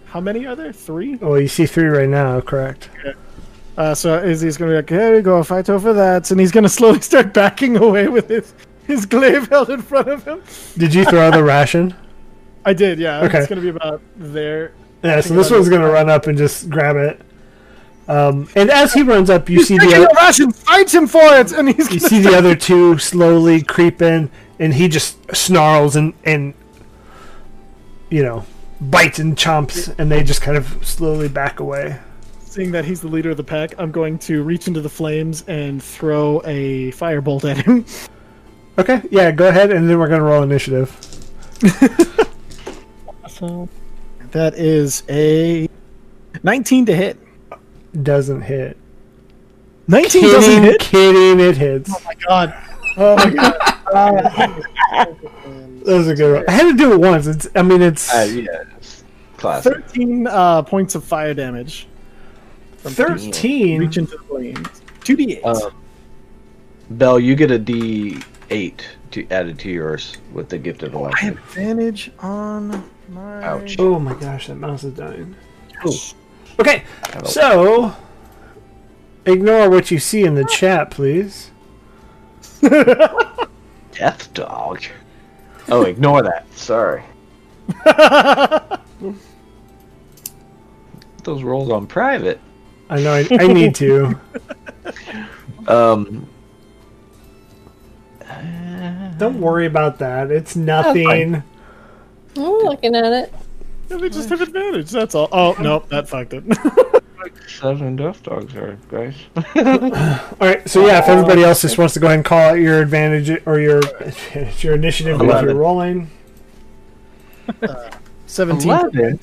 Speaker 2: How many are there? Three?
Speaker 1: Well, you see three right now, correct?
Speaker 2: Uh, so Izzy's gonna be like, here we go, fight over that. And he's gonna slowly [LAUGHS] start backing away with his, his glaive held in front of him.
Speaker 1: Did you throw the ration?
Speaker 2: I did, yeah.
Speaker 1: Okay.
Speaker 2: It's gonna be about there.
Speaker 1: Yeah, so this one's gonna run up and just grab it. Um, and as he runs up, you
Speaker 2: He's
Speaker 1: see the
Speaker 2: a ration. Fight him for it, and he's
Speaker 1: you see the other two slowly creep in, and he just snarls and and you know bites and chomps, and they just kind of slowly back away.
Speaker 2: Seeing that he's the leader of the pack, I'm going to reach into the flames and throw a firebolt at him.
Speaker 1: Okay, yeah, go ahead, and then we're gonna roll initiative. [LAUGHS]
Speaker 6: So
Speaker 2: That is a 19 to hit.
Speaker 1: Doesn't hit.
Speaker 2: 19 doesn't hit.
Speaker 1: kidding, it hits.
Speaker 2: Oh my god. Oh my god. [LAUGHS]
Speaker 1: That was a good one. I had to do it once. It's, I mean, it's
Speaker 3: Uh, yeah, it's classic.
Speaker 2: 13 uh, points of fire damage.
Speaker 1: Thirteen.
Speaker 2: Reach into the flames. 2d8.
Speaker 3: Um, Bell, you get a D8 to added to yours with the gift of the
Speaker 2: I have
Speaker 3: lesson.
Speaker 2: advantage on my.
Speaker 3: Ouch.
Speaker 1: Oh my gosh, that mouse is dying. Okay, so ignore what you see in the chat, please. [LAUGHS]
Speaker 3: Death dog. Oh, ignore that. Sorry. [LAUGHS] Those rolls on private.
Speaker 1: I know I, I need to. [LAUGHS]
Speaker 3: Um,
Speaker 1: Don't worry about that. It's nothing.
Speaker 4: I'm looking at it.
Speaker 2: Yeah, they just have advantage. That's all. Oh no, that fucked it. [LAUGHS]
Speaker 3: seven death dogs are guys. [LAUGHS]
Speaker 1: All right, so yeah, if everybody else just wants to go ahead and call out your advantage or your [LAUGHS] your initiative if
Speaker 3: Eleven.
Speaker 1: you're rolling.
Speaker 2: 17.
Speaker 3: Eleven.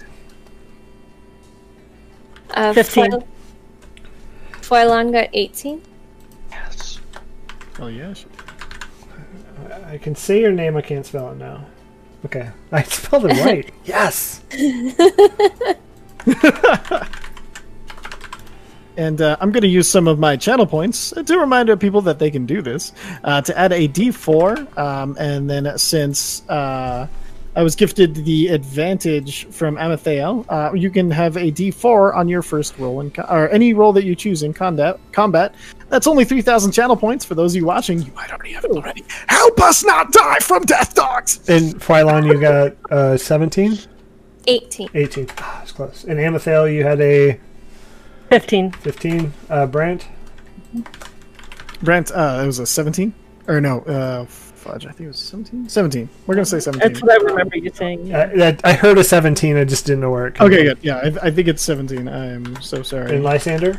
Speaker 4: Uh,
Speaker 6: 15.
Speaker 4: Foil- Foilon got 18.
Speaker 3: Yes.
Speaker 2: Oh yes.
Speaker 1: I can say your name. I can't spell it now. Okay, [LAUGHS] I spelled it right. [LAUGHS] yes. [LAUGHS]
Speaker 2: And uh, I'm going to use some of my channel points to remind people that they can do this uh, to add a D4. Um, and then since uh, I was gifted the advantage from Amathael, uh, you can have a D4 on your first roll in co- or any roll that you choose in combat. Combat. That's only 3,000 channel points for those of you watching. You might already have it already. Help us not die from death dogs.
Speaker 1: And Phylon, you got uh, 17?
Speaker 4: 18.
Speaker 1: 18. Ah, it's close. And Amethyl, you had a
Speaker 6: 15.
Speaker 1: 15. Uh, Brant?
Speaker 2: Brant, uh, it was a 17 or no? Uh, fudge. I think it was 17. 17. We're gonna say 17.
Speaker 6: That's what I remember you saying.
Speaker 1: Uh, that, I heard a 17. I just didn't know where
Speaker 2: Okay, good. Yeah, I, I think it's 17. I'm so sorry.
Speaker 1: And Lysander?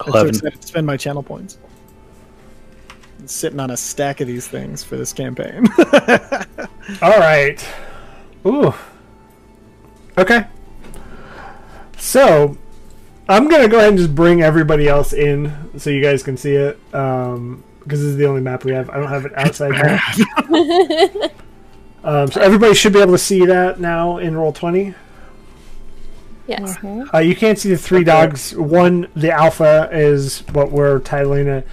Speaker 2: I'm so
Speaker 5: 11.
Speaker 2: to spend my channel points. I'm sitting on a stack of these things for this campaign. [LAUGHS]
Speaker 1: All right. Ooh. Okay. So, I'm gonna go ahead and just bring everybody else in so you guys can see it. Um, because this is the only map we have. I don't have an outside map. [LAUGHS] um, so everybody should be able to see that now in roll twenty.
Speaker 4: Yes.
Speaker 1: Uh, you can't see the three dogs. One, the alpha, is what we're titling it,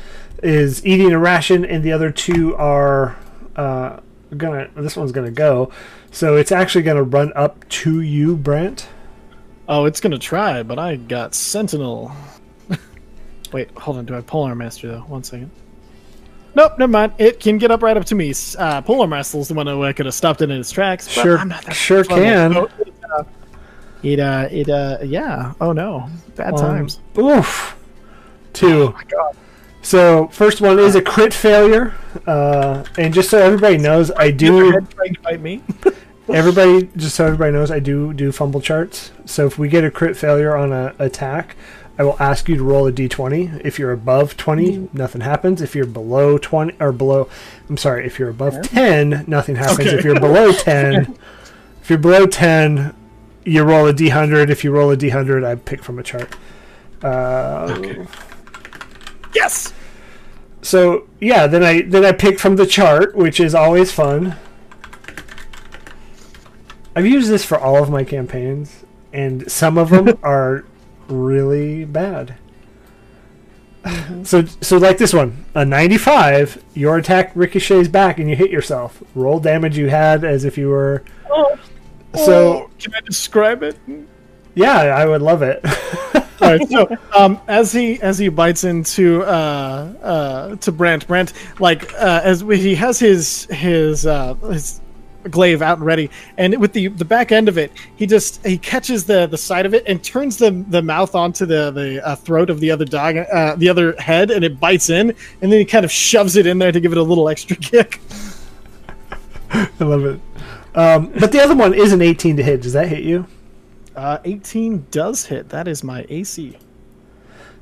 Speaker 1: is eating a ration, and the other two are uh, gonna. This one's gonna go, so it's actually gonna run up to you, Brent.
Speaker 2: oh, it's gonna try, but I got Sentinel. [LAUGHS] Wait, hold on. Do I have Polearm Master though? One second. Nope, never mind. It can get up right up to me. S- Uh, Polearm Master's the one who I could have stopped it in its tracks. but
Speaker 1: Sure,
Speaker 2: I'm not that
Speaker 1: sure
Speaker 2: level.
Speaker 1: can.
Speaker 2: It, uh, it, uh, yeah. Oh no, bad
Speaker 1: Um,
Speaker 2: times.
Speaker 1: Oof. Two.
Speaker 2: Oh my god.
Speaker 1: So first one is a crit failure, uh, and just so everybody knows, I do.
Speaker 2: bite me. [LAUGHS]
Speaker 1: Everybody, just so everybody knows, I do do fumble charts. So if we get a crit failure on a attack, I will ask you to roll a d20. If you're above 20, nothing happens. If you're below 20 or below, I'm sorry, if you're above 10, nothing happens.
Speaker 2: Okay.
Speaker 1: If you're below [LAUGHS] 10, if you're below 10, you roll a d100. If you roll a d100, I pick from a chart. Uh,
Speaker 2: yes.
Speaker 1: So yeah, then I then I pick from the chart, which is always fun. I've used this for all of my campaigns, and some of them [LAUGHS] are really bad. So so like this one, a 95, your attack ricochets back and you hit yourself. Roll damage you had as if you were.
Speaker 6: Oh,
Speaker 1: So
Speaker 2: can I describe it?
Speaker 1: yeah, I would love it. [LAUGHS]
Speaker 2: All right, so um, as he as he bites into uh, uh, to Brent, Brent like uh, as we, he has his his uh, his glaive out and ready, and with the the back end of it, he just he catches the the side of it and turns the the mouth onto the the uh, throat of the other dog, uh, the other head, and it bites in, and then he kind of shoves it in there to give it a little extra kick. [LAUGHS]
Speaker 1: I love it. Um, but the other one is an 18 to hit. Does that hit you?
Speaker 2: Uh, 18 does hit. That is my AC.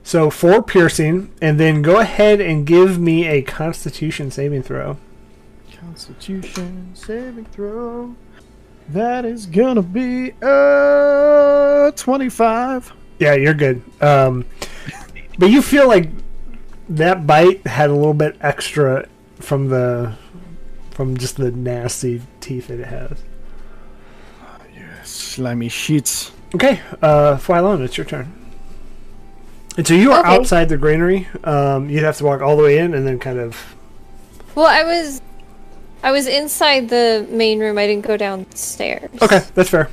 Speaker 1: So four piercing, and then go ahead and give me a Constitution saving throw.
Speaker 2: Constitution saving throw. That is gonna be uh 25.
Speaker 1: Yeah, you're good. Um, but you feel like that bite had a little bit extra from the from just the nasty teeth that it has.
Speaker 2: Slimy sheets.
Speaker 1: Okay, uh, Phylon, it's your turn. And so you are
Speaker 4: Okay.
Speaker 1: outside the granary. Um, you'd have to walk all the way in and then kind of.
Speaker 4: Well, I was, I was inside the main room. I didn't go downstairs.
Speaker 1: Okay, that's fair.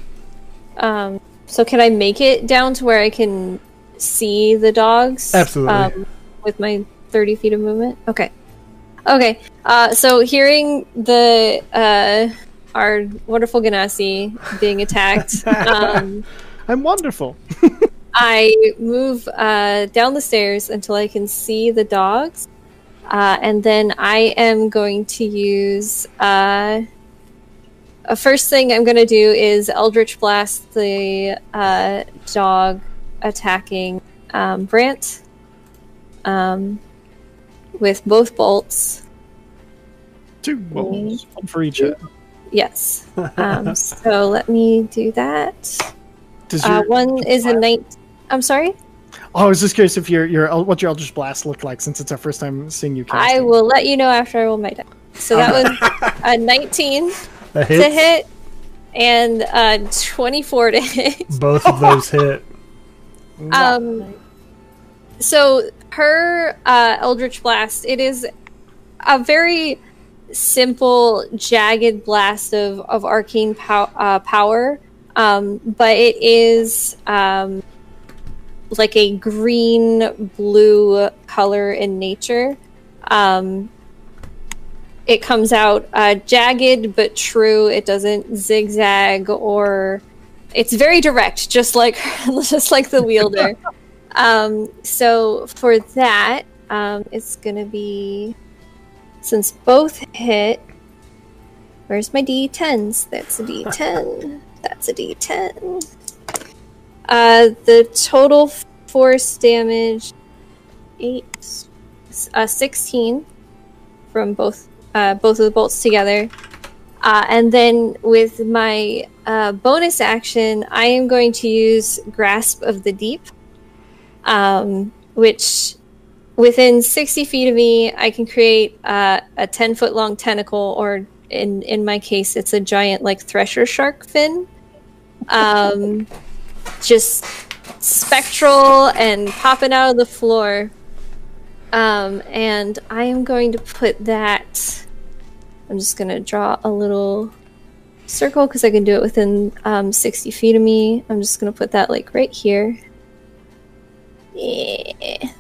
Speaker 4: Um. So can I make it down to where I can see the dogs?
Speaker 1: Absolutely.
Speaker 4: Um, with my thirty feet of movement. Okay. Okay. Uh. So hearing the uh our wonderful Genasi being attacked, [LAUGHS] um,
Speaker 2: I'm wonderful. [LAUGHS]
Speaker 4: I move uh, down the stairs until I can see the dogs, uh, and then I am going to use. Uh, a first thing I'm going to do is Eldritch Blast the uh, dog attacking um, Brant um, with both bolts.
Speaker 2: Two bolts, one for each head.
Speaker 4: Yes. Um, [LAUGHS] so let me do that.
Speaker 2: Does
Speaker 4: Uh,
Speaker 2: your,
Speaker 4: one is a night. I'm sorry.
Speaker 2: oh, I was just curious if your your what your Eldritch Blast looked like since it's our first time seeing you cast.
Speaker 4: I will let you know after I roll my die. So that was [LAUGHS] a 19
Speaker 1: That
Speaker 4: to hit and uh 24 to hit.
Speaker 1: Both of those hit. [LAUGHS]
Speaker 4: Um so her uh Eldritch Blast, it is a very simple jagged blast of of arcane pow- uh, power. Um but it is um like a green blue color in nature. Um it comes out uh, jagged but true. It doesn't zigzag or it's very direct, just like [LAUGHS] just like the wielder. [LAUGHS] um, so for that, um, it's gonna be since both hit. Where's my d10s? That's a d10. [LAUGHS] That's a d10. Uh, the total force damage eight, uh, sixteen from both uh, both of the bolts together. Uh, and then with my uh, bonus action, I am going to use Grasp of the Deep, um, which within 60 feet of me, I can create uh, a 10 foot long tentacle, or in, in my case, it's a giant like thresher shark fin. Um, [LAUGHS] just spectral and popping out of the floor. Um, and I am going to put that. I'm just going to draw a little circle because I can do it within um, 60 feet of me. I'm just going to put that like right here. Yeah,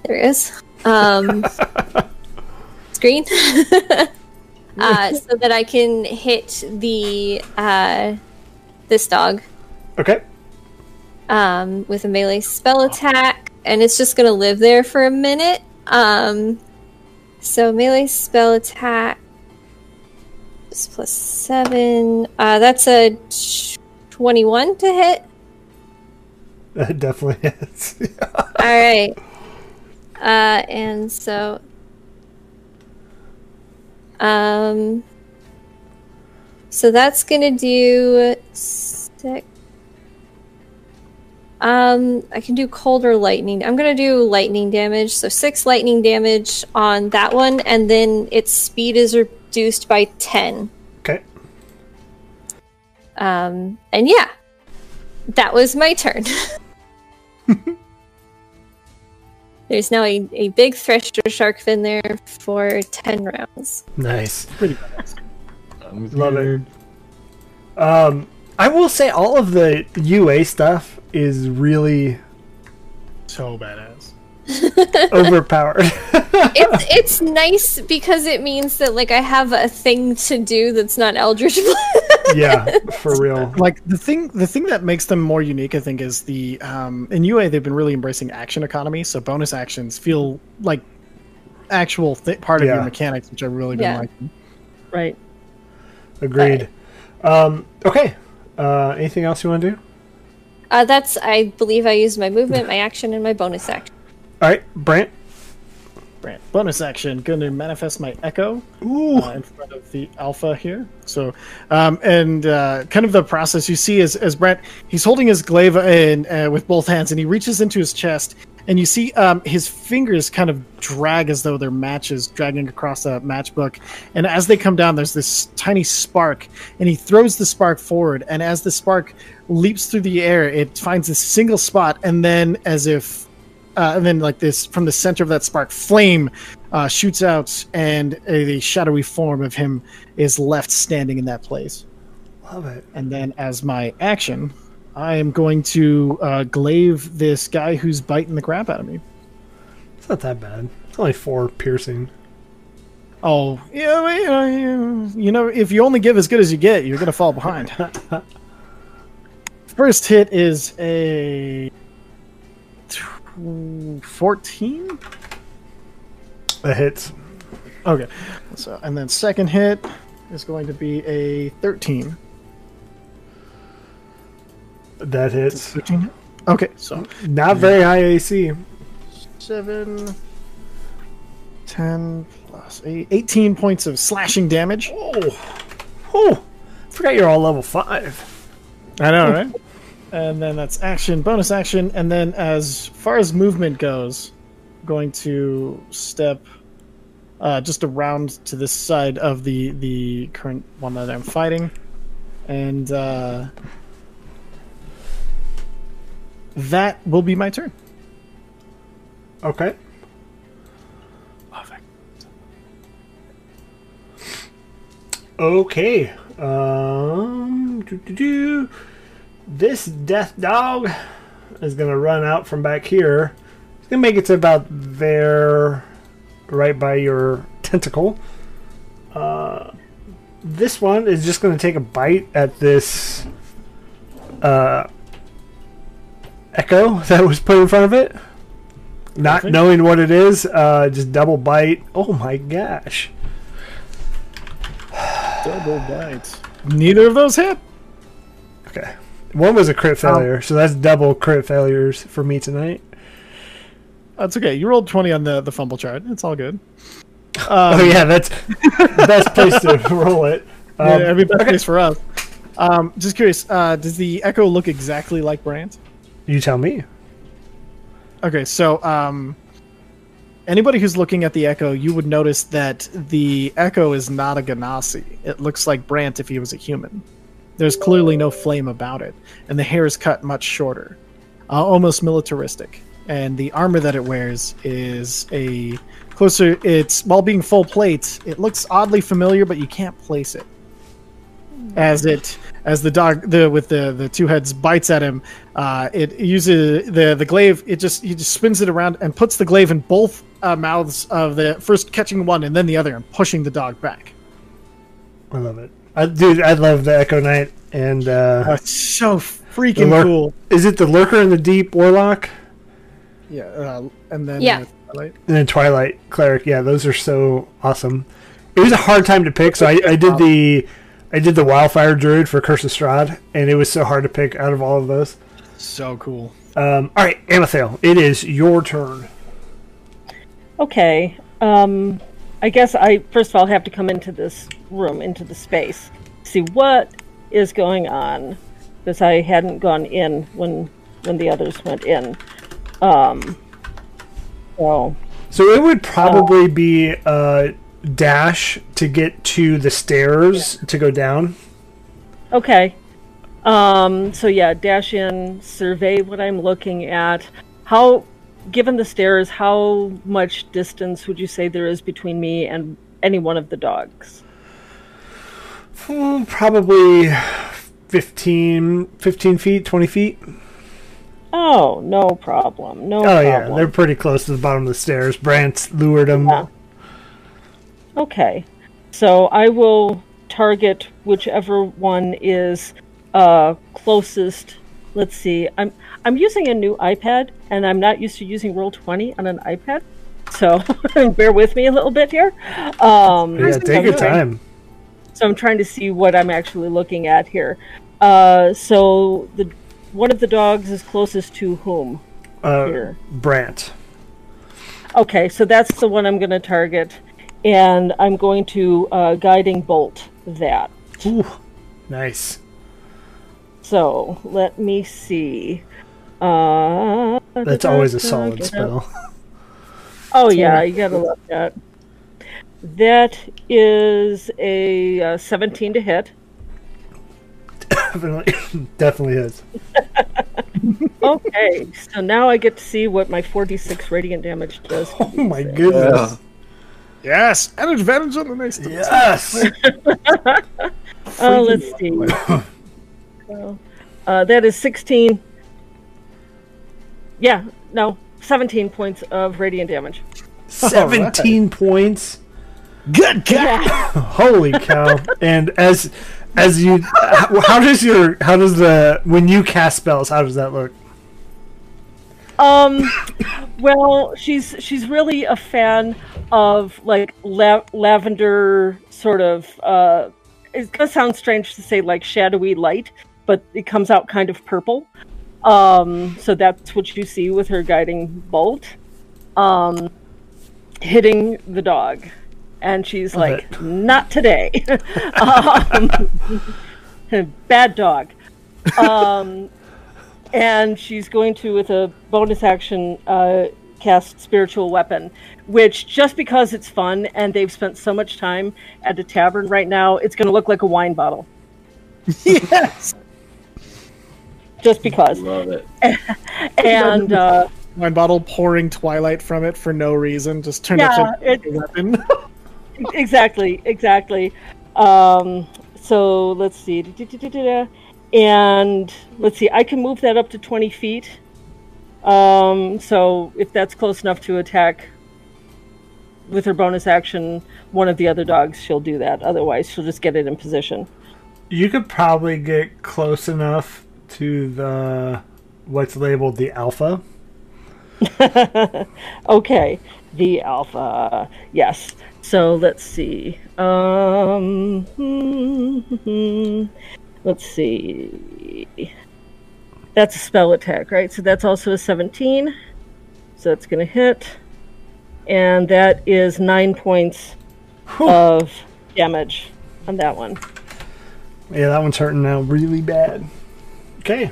Speaker 4: there it is. Um, [LAUGHS] screen. [LAUGHS] uh, so that I can hit the uh, this dog
Speaker 1: Okay.
Speaker 4: um, with a melee spell attack, and it's just gonna live there for a minute. Um, so melee spell attack is plus seven. Uh, that's a twenty-one to hit. [LAUGHS]
Speaker 1: That definitely is. [LAUGHS]
Speaker 4: All right. Uh, and so, um, so that's gonna do six. Um, I can do cold or lightning. I'm gonna do lightning damage. So six lightning damage on that one, and then its speed is reduced by ten.
Speaker 1: okay.
Speaker 4: Um, and yeah, that was my turn. [LAUGHS] [LAUGHS] There's now a, a big thresher shark fin there for 10 rounds.
Speaker 1: Nice.
Speaker 2: Pretty badass.
Speaker 1: Love it. Um, I will say all of the UA stuff is really
Speaker 2: So badass. [LAUGHS]
Speaker 1: overpowered.
Speaker 4: It's, [LAUGHS] it's nice because it means that like I have a thing to do that's not Eldritch Blast.
Speaker 1: Yeah, [LAUGHS] for real.
Speaker 2: like the thing the thing that makes them more unique i think is the um in ua they've been really embracing action economy so bonus actions feel like actual th- part of
Speaker 1: Yeah.
Speaker 2: your mechanics which i really been
Speaker 4: Yeah.
Speaker 2: liking
Speaker 6: Right.
Speaker 1: Agreed. Um, okay. Uh, anything else you want to do?
Speaker 4: Uh, that's, I believe I used my movement, my action, and my bonus action.
Speaker 1: All right, Brant.
Speaker 2: Bonus action gonna manifest my echo
Speaker 1: Ooh.
Speaker 2: uh, in front of the alpha here so um and uh kind of the process you see is as Brant he's holding his glaive in uh, with both hands and he reaches into his chest and you see um, his fingers kind of drag as though they're matches dragging across a matchbook and as they come down there's this tiny spark and he throws the spark forward and as the spark leaps through the air it finds a single spot and then as if uh, and then like this from the center of that spark flame uh, shoots out and a, the shadowy form of him is left standing in that place
Speaker 1: Love it.
Speaker 2: and then as my action i am going to uh, glaive this guy who's biting the crap out of me
Speaker 1: It's not that bad. It's only four piercing.
Speaker 2: oh yeah well, you you- you know if you only give as good as you get you're gonna fall behind [LAUGHS] first hit is a 14
Speaker 1: That hits.
Speaker 2: Okay. So and then second hit is going to be a 13.
Speaker 1: That hits.
Speaker 2: 13. Okay, so
Speaker 1: Not very high AC.
Speaker 2: 7 10 plus 8 18 points of slashing damage.
Speaker 1: Oh, oh! Forgot you're all level five.
Speaker 2: I know, right? And then that's action, bonus action, and then as far as movement goes, going to step uh, just around to this side of the the current one that I'm fighting, and uh, that will be my turn.
Speaker 1: Okay. Okay. Um. doo, doo, doo. This death dog is gonna run out from back here. It's gonna make it to about there, right by your tentacle. Uh, this one is just gonna take a bite at this uh, echo [LAUGHS] that was put in front of it. Not knowing what it is, uh, just double bite. Oh my gosh.
Speaker 2: Double bite. Neither of those hit.
Speaker 1: Okay. One was a crit failure, so that's double crit failures for me tonight.
Speaker 2: That's okay. You rolled 20 on the, the fumble chart. It's all good. [LAUGHS]
Speaker 1: oh yeah, that's the [LAUGHS] best place to [LAUGHS] roll it. Um,
Speaker 2: yeah, every best
Speaker 1: okay.
Speaker 2: case for us. Um, just curious, uh, does the Echo look exactly like Brant?
Speaker 1: You tell me.
Speaker 2: Okay, so um, anybody who's looking at the Echo, you would notice that the Echo is not a Genasi. It looks like Brant if he was a human. There's clearly no flame about it, and the hair is cut much shorter, uh, almost militaristic. And the armor that it wears is a closer. It's while being full plate, it looks oddly familiar, but you can't place it. As it as the dog the with the the two heads bites at him, uh, it uses the the glaive. It just he just spins it around and puts the glaive in both uh, mouths of the first catching one and then the other and pushing the dog back.
Speaker 1: I love it. I, dude, I love the Echo Knight. And uh,
Speaker 2: That's so freaking
Speaker 1: lurk-
Speaker 2: cool.
Speaker 1: is it the Lurker and the Deep Warlock?
Speaker 2: Yeah, uh, and then
Speaker 4: Yeah.
Speaker 2: Twilight.
Speaker 1: And then Twilight Cleric. Yeah, those are so awesome. It was a hard time to pick, so I, I did the I did the Wildfire Druid for Curse of Strahd, and it was so hard to pick out of all of those.
Speaker 2: so cool.
Speaker 1: Um, all right, Amethyl, it is your turn.
Speaker 6: Okay. Um, I guess I first of all have to come into this room, into the space, see what is going on, because I hadn't gone in when when the others went in. Um. So
Speaker 1: So it would probably be a dash to get to the stairs to go down.
Speaker 6: okay. Um. So yeah, dash in, survey what I'm looking at. How, given the stairs, how much distance would you say there is between me and any one of the dogs?
Speaker 1: Hmm, Probably 15, 15 feet, 20 feet.
Speaker 6: Oh, no problem. No
Speaker 1: Oh,
Speaker 6: problem.
Speaker 1: yeah, they're pretty close to the bottom of the stairs. Brant lured them.
Speaker 6: Yeah. Okay. So I will target whichever one is uh, closest. Let's see. I'm I'm using a new iPad, and I'm not used to using Roll Twenty on an iPad, so [LAUGHS] bear with me a little bit here. Um,
Speaker 1: Yeah, take your time.
Speaker 6: so I'm trying to see what I'm actually looking at here. Uh, so the one of the dogs is closest to whom?
Speaker 1: Uh,
Speaker 6: Here.
Speaker 1: Brant.
Speaker 6: Okay, so that's the one I'm going to target, and I'm going to uh, guiding bolt that.
Speaker 1: Ooh, nice.
Speaker 6: So let me see. Uh,
Speaker 1: That's always a solid spell. [LAUGHS]
Speaker 6: Oh yeah, you gotta love that. That is a uh, 17 to hit.
Speaker 1: definitely, [LAUGHS] definitely is. [LAUGHS]
Speaker 6: Okay, so now I get to see what my 46 radiant damage does.
Speaker 1: Oh my goodness.
Speaker 2: Yes, and advantage on the next.
Speaker 1: Yes.
Speaker 6: Oh, let's see. So, uh, that is 16. Yeah, no, 17 points of radiant damage.
Speaker 1: 17 points.
Speaker 2: Good God! [LAUGHS]
Speaker 1: Holy cow. and as as you how, how does your how does the when you cast spells, how does that look?
Speaker 6: Um, well, she's she's really a fan of like la- lavender sort of. Uh, it's gonna sound strange to say like shadowy light, but it comes out kind of purple. Um, so that's what you see with her guiding bolt, um, hitting the dog, and she's
Speaker 1: Love
Speaker 6: like,
Speaker 1: it.
Speaker 6: "Not today." [LAUGHS] um, bad dog. Um, and she's going to with a bonus action uh, cast spiritual weapon which just because it's fun and they've spent so much time at the tavern right now it's going to look like a wine bottle [LAUGHS]
Speaker 2: yes.
Speaker 6: Just because.
Speaker 3: Love it. [LAUGHS]
Speaker 6: and uh,
Speaker 2: Wine bottle pouring twilight from it for no reason, just turned
Speaker 6: Yeah,
Speaker 2: up
Speaker 6: it-
Speaker 2: a weapon. [LAUGHS]
Speaker 6: exactly exactly. Um, so let's see. And let's see i can move that up to 20 feet. Um, so if that's close enough to attack with her bonus action one of the other dogs she'll do that. Otherwise she'll just get it in position.
Speaker 1: You could probably get close enough to the what's labeled the alpha. [LAUGHS]
Speaker 6: okay the alpha yes. So let's see um [LAUGHS] let's see. That's a spell attack right? So that's also a 17 so that's gonna hit. And that is nine points of damage on that one.
Speaker 1: Yeah, that one's hurting now really bad. Okay.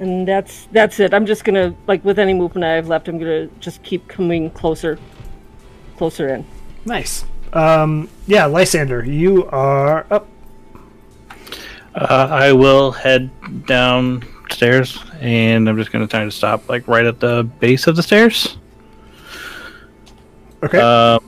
Speaker 6: and that's that's it i'm just gonna like with any movement i have left i'm gonna just keep coming closer closer in
Speaker 1: Nice. Um yeah, Lysander, you are up.
Speaker 5: Uh, I will head downstairs, and I'm just going to try to stop like right at the base of the stairs.
Speaker 1: Okay.
Speaker 5: Um,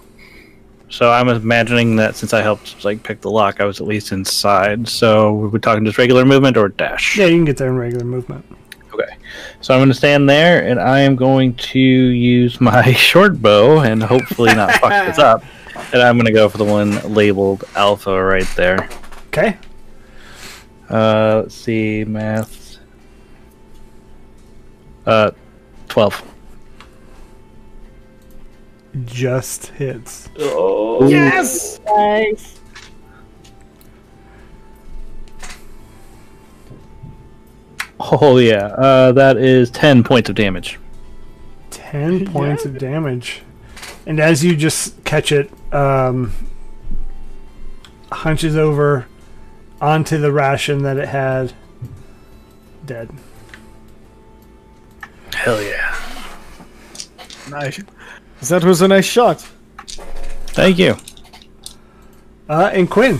Speaker 5: so I'm imagining that since I helped like pick the lock, I was at least inside. So we're talking just regular movement or dash.
Speaker 1: yeah, you can get there in regular movement.
Speaker 5: Okay. So I'm going to stand there, and I am going to use my [LAUGHS] short bow and hopefully not fuck this [LAUGHS] up. And I'm going to go for the one labeled Alpha right there.
Speaker 1: Okay.
Speaker 5: Uh, let's see, math. Uh, twelve.
Speaker 1: Just hits.
Speaker 3: Oh,
Speaker 2: yes.
Speaker 6: nice
Speaker 5: Oh yeah, uh, that is ten points of damage.
Speaker 1: 10 points of damage. And as you just catch it, um, hunches over onto the ration that it had, dead.
Speaker 5: Hell yeah!
Speaker 2: Nice. That was a nice shot.
Speaker 5: Thank you.
Speaker 1: Uh, and Quinn.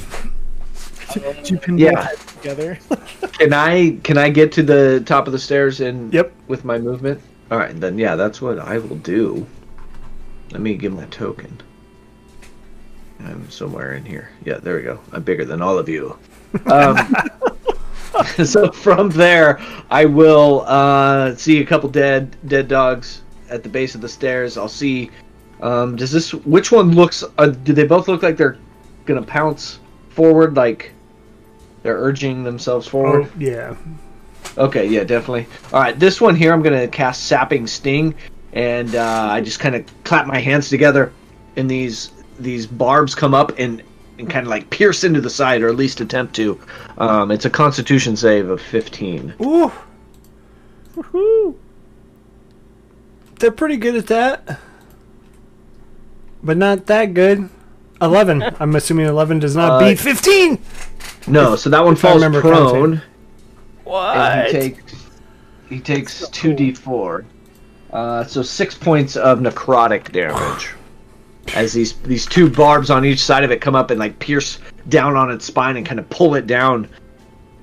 Speaker 2: Did you pin
Speaker 3: Yeah.
Speaker 2: together? [LAUGHS]
Speaker 3: Can I can I get to the top of the stairs and
Speaker 1: Yep.
Speaker 3: with my movement? All right, then yeah, that's what I will do. Let me give my token. I'm somewhere in here. Yeah, there we go. I'm bigger than all of you. [LAUGHS] Um, [LAUGHS] so from there, I will uh, see a couple dead dead dogs at the base of the stairs. I'll see. Um, does this? Which one looks? Uh, do they both look like they're gonna pounce forward like they're urging themselves forward.
Speaker 1: Oh, yeah.
Speaker 3: Okay, yeah, definitely. All right, this one here, I'm gonna cast Sapping Sting, and uh, I just kind of clap my hands together, and these these barbs come up and and kind of like pierce into the side, or at least attempt to. Um, it's a Constitution save of 15.
Speaker 1: Ooh. They're pretty good at that. But not that good. 11. [LAUGHS] I'm assuming 11 does not
Speaker 3: Uh,
Speaker 1: beat 15.
Speaker 3: No, so that one falls
Speaker 1: remember
Speaker 3: prone,
Speaker 1: counting.
Speaker 3: and he takes he takes 2d4. Uh, so six points of necrotic damage. [SIGHS] As these these two barbs on each side of it come up and like pierce down on its spine and kind of pull it down,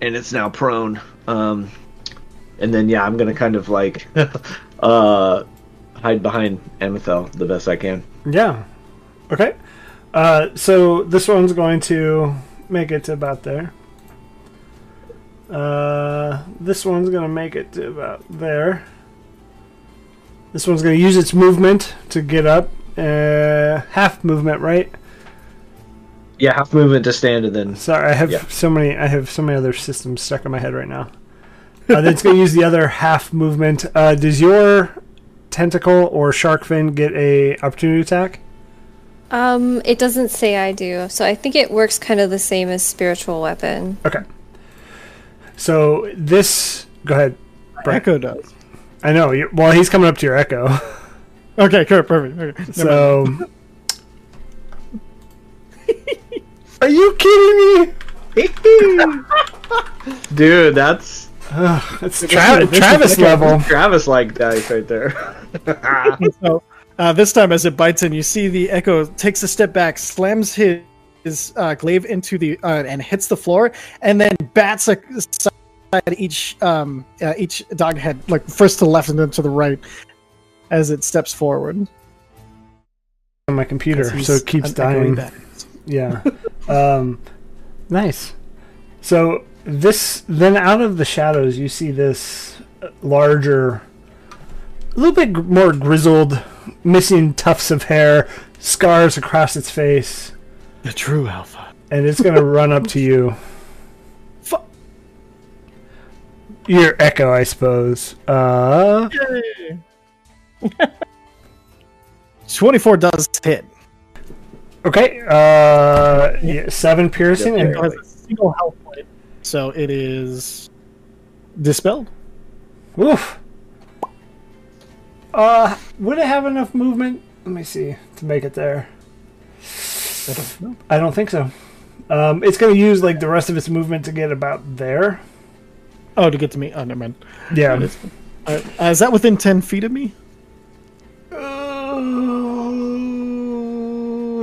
Speaker 3: and it's now prone. Um, and then yeah, I'm gonna kind of like [LAUGHS] uh, hide behind Amethel the best I can.
Speaker 1: Yeah. Okay. Uh, so this one's going to make it to about there. Uh, this one's going to make it to about there. This one's going to use its movement to get up. Uh, half movement, right?
Speaker 3: Yeah, half movement to stand and then
Speaker 1: Sorry, I have
Speaker 3: Yeah.
Speaker 1: so many. I have so many other systems stuck in my head right now. Uh, then it's going to use the other half movement. Uh, does your tentacle or shark fin get a opportunity attack?
Speaker 4: Um, it doesn't say I do, so I think it works kind of the same as spiritual weapon.
Speaker 1: Okay. So this, go ahead. Brett.
Speaker 2: Echo does.
Speaker 1: I know. you well, he's coming up to your echo. [LAUGHS]
Speaker 2: Okay, cool, perfect. Okay.
Speaker 1: So, [LAUGHS] are you kidding me? [LAUGHS]
Speaker 3: dude, that's
Speaker 1: It's Tra- Travis level.
Speaker 3: Travis like dice right there. [LAUGHS]
Speaker 2: so uh, this time, as it bites in, you see the echo takes a step back, slams his, his uh, glaive into the uh, and hits the floor, and then bats a each um, uh, each dog head, like first to the left and then to the right, as it steps forward.
Speaker 1: on my computer, so it keeps dying.
Speaker 2: bat.
Speaker 1: Yeah. [LAUGHS] um, nice. So this then out of the shadows, you see this larger, a little bit more grizzled, missing tufts of hair, scars across its face,
Speaker 2: The true alpha.
Speaker 1: and it's gonna [LAUGHS] run up to you.
Speaker 2: Fu-
Speaker 1: Your echo, I suppose. Uh, [LAUGHS]
Speaker 2: Twenty-four does hit.
Speaker 1: okay. Uh, yeah, seven piercing.
Speaker 2: It
Speaker 1: and,
Speaker 2: single health point, so it is dispelled.
Speaker 1: Oof. Uh, would it have enough movement? Let me see to make it there.
Speaker 2: I don't know.
Speaker 1: I don't think so. Um, it's going to use like the rest of its movement to get about there.
Speaker 2: Oh, to get to me. Oh, never mind.
Speaker 1: Yeah.
Speaker 2: Uh, uh, is that within ten feet of me?
Speaker 1: Uh,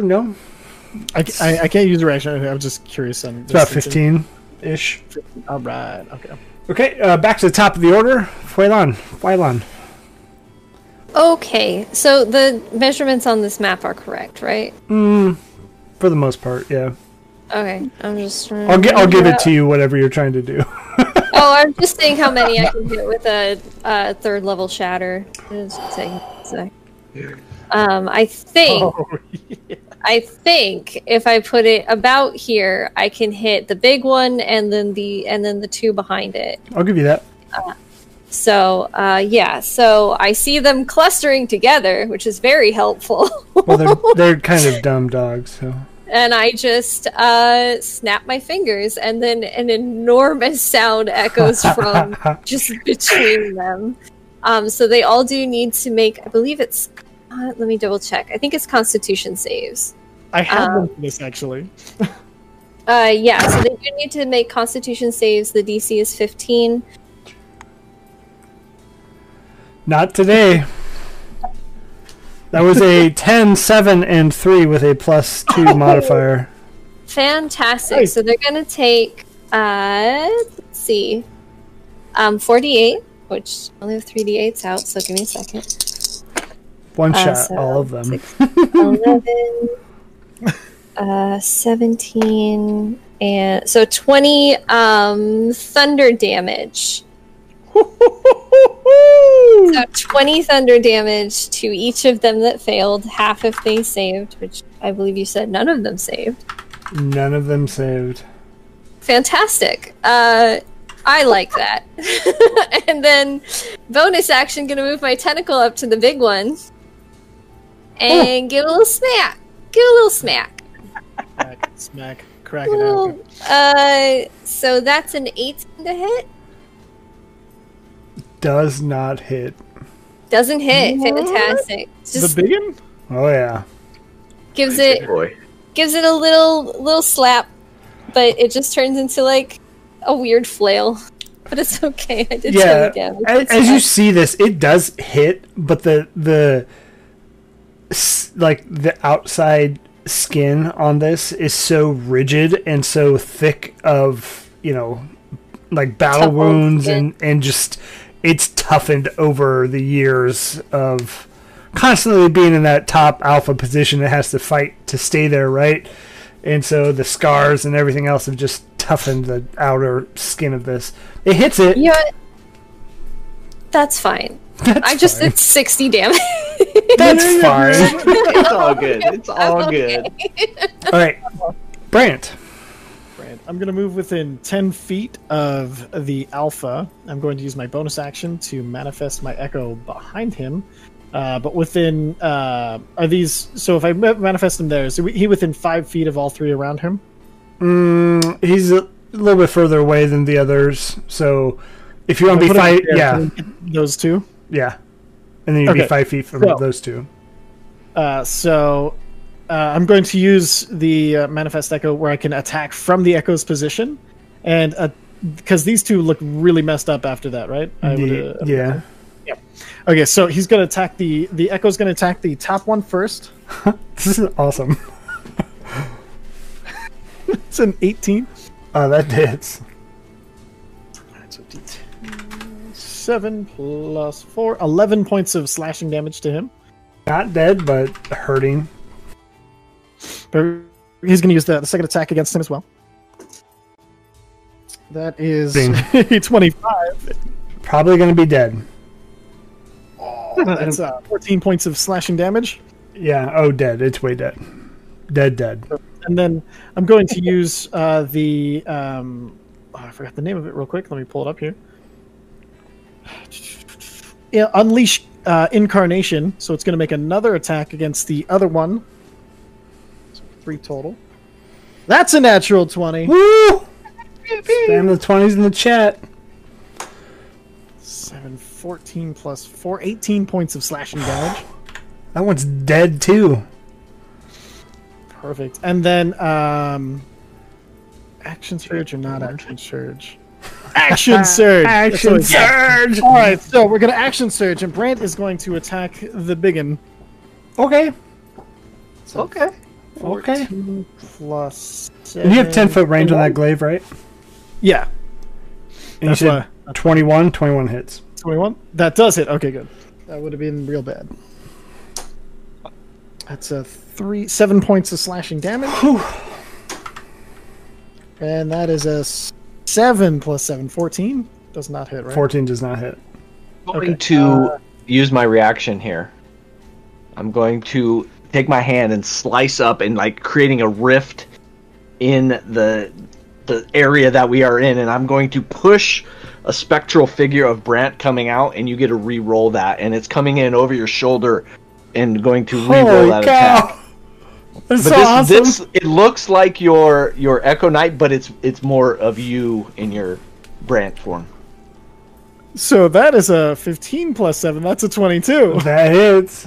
Speaker 1: no,
Speaker 2: I, I, I can't use the reaction. I'm just curious on.
Speaker 1: it's about fifteen ish.
Speaker 2: All right. Okay.
Speaker 1: Okay, uh, back to the top of the order. Fuelan, Fuelan.
Speaker 4: Okay, so the measurements on this map are correct, right?
Speaker 1: Mm, For the most part, yeah.
Speaker 4: Okay, I'm just.
Speaker 1: I'll get. I'll give it
Speaker 4: out-
Speaker 1: to you. Whatever you're trying to do. [LAUGHS]
Speaker 4: Oh, I'm just saying how many I can hit with a, a third level shatter. Just taking a sec. Um, I think
Speaker 2: Oh, [LAUGHS]
Speaker 4: I think if I put it about here, I can hit the big one and then the and then the two behind it.
Speaker 1: I'll give you that.
Speaker 4: So uh, yeah, so I see them clustering together, which is very helpful.
Speaker 1: Well, they're [LAUGHS] they're kind of dumb dogs. So
Speaker 4: and I just uh, snap my fingers, and then an enormous sound echoes from [LAUGHS] just between them. Um, so they all do need to make, I believe it's, uh, let me double check. I think it's Constitution saves.
Speaker 2: I have
Speaker 4: Um,
Speaker 2: this actually. [LAUGHS]
Speaker 4: Uh, yeah, so they do need to make Constitution saves. The DC is 15.
Speaker 1: not today. That was a [LAUGHS] 10, 7, and 3 with a plus 2 modifier.
Speaker 4: Fantastic.
Speaker 2: Nice.
Speaker 4: So they're going to take, uh, let's see, um, 48, which I only have 3d8s out, so give me a second.
Speaker 1: One
Speaker 4: Uh,
Speaker 1: shot,
Speaker 4: so
Speaker 1: all of them.
Speaker 4: six, 11, uh, 17, and so 20 um, thunder damage. So [LAUGHS] 20 thunder damage to each of them that failed, half if they saved, which I believe you said none of them saved.
Speaker 1: None of them saved.
Speaker 4: Fantastic. Uh, I like that. [LAUGHS] and then, bonus action, gonna move my tentacle up to the big one and give a little smack. Give a little smack.
Speaker 2: Smack, smack, crack it
Speaker 4: little,
Speaker 2: open.
Speaker 4: uh, so that's an 18 to hit.
Speaker 1: Does not hit.
Speaker 4: Doesn't hit. Fantastic. Just
Speaker 2: The biggin?
Speaker 1: Oh yeah.
Speaker 4: gives it
Speaker 3: boy.
Speaker 4: gives it a little little slap, but it just turns into like a weird flail. [LAUGHS] But it's okay. I did
Speaker 1: Yeah.
Speaker 4: some damage.
Speaker 1: As, as you see this, it does hit, but the the s- like the outside skin on this is so rigid and so thick of you know like battle
Speaker 4: Tough
Speaker 1: wounds and and just it's toughened over the years of constantly being in that top alpha position it has to fight to stay there right and so the scars and everything else have just toughened the outer skin of this it hits it
Speaker 4: You know? That's fine. [LAUGHS]
Speaker 1: That's
Speaker 4: I just
Speaker 1: fine.
Speaker 4: did 60 damage. [LAUGHS]
Speaker 1: That's fine.
Speaker 3: it's all good. It's [LAUGHS] all good.
Speaker 1: All right, Brant.
Speaker 2: Right. I'm going to move within 10 feet of the alpha. I'm going to use my bonus action to manifest my echo behind him. Uh, but within. Uh, are these. So if I ma- manifest him there, is he within 5 feet of all three around him?
Speaker 1: Mm, he's a little bit further away than the others, so if you want to be
Speaker 2: put him
Speaker 1: five,
Speaker 2: there,
Speaker 1: yeah,
Speaker 2: can we get Those two?
Speaker 1: Yeah, and then you'd be five feet from
Speaker 2: so-
Speaker 1: those two.
Speaker 2: Uh, so uh, I'm going to use the uh, manifest echo where I can attack from the echo's position, and because these two look really messed up after that, right? I would,
Speaker 1: Ye-
Speaker 2: uh,
Speaker 1: yeah,
Speaker 2: Okay, so he's going to attack the the echo's going to attack the top one first. [LAUGHS]
Speaker 1: this is awesome. [LAUGHS]
Speaker 2: It's an 18.
Speaker 1: Oh, that hits.
Speaker 2: Seven plus four, 11 points of slashing damage to him.
Speaker 1: Not dead, but hurting.
Speaker 2: But he's going to use the, the second attack against him as well. That is [LAUGHS] 25.
Speaker 1: Probably going to be dead.
Speaker 2: That's uh, 14 points of slashing damage.
Speaker 1: Yeah. Oh, dead. It's way dead. Dead. Dead.
Speaker 2: And then I'm going to use uh, the. Um, oh, I forgot the name of it real quick. Let me pull it up here. Yeah, Unleash uh, Incarnation. So it's going to make another attack against the other one. So three total. That's a natural 20.
Speaker 1: Woo! Spam the twenties in the chat.
Speaker 2: 7, 14 plus 4, 18 points of slashing damage.
Speaker 1: That one's dead too.
Speaker 2: Perfect. And then, um, action surge or not action surge? Action uh, surge.
Speaker 1: Action
Speaker 2: what it's-
Speaker 1: surge.
Speaker 2: All right, so we're gonna action surge, and Brant is going to attack the biggin.
Speaker 1: Okay.
Speaker 3: Okay.
Speaker 1: Okay.
Speaker 2: 14 plus.
Speaker 1: And you have ten foot range on that glaive, right?
Speaker 2: Yeah,
Speaker 1: And
Speaker 2: That's
Speaker 1: you said 21, 21 hits.
Speaker 2: twenty-one. That does hit. Okay, good. That would have been real bad. That's a three, seven points of slashing damage. And that is a s- seven plus seven, 14. Does not hit, right?
Speaker 1: 14 does not hit.
Speaker 3: I'm going
Speaker 2: Okay,
Speaker 3: to
Speaker 2: uh,
Speaker 3: use my reaction here. I'm going to take my hand and slice up and like creating a rift in the the area that we are in, and I'm going to push a spectral figure of Brant coming out, and you get to re-roll that, and it's coming in over your shoulder, and going to re-roll
Speaker 1: Holy
Speaker 3: that
Speaker 1: cow!
Speaker 3: attack.
Speaker 1: That's
Speaker 3: But
Speaker 1: so
Speaker 3: this,
Speaker 1: awesome.
Speaker 3: this it looks like your your Echo Knight, but it's it's more of you in your Brant form.
Speaker 2: So that is a 15 plus 7. That's a 22. [LAUGHS]
Speaker 1: That hits.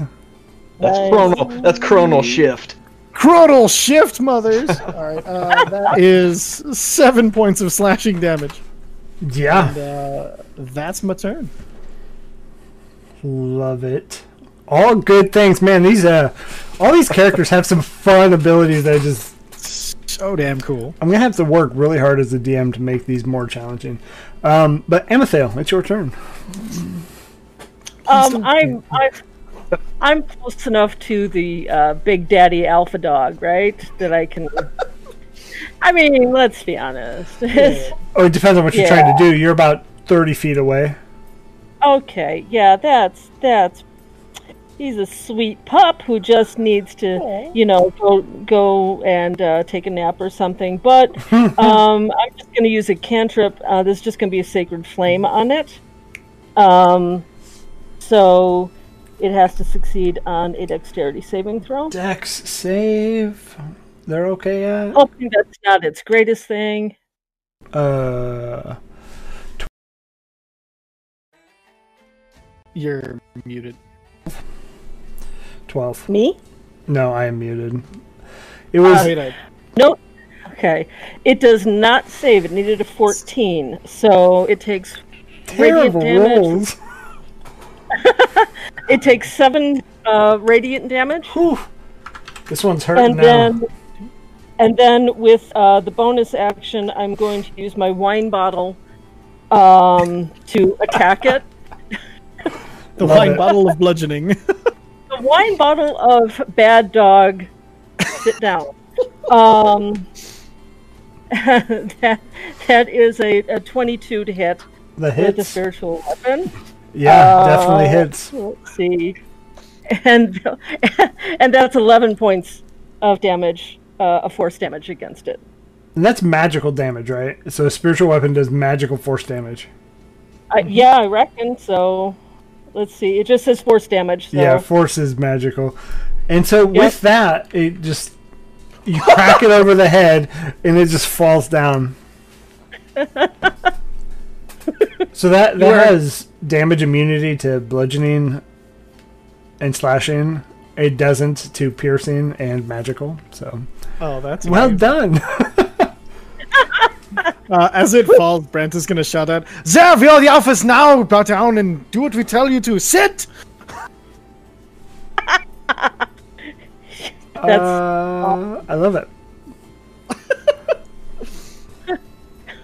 Speaker 3: That's chronal. That's chronal shift.
Speaker 2: Chronal shift, mothers. [LAUGHS] All right, uh, that is 7 points of slashing damage.
Speaker 1: Yeah.
Speaker 2: And, uh, that's my turn.
Speaker 1: Love it. All good things, man. These uh, all these characters have some fun abilities that just.
Speaker 2: So damn cool.
Speaker 1: I'm gonna have to work really hard as a DM to make these more challenging. Um, but Amethyl, it's your turn.
Speaker 6: Um, I'm I'm I'm close enough to the uh, Big Daddy Alpha Dog, right? That I can. I mean, let's be honest. [LAUGHS]
Speaker 1: Oh, it depends on what you're
Speaker 6: Yeah.
Speaker 1: trying to do. You're about 30 feet away.
Speaker 6: okay, yeah, that's that's he's a sweet pup who just needs to, you know, go go and uh, take a nap or something. But [LAUGHS] um, I'm just going to use a cantrip. Uh, there's just going to be a sacred flame on it. Um, so it has to succeed on a dexterity saving throw.
Speaker 1: Dex save. They're okay at.
Speaker 6: Hoping that's not its greatest thing.
Speaker 1: Uh,
Speaker 2: You're muted.
Speaker 1: Twelve.
Speaker 6: Me?
Speaker 1: No, I am muted. It was
Speaker 2: Wait, I-
Speaker 6: Nope. Okay. It does not save. It needed a 14. So it takes
Speaker 1: terrible
Speaker 6: radiant damage.
Speaker 1: rolls. [LAUGHS]
Speaker 6: it takes 7 uh, radiant damage.
Speaker 1: Whew. This one's hurting
Speaker 6: and
Speaker 1: now.
Speaker 6: then and then with uh, the bonus action i'm going to use my wine bottle um, to attack it
Speaker 2: the
Speaker 1: Love
Speaker 2: wine
Speaker 1: it.
Speaker 2: bottle of bludgeoning. [LAUGHS]
Speaker 6: the wine bottle of bad dog sit down um, [LAUGHS] that, that is a, a 22 to hit
Speaker 1: the
Speaker 6: with a spiritual weapon
Speaker 1: Yeah,
Speaker 6: Uh,
Speaker 1: definitely hits.
Speaker 6: let's see and [LAUGHS] and that's 11 points of damage uh, of force damage against it
Speaker 1: And that's magical damage, right? So a spiritual weapon does magical force damage.
Speaker 6: I, yeah, I reckon so. Let's see. It just says force damage. So.
Speaker 1: Yeah, force is magical. And so with that, it just you crack it over the head and it just falls down. [LAUGHS] so that that
Speaker 6: You are-
Speaker 1: has damage immunity to bludgeoning and slashing. It doesn't to piercing and magical. So
Speaker 2: oh, that's
Speaker 1: well
Speaker 2: weird.
Speaker 1: done. [LAUGHS]
Speaker 2: Uh, as it falls, Brant is going to shout out, Zev, you're the office now! Bow down and do what we tell you to. Sit! [LAUGHS]
Speaker 6: That's
Speaker 1: Uh, I love it.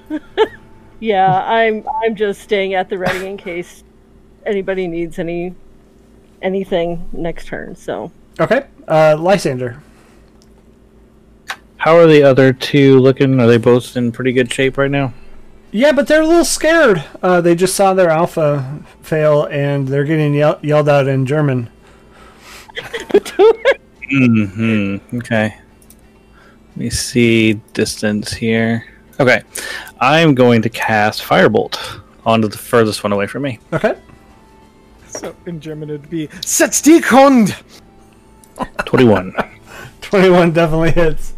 Speaker 1: [LAUGHS]
Speaker 6: yeah. I'm I'm just staying at the ready in case anybody needs any anything next turn. So
Speaker 1: Okay, uh, Lysander.
Speaker 5: How are the other two looking? Are they both in pretty good shape right now?
Speaker 1: Yeah, but they're a little scared. Uh, they just saw their alpha fail, and they're getting yell- yelled out in German.
Speaker 5: Hmm. Okay. Let me see distance here. Okay, I'm going to cast Firebolt onto the furthest one away from me.
Speaker 1: Okay.
Speaker 2: So in German it'd be, Setz die Hund!
Speaker 5: Twenty-one. [LAUGHS]
Speaker 1: 21 definitely hits.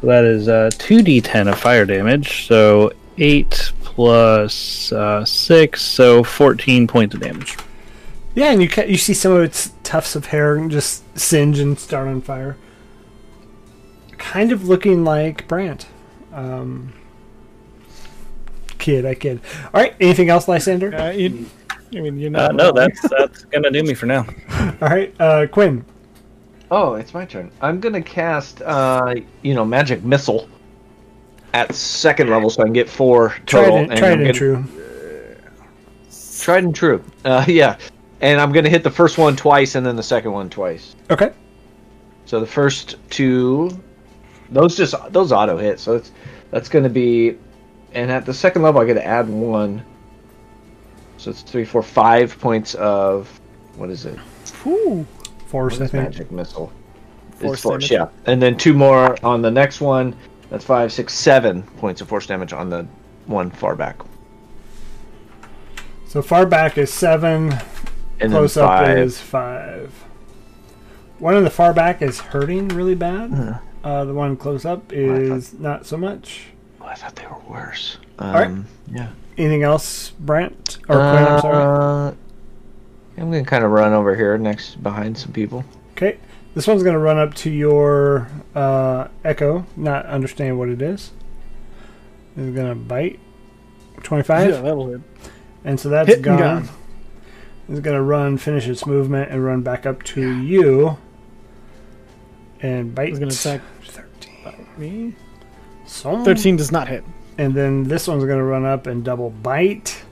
Speaker 5: So that is uh, 2d10 of fire damage. So 8 plus uh, 6, so 14 points of damage.
Speaker 1: Yeah, and you ca- you see some of its tufts of hair just singe and start on fire. Kind of looking like Brant. Um, kid, I kid. All right, anything else, Lysander?
Speaker 2: Uh, you, I mean, you're
Speaker 5: Uh,
Speaker 2: not
Speaker 5: no, that's that's gonna do me for now. [LAUGHS]
Speaker 1: All right, uh, Quinn.
Speaker 3: Oh, it's my turn. I'm gonna cast, uh, you know, magic missile at second level, so I can get four total.
Speaker 1: Tried and, tried
Speaker 3: I'm
Speaker 1: and
Speaker 3: gonna-
Speaker 1: true.
Speaker 3: Tried and true. Uh, [LAUGHS] yeah, and I'm gonna hit the first one twice, and then the second one twice.
Speaker 1: Okay.
Speaker 3: So the first two, those just those auto hit. So it's that's gonna be, and at the second level, I get to add one. So it's three, four, five points of what is it?
Speaker 2: Ooh.
Speaker 1: Force,
Speaker 3: What
Speaker 1: I think.
Speaker 3: magic missile.
Speaker 2: Force
Speaker 3: it's force,
Speaker 2: damage.
Speaker 3: yeah. And then two more on the next one. That's five, six, seven points of force damage on the one far back.
Speaker 1: So far back is seven.
Speaker 3: And
Speaker 1: Close
Speaker 3: then
Speaker 1: up is five. One in the far back is hurting really bad. Uh, the one close up is not so much.
Speaker 3: Oh, I thought they were worse. Um,
Speaker 1: right.
Speaker 3: Yeah.
Speaker 1: Anything else, Brant or Quinn? I'm sorry.
Speaker 3: I'm gonna kind of run over here next behind some people.
Speaker 1: Okay, this one's gonna run up to your uh, echo, not understand what it is. It's gonna bite. Twenty-five,
Speaker 2: Yeah, that'll hit.
Speaker 1: and so that's
Speaker 2: Hit and
Speaker 1: gone.
Speaker 2: gone.
Speaker 1: It's gonna run, finish its movement, and run back up to you. And bite.
Speaker 2: It's gonna attack
Speaker 1: Thirteen.
Speaker 2: me.
Speaker 1: So
Speaker 2: 13 does not hit.
Speaker 1: And then this one's going to run up and double bite.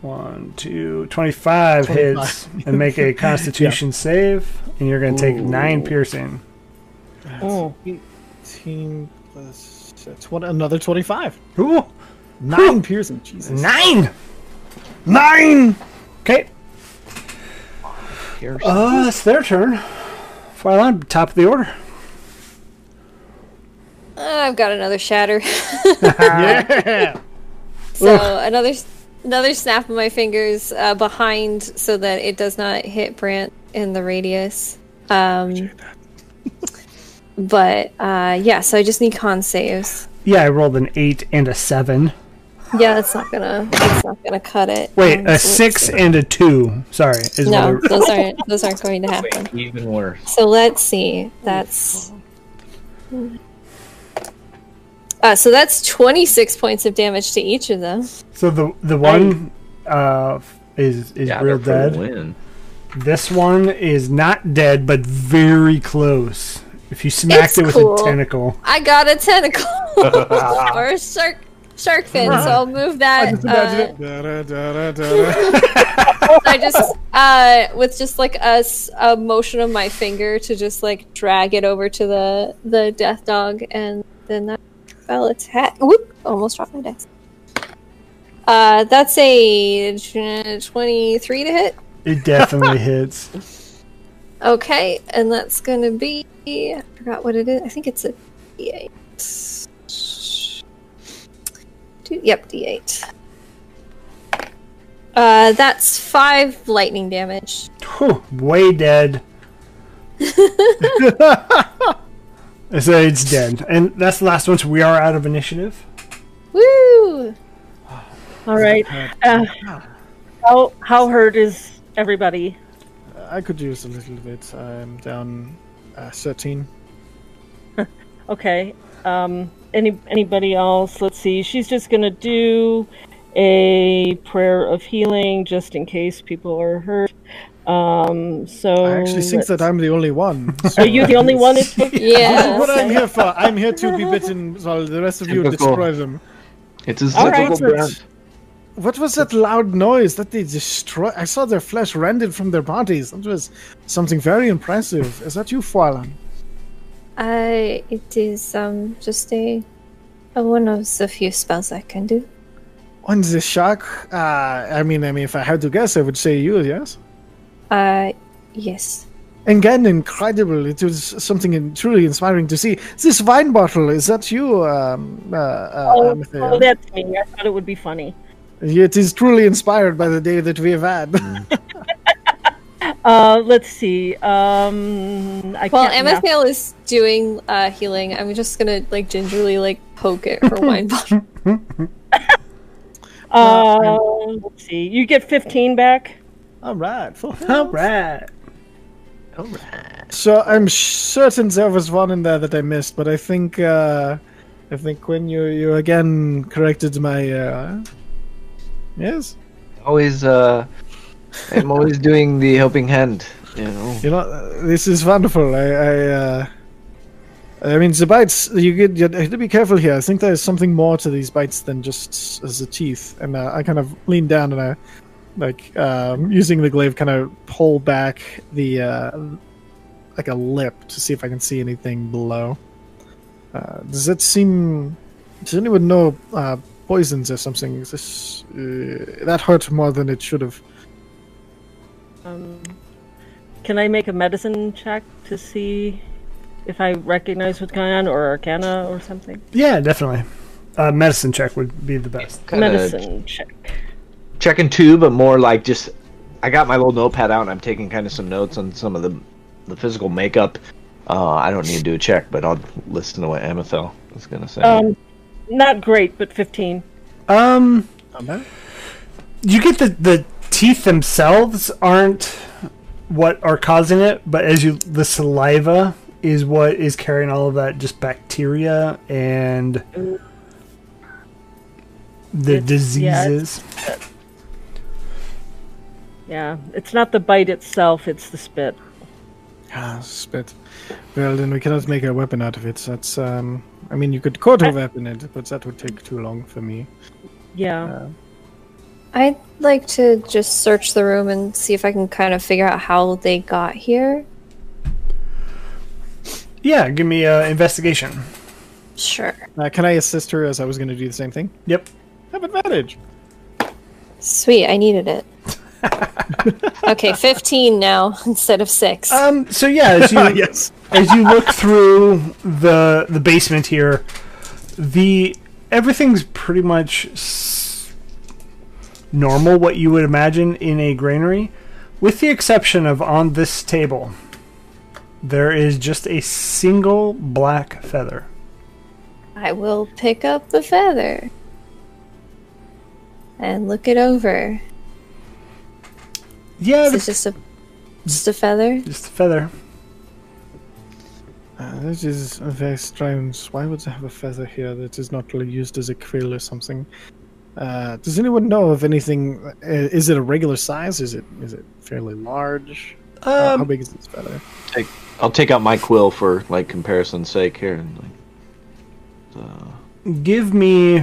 Speaker 1: One, two, 25,
Speaker 2: 25.
Speaker 1: hits and make a [LAUGHS] constitution save. And you're going to take nine piercing.
Speaker 6: Oh.
Speaker 2: 18 plus that's what another 25.
Speaker 1: Ooh,
Speaker 2: Nine piercing. Jesus.
Speaker 1: nine!
Speaker 2: Nine.
Speaker 1: Okay.
Speaker 3: here.
Speaker 1: Uh, it's their turn. Flyline, top of the order.
Speaker 4: Uh, I've got another shatter. [LAUGHS] [LAUGHS]
Speaker 2: yeah.
Speaker 4: So another another snap of my fingers uh, behind so that it does not hit Brant in the radius. Um, [LAUGHS] but uh, yeah, so I just need con saves.
Speaker 1: Yeah, I rolled an eight and a seven.
Speaker 4: Yeah, that's not gonna that's not gonna cut it.
Speaker 1: Wait,
Speaker 4: Um,
Speaker 1: a
Speaker 4: so
Speaker 1: six
Speaker 4: see.
Speaker 1: and a two. Sorry, is
Speaker 4: No,
Speaker 1: what I-
Speaker 4: those [LAUGHS] aren't those aren't going to happen.
Speaker 3: Even worse.
Speaker 4: So let's see. That's uh, so that's twenty six points of damage to each of them.
Speaker 1: So the the one uh, is is
Speaker 3: Yeah,
Speaker 1: real
Speaker 3: they're for the
Speaker 1: dead.
Speaker 3: Win.
Speaker 1: This one is not dead, but very close. If you smacked
Speaker 4: It's
Speaker 1: it with
Speaker 4: cool.
Speaker 1: a tentacle,
Speaker 4: I got a tentacle [LAUGHS] or a shark shark fin, so I'll move that. Uh. [LAUGHS] I just uh with just like a motion of my finger to just like drag it over to the the death dog and then that spell attack. Whoop almost dropped my dice. Uh that's a 23 to hit?
Speaker 1: It definitely [LAUGHS] hits.
Speaker 4: okay and that's gonna be i forgot what it is. I think it's a d8 D- yep d8 uh that's five lightning damage.
Speaker 1: Whew, way dead. [LAUGHS] so it's dead, and that's the last one. So we are out of initiative.
Speaker 4: Woo!
Speaker 6: All right. Uh, how how hurt is everybody?
Speaker 2: I could use a little bit. I'm down uh, 13. [LAUGHS]
Speaker 6: Okay. Um, any anybody else? Let's see. She's just gonna do a prayer of healing just in case people are hurt. Um, so
Speaker 2: I actually think that
Speaker 6: let's-
Speaker 2: I'm the only one. [LAUGHS]
Speaker 6: Are you the only one? It [LAUGHS] took?
Speaker 2: This
Speaker 4: Yeah.
Speaker 2: is what I'm here for. I'm here to be bitten while the rest of you
Speaker 3: Typical.
Speaker 2: destroy them.
Speaker 3: It's a
Speaker 6: All right.
Speaker 3: typical Brant.
Speaker 2: What was that loud noise that they destroy? I saw their flesh rended from their bodies. That was something very impressive. Is that you, Fwalan?
Speaker 4: Uh, it is um just a, a one of the few spells I can do.
Speaker 2: On the shark? Uh, I mean, I mean, if I had to guess, I would say you. Yes.
Speaker 4: Uh, yes.
Speaker 2: Again, incredible. It was something in, truly inspiring to see. This wine bottle is that you? Um, uh, uh,
Speaker 6: Oh, oh, that's me. I thought it would be funny.
Speaker 2: It is truly inspired by the day that we have had. [LAUGHS]
Speaker 6: Uh, let's see. Um, I
Speaker 4: Well,
Speaker 6: can't
Speaker 4: Amethyl is doing uh healing. I'm just gonna like gingerly like poke at her wine [LAUGHS] bottle.
Speaker 6: Uh, [LAUGHS] let's see. You get 15 back.
Speaker 2: All right. full [LAUGHS] health.
Speaker 1: All right.
Speaker 2: So I'm certain there was one in there that I missed, but I think uh, I think when you you again corrected my uh, yes,
Speaker 3: Always, uh, I'm always doing the helping hand. You know.
Speaker 2: you know uh, this is wonderful. I I, uh, I mean the bites you get you have to be careful here. I think there's something more to these bites than just as the teeth. And uh, I kind of lean down and I like um, using the glaive kind of pull back the uh, like a lip to see if I can see anything below. Uh, does that seem? Does anyone know uh, poisons or something? Is this uh, that hurt more than it should have?
Speaker 6: Um, can I make a medicine check to see if I recognize what's going on, or Arcana or something?
Speaker 1: Yeah, definitely. Uh, medicine check would be the best.
Speaker 3: Kinda
Speaker 6: Medicine check.
Speaker 3: Checking too, but more like just I got my little notepad out and I'm taking kind of some notes on some of the the physical makeup. Uh, I don't need to do a check, but I'll listen to what Amethyl is gonna say.
Speaker 6: Um, not great, but 15.
Speaker 1: Um, you get the the teeth themselves aren't what are causing it, but as you the saliva is what is carrying all of that just bacteria and the
Speaker 6: It's- yeah,
Speaker 1: diseases.
Speaker 6: Yeah, it's not the bite itself; it's the spit.
Speaker 2: Ah, spit. Well, then we cannot make a weapon out of it. That's um. I mean, you could quarter weapon it, but that would take too long for me.
Speaker 6: Yeah.
Speaker 2: Uh,
Speaker 4: I'd like to just search the room and see if I can kind of figure out how they got here.
Speaker 1: Yeah, give me uh, investigation.
Speaker 4: Sure.
Speaker 2: uh, can I assist her as I was going to do the same thing?
Speaker 1: Yep.
Speaker 2: Have advantage.
Speaker 4: Sweet, I needed it. [LAUGHS] [LAUGHS] Okay, 15 now instead of 6.
Speaker 1: Um, so yeah, as you [LAUGHS]
Speaker 2: yes.
Speaker 1: as you look through the the basement here, the everything's pretty much s- normal. What you would imagine in a granary, with the exception of on this table, there is just a single black feather.
Speaker 4: I will pick up the feather and look it over.
Speaker 1: Yeah,
Speaker 4: Is
Speaker 1: the,
Speaker 4: just a just a feather?
Speaker 1: just a feather.
Speaker 2: Uh, this is very strange. Why would they have a feather here that is not really used as a quill or something? Uh, does anyone know of anything? Uh, is it a regular size? Is it is it fairly large? Uh, how
Speaker 1: Um,
Speaker 2: big is this feather?
Speaker 3: Take, I'll take out my quill for like comparison's sake here. And, like, uh,
Speaker 1: give me.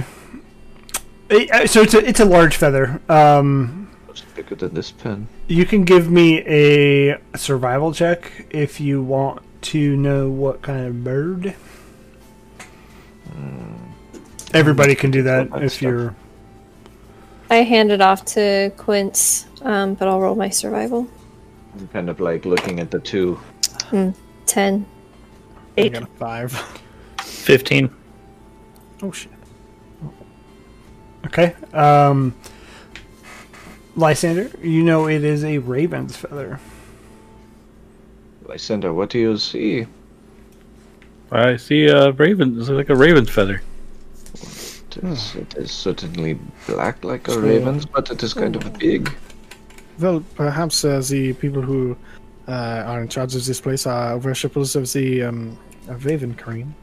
Speaker 1: eh, uh, So it's a it's a large feather. Um,
Speaker 3: it's bigger than this pen.
Speaker 1: You can give me a survival check if you want to know what kind of bird. Everybody can do that
Speaker 3: Well, that's
Speaker 1: if you're.
Speaker 4: I hand it off to Quince, um, but I'll roll my survival.
Speaker 3: I'm kind of like looking at the two.
Speaker 4: 10.
Speaker 2: I
Speaker 6: Eight.
Speaker 2: got a five.
Speaker 5: 15.
Speaker 2: Oh shit!
Speaker 1: Okay. Um, Lysander, you know it is a raven's feather.
Speaker 3: Lysander, what do you see?
Speaker 5: I see a raven. It's like a raven's feather.
Speaker 3: It is, it is certainly black like a raven's, but it is kind of big.
Speaker 2: Well, perhaps uh, the people who uh, are in charge of this place are worshippers of the um, of Raven Queen.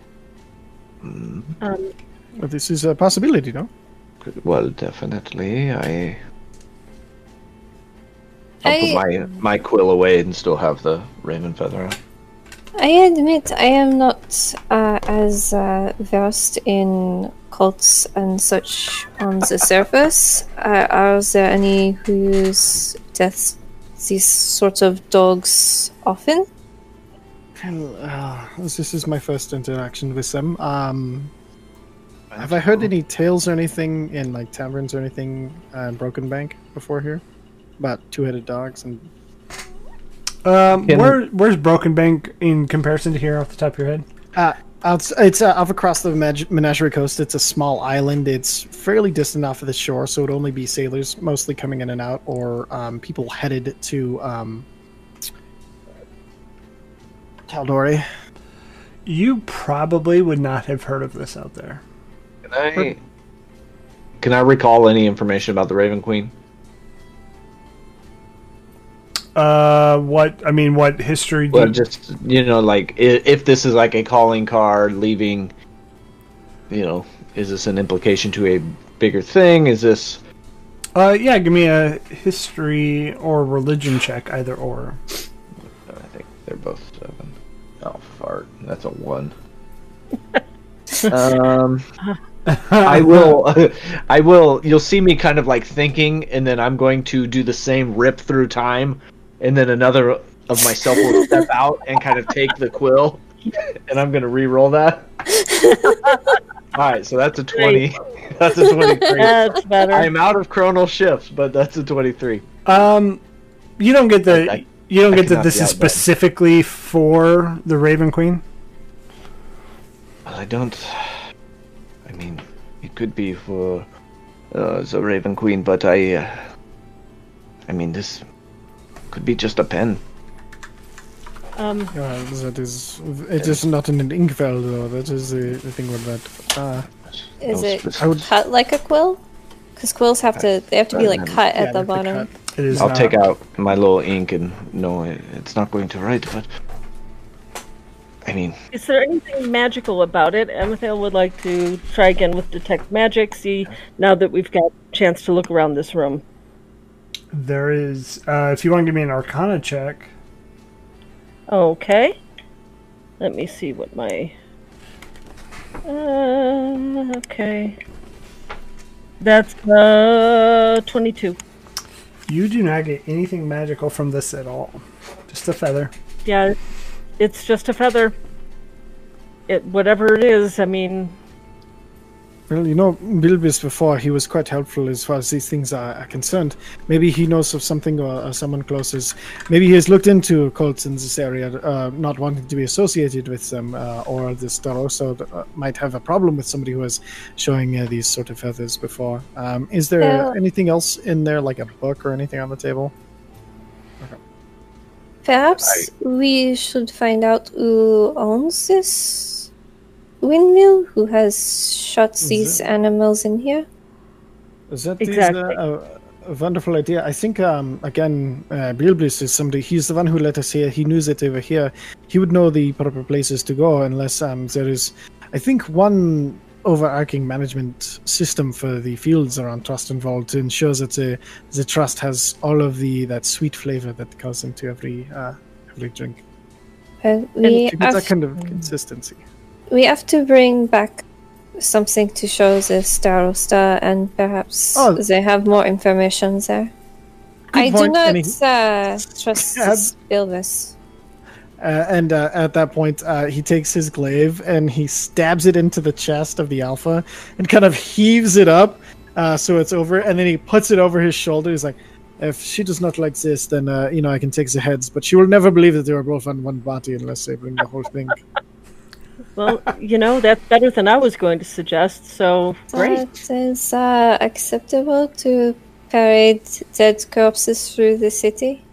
Speaker 3: Mm,
Speaker 6: Um,
Speaker 2: Well, this is a possibility, no?
Speaker 3: Well, definitely. I. I'll
Speaker 4: I-
Speaker 3: put my my quill away and still have the raven feather on.
Speaker 4: I admit I am not uh, as uh, versed in cults and such on the [LAUGHS] surface. Uh, are there any who use deaths, these sorts of dogs often?
Speaker 2: Well, uh, this is my first interaction with them. Um, have I heard any tales or anything in like taverns or anything uh, in Broken Bank before here about two-headed dogs and
Speaker 1: Um,
Speaker 3: Can-
Speaker 1: where where's Broken Bank in comparison to here off the top of your head?
Speaker 2: Uh, outs- it's uh, off across the Meg- Menagerie Coast. It's a small island. It's fairly distant off of the shore, so it'd only be sailors mostly coming in and out, or um, people headed to um, Caldori.
Speaker 1: You probably would not have heard of this out there.
Speaker 3: Can I? Can I recall any information about the Raven Queen?
Speaker 1: Uh, what I mean, what history? Do
Speaker 3: Well, just you know, like i- if this is like a calling card leaving, you know, is this an implication to a bigger thing? Is this?
Speaker 1: uh, yeah, give me a history or religion check, either or.
Speaker 3: I think they're both seven. Oh, fart! That's a one. [LAUGHS] um, [LAUGHS] I will. [LAUGHS] I will. You'll see me kind of like thinking, and then I'm going to do the same rip through time, and then another of myself will step out and kind of take the quill, and I'm going to re-roll that. [LAUGHS] All right, so that's a twenty. [LAUGHS] That's a twenty-three.
Speaker 6: that's better.
Speaker 3: I am out of chronal shifts, but that's a twenty-three.
Speaker 1: Um, you don't get the
Speaker 3: I-
Speaker 1: you don't
Speaker 3: I
Speaker 1: get that this is
Speaker 3: outdone.
Speaker 1: specifically for the Raven Queen.
Speaker 3: Well, I don't. I mean, it could be for uh, the Raven Queen, but I. Uh, I mean, this could be just a pen.
Speaker 6: um,
Speaker 2: Uh, that is, it is not an Inkvel though. That is the, the thing with that. Uh,
Speaker 4: Is
Speaker 3: No
Speaker 4: it
Speaker 2: would-
Speaker 4: cut like a quill? Because quills have to they have to be like
Speaker 3: Um,
Speaker 4: cut
Speaker 2: yeah,
Speaker 4: at the
Speaker 2: they have to
Speaker 4: bottom.
Speaker 1: It is.
Speaker 3: I'll
Speaker 1: not.
Speaker 3: take out my little ink and no, it's not going to write. But I mean,
Speaker 6: is there anything magical about it? Amethyl would like to try again with detect magic. See now that we've got a chance to look around this room.
Speaker 1: There is. Uh, if you want to give me an Arcana check,
Speaker 6: Okay. Let me see what my. Uh, okay. That's uh twenty-two.
Speaker 1: you do not get anything magical from this at all. Just a feather.
Speaker 6: Yeah, it's just a feather. It whatever it is. I mean,
Speaker 2: Well, you know, Bilbus before, he was quite helpful as far as these things are, are concerned. Maybe he knows of something or, or someone close as. Maybe he has looked into cults in this area, uh, not wanting to be associated with them, uh, or this Starosta uh, might have a problem with somebody who was showing uh, these sort of feathers before. Um, is there
Speaker 4: Yeah.
Speaker 2: anything else in there, like a book or anything on the table?
Speaker 4: Perhaps we should find out who owns this windmill, who has shot these animals in here.
Speaker 2: Is that
Speaker 6: Exactly.
Speaker 2: is, uh, a, a wonderful idea? I think um, again, uh, Bilbus is somebody. He's the one who let us here. He knew that they were here. He would know the proper places to go, unless um, there is, I think, one overarching management system for the fields around Trustenwald to ensure that the the trust has all of the that sweet flavor that goes into every uh, every drink.
Speaker 4: Uh, we
Speaker 2: to get that kind of consistency.
Speaker 4: We have to bring back something to show the Starosta, and perhaps
Speaker 2: Oh.
Speaker 4: they have more information there.
Speaker 2: Good
Speaker 4: I do not [LAUGHS]
Speaker 2: he-
Speaker 4: uh, trust this.
Speaker 2: Uh, and uh, at that point, uh, he takes his glaive and he stabs it into the chest of the alpha and kind of heaves it up uh, so it's over. And then he puts it over his shoulder. He's like, if she does not like this, then, uh, you know, I can take the heads. But she will never believe that they were both on one body unless they bring the whole thing.
Speaker 6: Well, you know, that's better than I was going to suggest, so great.
Speaker 4: It is uh, acceptable to parade dead corpses through the city.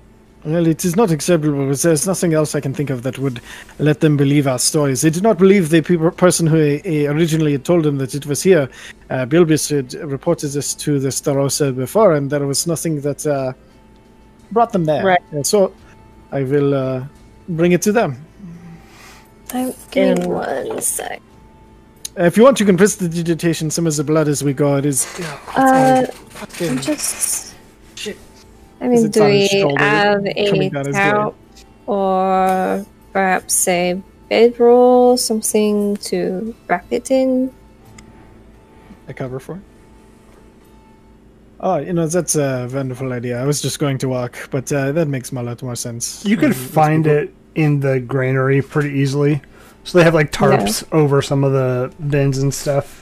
Speaker 2: Well, it is not acceptable, but there's nothing else I can think of that would let them believe our stories. They did not believe the pe- person who uh, originally had told them that it was here. Uh, Bilbus had reported this to the Starosta before, and there was nothing that uh, brought them there.
Speaker 6: Right.
Speaker 2: And so I will uh, bring it to them.
Speaker 4: Give me
Speaker 6: And-
Speaker 4: one sec.
Speaker 2: Uh, if you want, you can prestidigitation some of the blood as we go. It is.
Speaker 4: Uh,
Speaker 2: fucking-
Speaker 4: just.
Speaker 2: Shit.
Speaker 4: I mean, do we have a
Speaker 2: down
Speaker 4: towel or perhaps a bedroll, something to wrap it in?
Speaker 2: a cover for it? Oh, you know, that's a wonderful idea. I was just going to walk, but uh, that makes a lot more sense.
Speaker 1: You could
Speaker 2: Mm, let's
Speaker 1: find
Speaker 2: go-
Speaker 1: it in the granary pretty easily. So they have like tarps over some of the bins and stuff.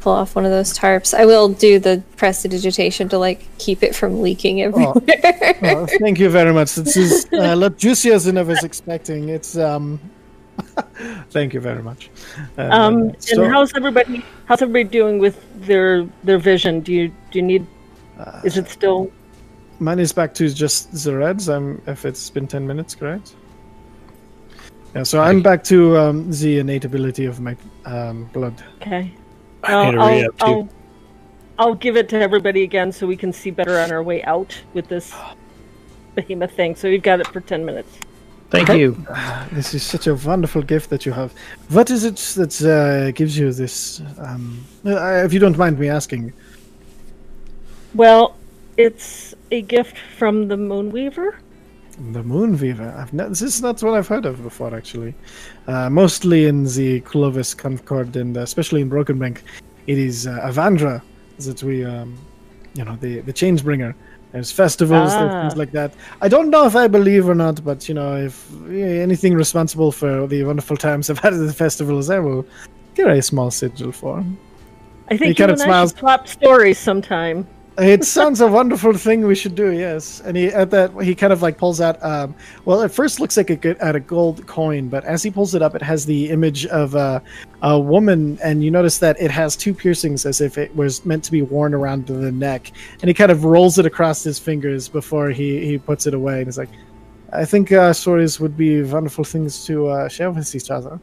Speaker 4: Pull off one of those tarps. I will do the prestidigitation to like keep it from leaking everywhere.
Speaker 2: Oh, thank you very much. This is [LAUGHS] uh, a lot juicier than I was expecting. It's um. [LAUGHS] thank you very much. And,
Speaker 6: Um,
Speaker 2: uh, so-
Speaker 6: and how's everybody? How's everybody doing with their their vision? Do you do you need? Is it still?
Speaker 2: Mine is back to just the reds. I'm if it's been ten minutes, correct? Yeah, so I'm back to um, the innate ability of my um, blood.
Speaker 6: Okay.
Speaker 5: I need to
Speaker 6: I'll,
Speaker 5: re up too.
Speaker 6: I'll, I'll give it to everybody again so we can see better on our way out with this behemoth thing. So we've got it for ten minutes.
Speaker 5: Thank you.
Speaker 2: This is such a wonderful gift that you have. What is it that uh, gives you this? Um, uh, if you don't mind me asking.
Speaker 6: Well, it's a gift from the Moonweaver.
Speaker 2: The Moonweaver. I've ne- this is not what I've heard of before, actually. Uh, mostly in the Clovis Concord and uh, especially in Broken Bank, it is uh, Avandra that we, um, you know, the the Changebringer. There's festivals, there's
Speaker 6: Ah.
Speaker 2: things like that. I don't know if I believe or not, but you know, if yeah, anything responsible for the wonderful times I've had at the festivals, I will get a small sigil for.
Speaker 6: I think you
Speaker 2: kind
Speaker 6: and
Speaker 2: of
Speaker 6: I
Speaker 2: smiles.
Speaker 6: should swap stories sometime.
Speaker 2: It sounds a wonderful thing we should do. Yes, and he at that he kind of like pulls out. Um, well, it first looks like a at a gold coin, but as he pulls it up, it has the image of a, a woman, and you notice that it has two piercings, as if it was meant to be worn around the neck. And he kind of rolls it across his fingers before he he puts it away, and he's like, "I think uh, stories would be wonderful things to uh, share with each other."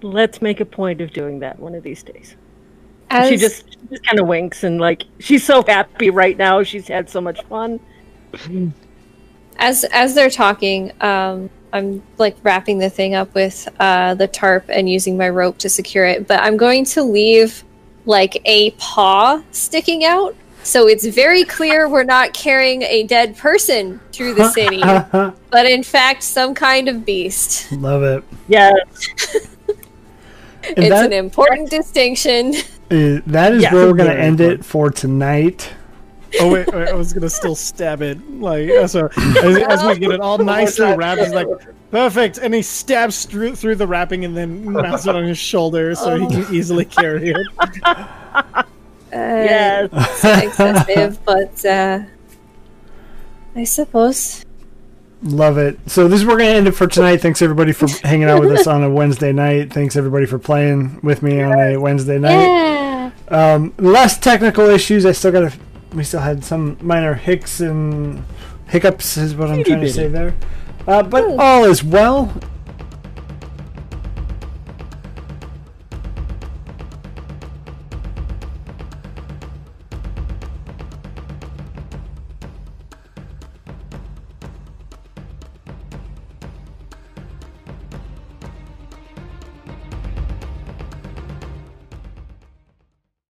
Speaker 6: Let's make a point of doing that one of these days.
Speaker 4: As,
Speaker 6: she just, she just kind of winks and like she's so happy right now. She's had so much fun.
Speaker 4: as as they're talking, um, I'm like wrapping the thing up with uh, the tarp and using my rope to secure it. But I'm going to leave like a paw sticking out, so it's very clear we're not carrying a dead person through the city, [LAUGHS] but in fact some kind of beast.
Speaker 1: Love it.
Speaker 6: Yeah, [LAUGHS]
Speaker 4: it's
Speaker 1: that-
Speaker 4: an important distinction. [LAUGHS]
Speaker 1: Uh, that is
Speaker 6: Yeah.
Speaker 1: where we're going to
Speaker 2: Very
Speaker 1: end
Speaker 2: fun.
Speaker 1: it for tonight.
Speaker 2: Oh wait, wait, I was gonna still stab it. Like uh, so, as, as we get it all [LAUGHS] nicely wrapped, he's like, "Perfect," and he stabs through through the wrapping and then mounts it on his shoulder so he can easily carry it. [LAUGHS]
Speaker 4: Uh,
Speaker 6: Yes.
Speaker 4: it's excessive, [LAUGHS] but uh, I suppose.
Speaker 1: Love it. So this is where we're gonna end it for tonight. Thanks everybody for hanging out with us on a Wednesday night. Thanks everybody for playing with me on a Wednesday night.
Speaker 4: Yeah.
Speaker 1: Um, less technical issues. I still got a. We still had some minor hicks and hiccups, is what I'm trying to say there. Uh, but all is well.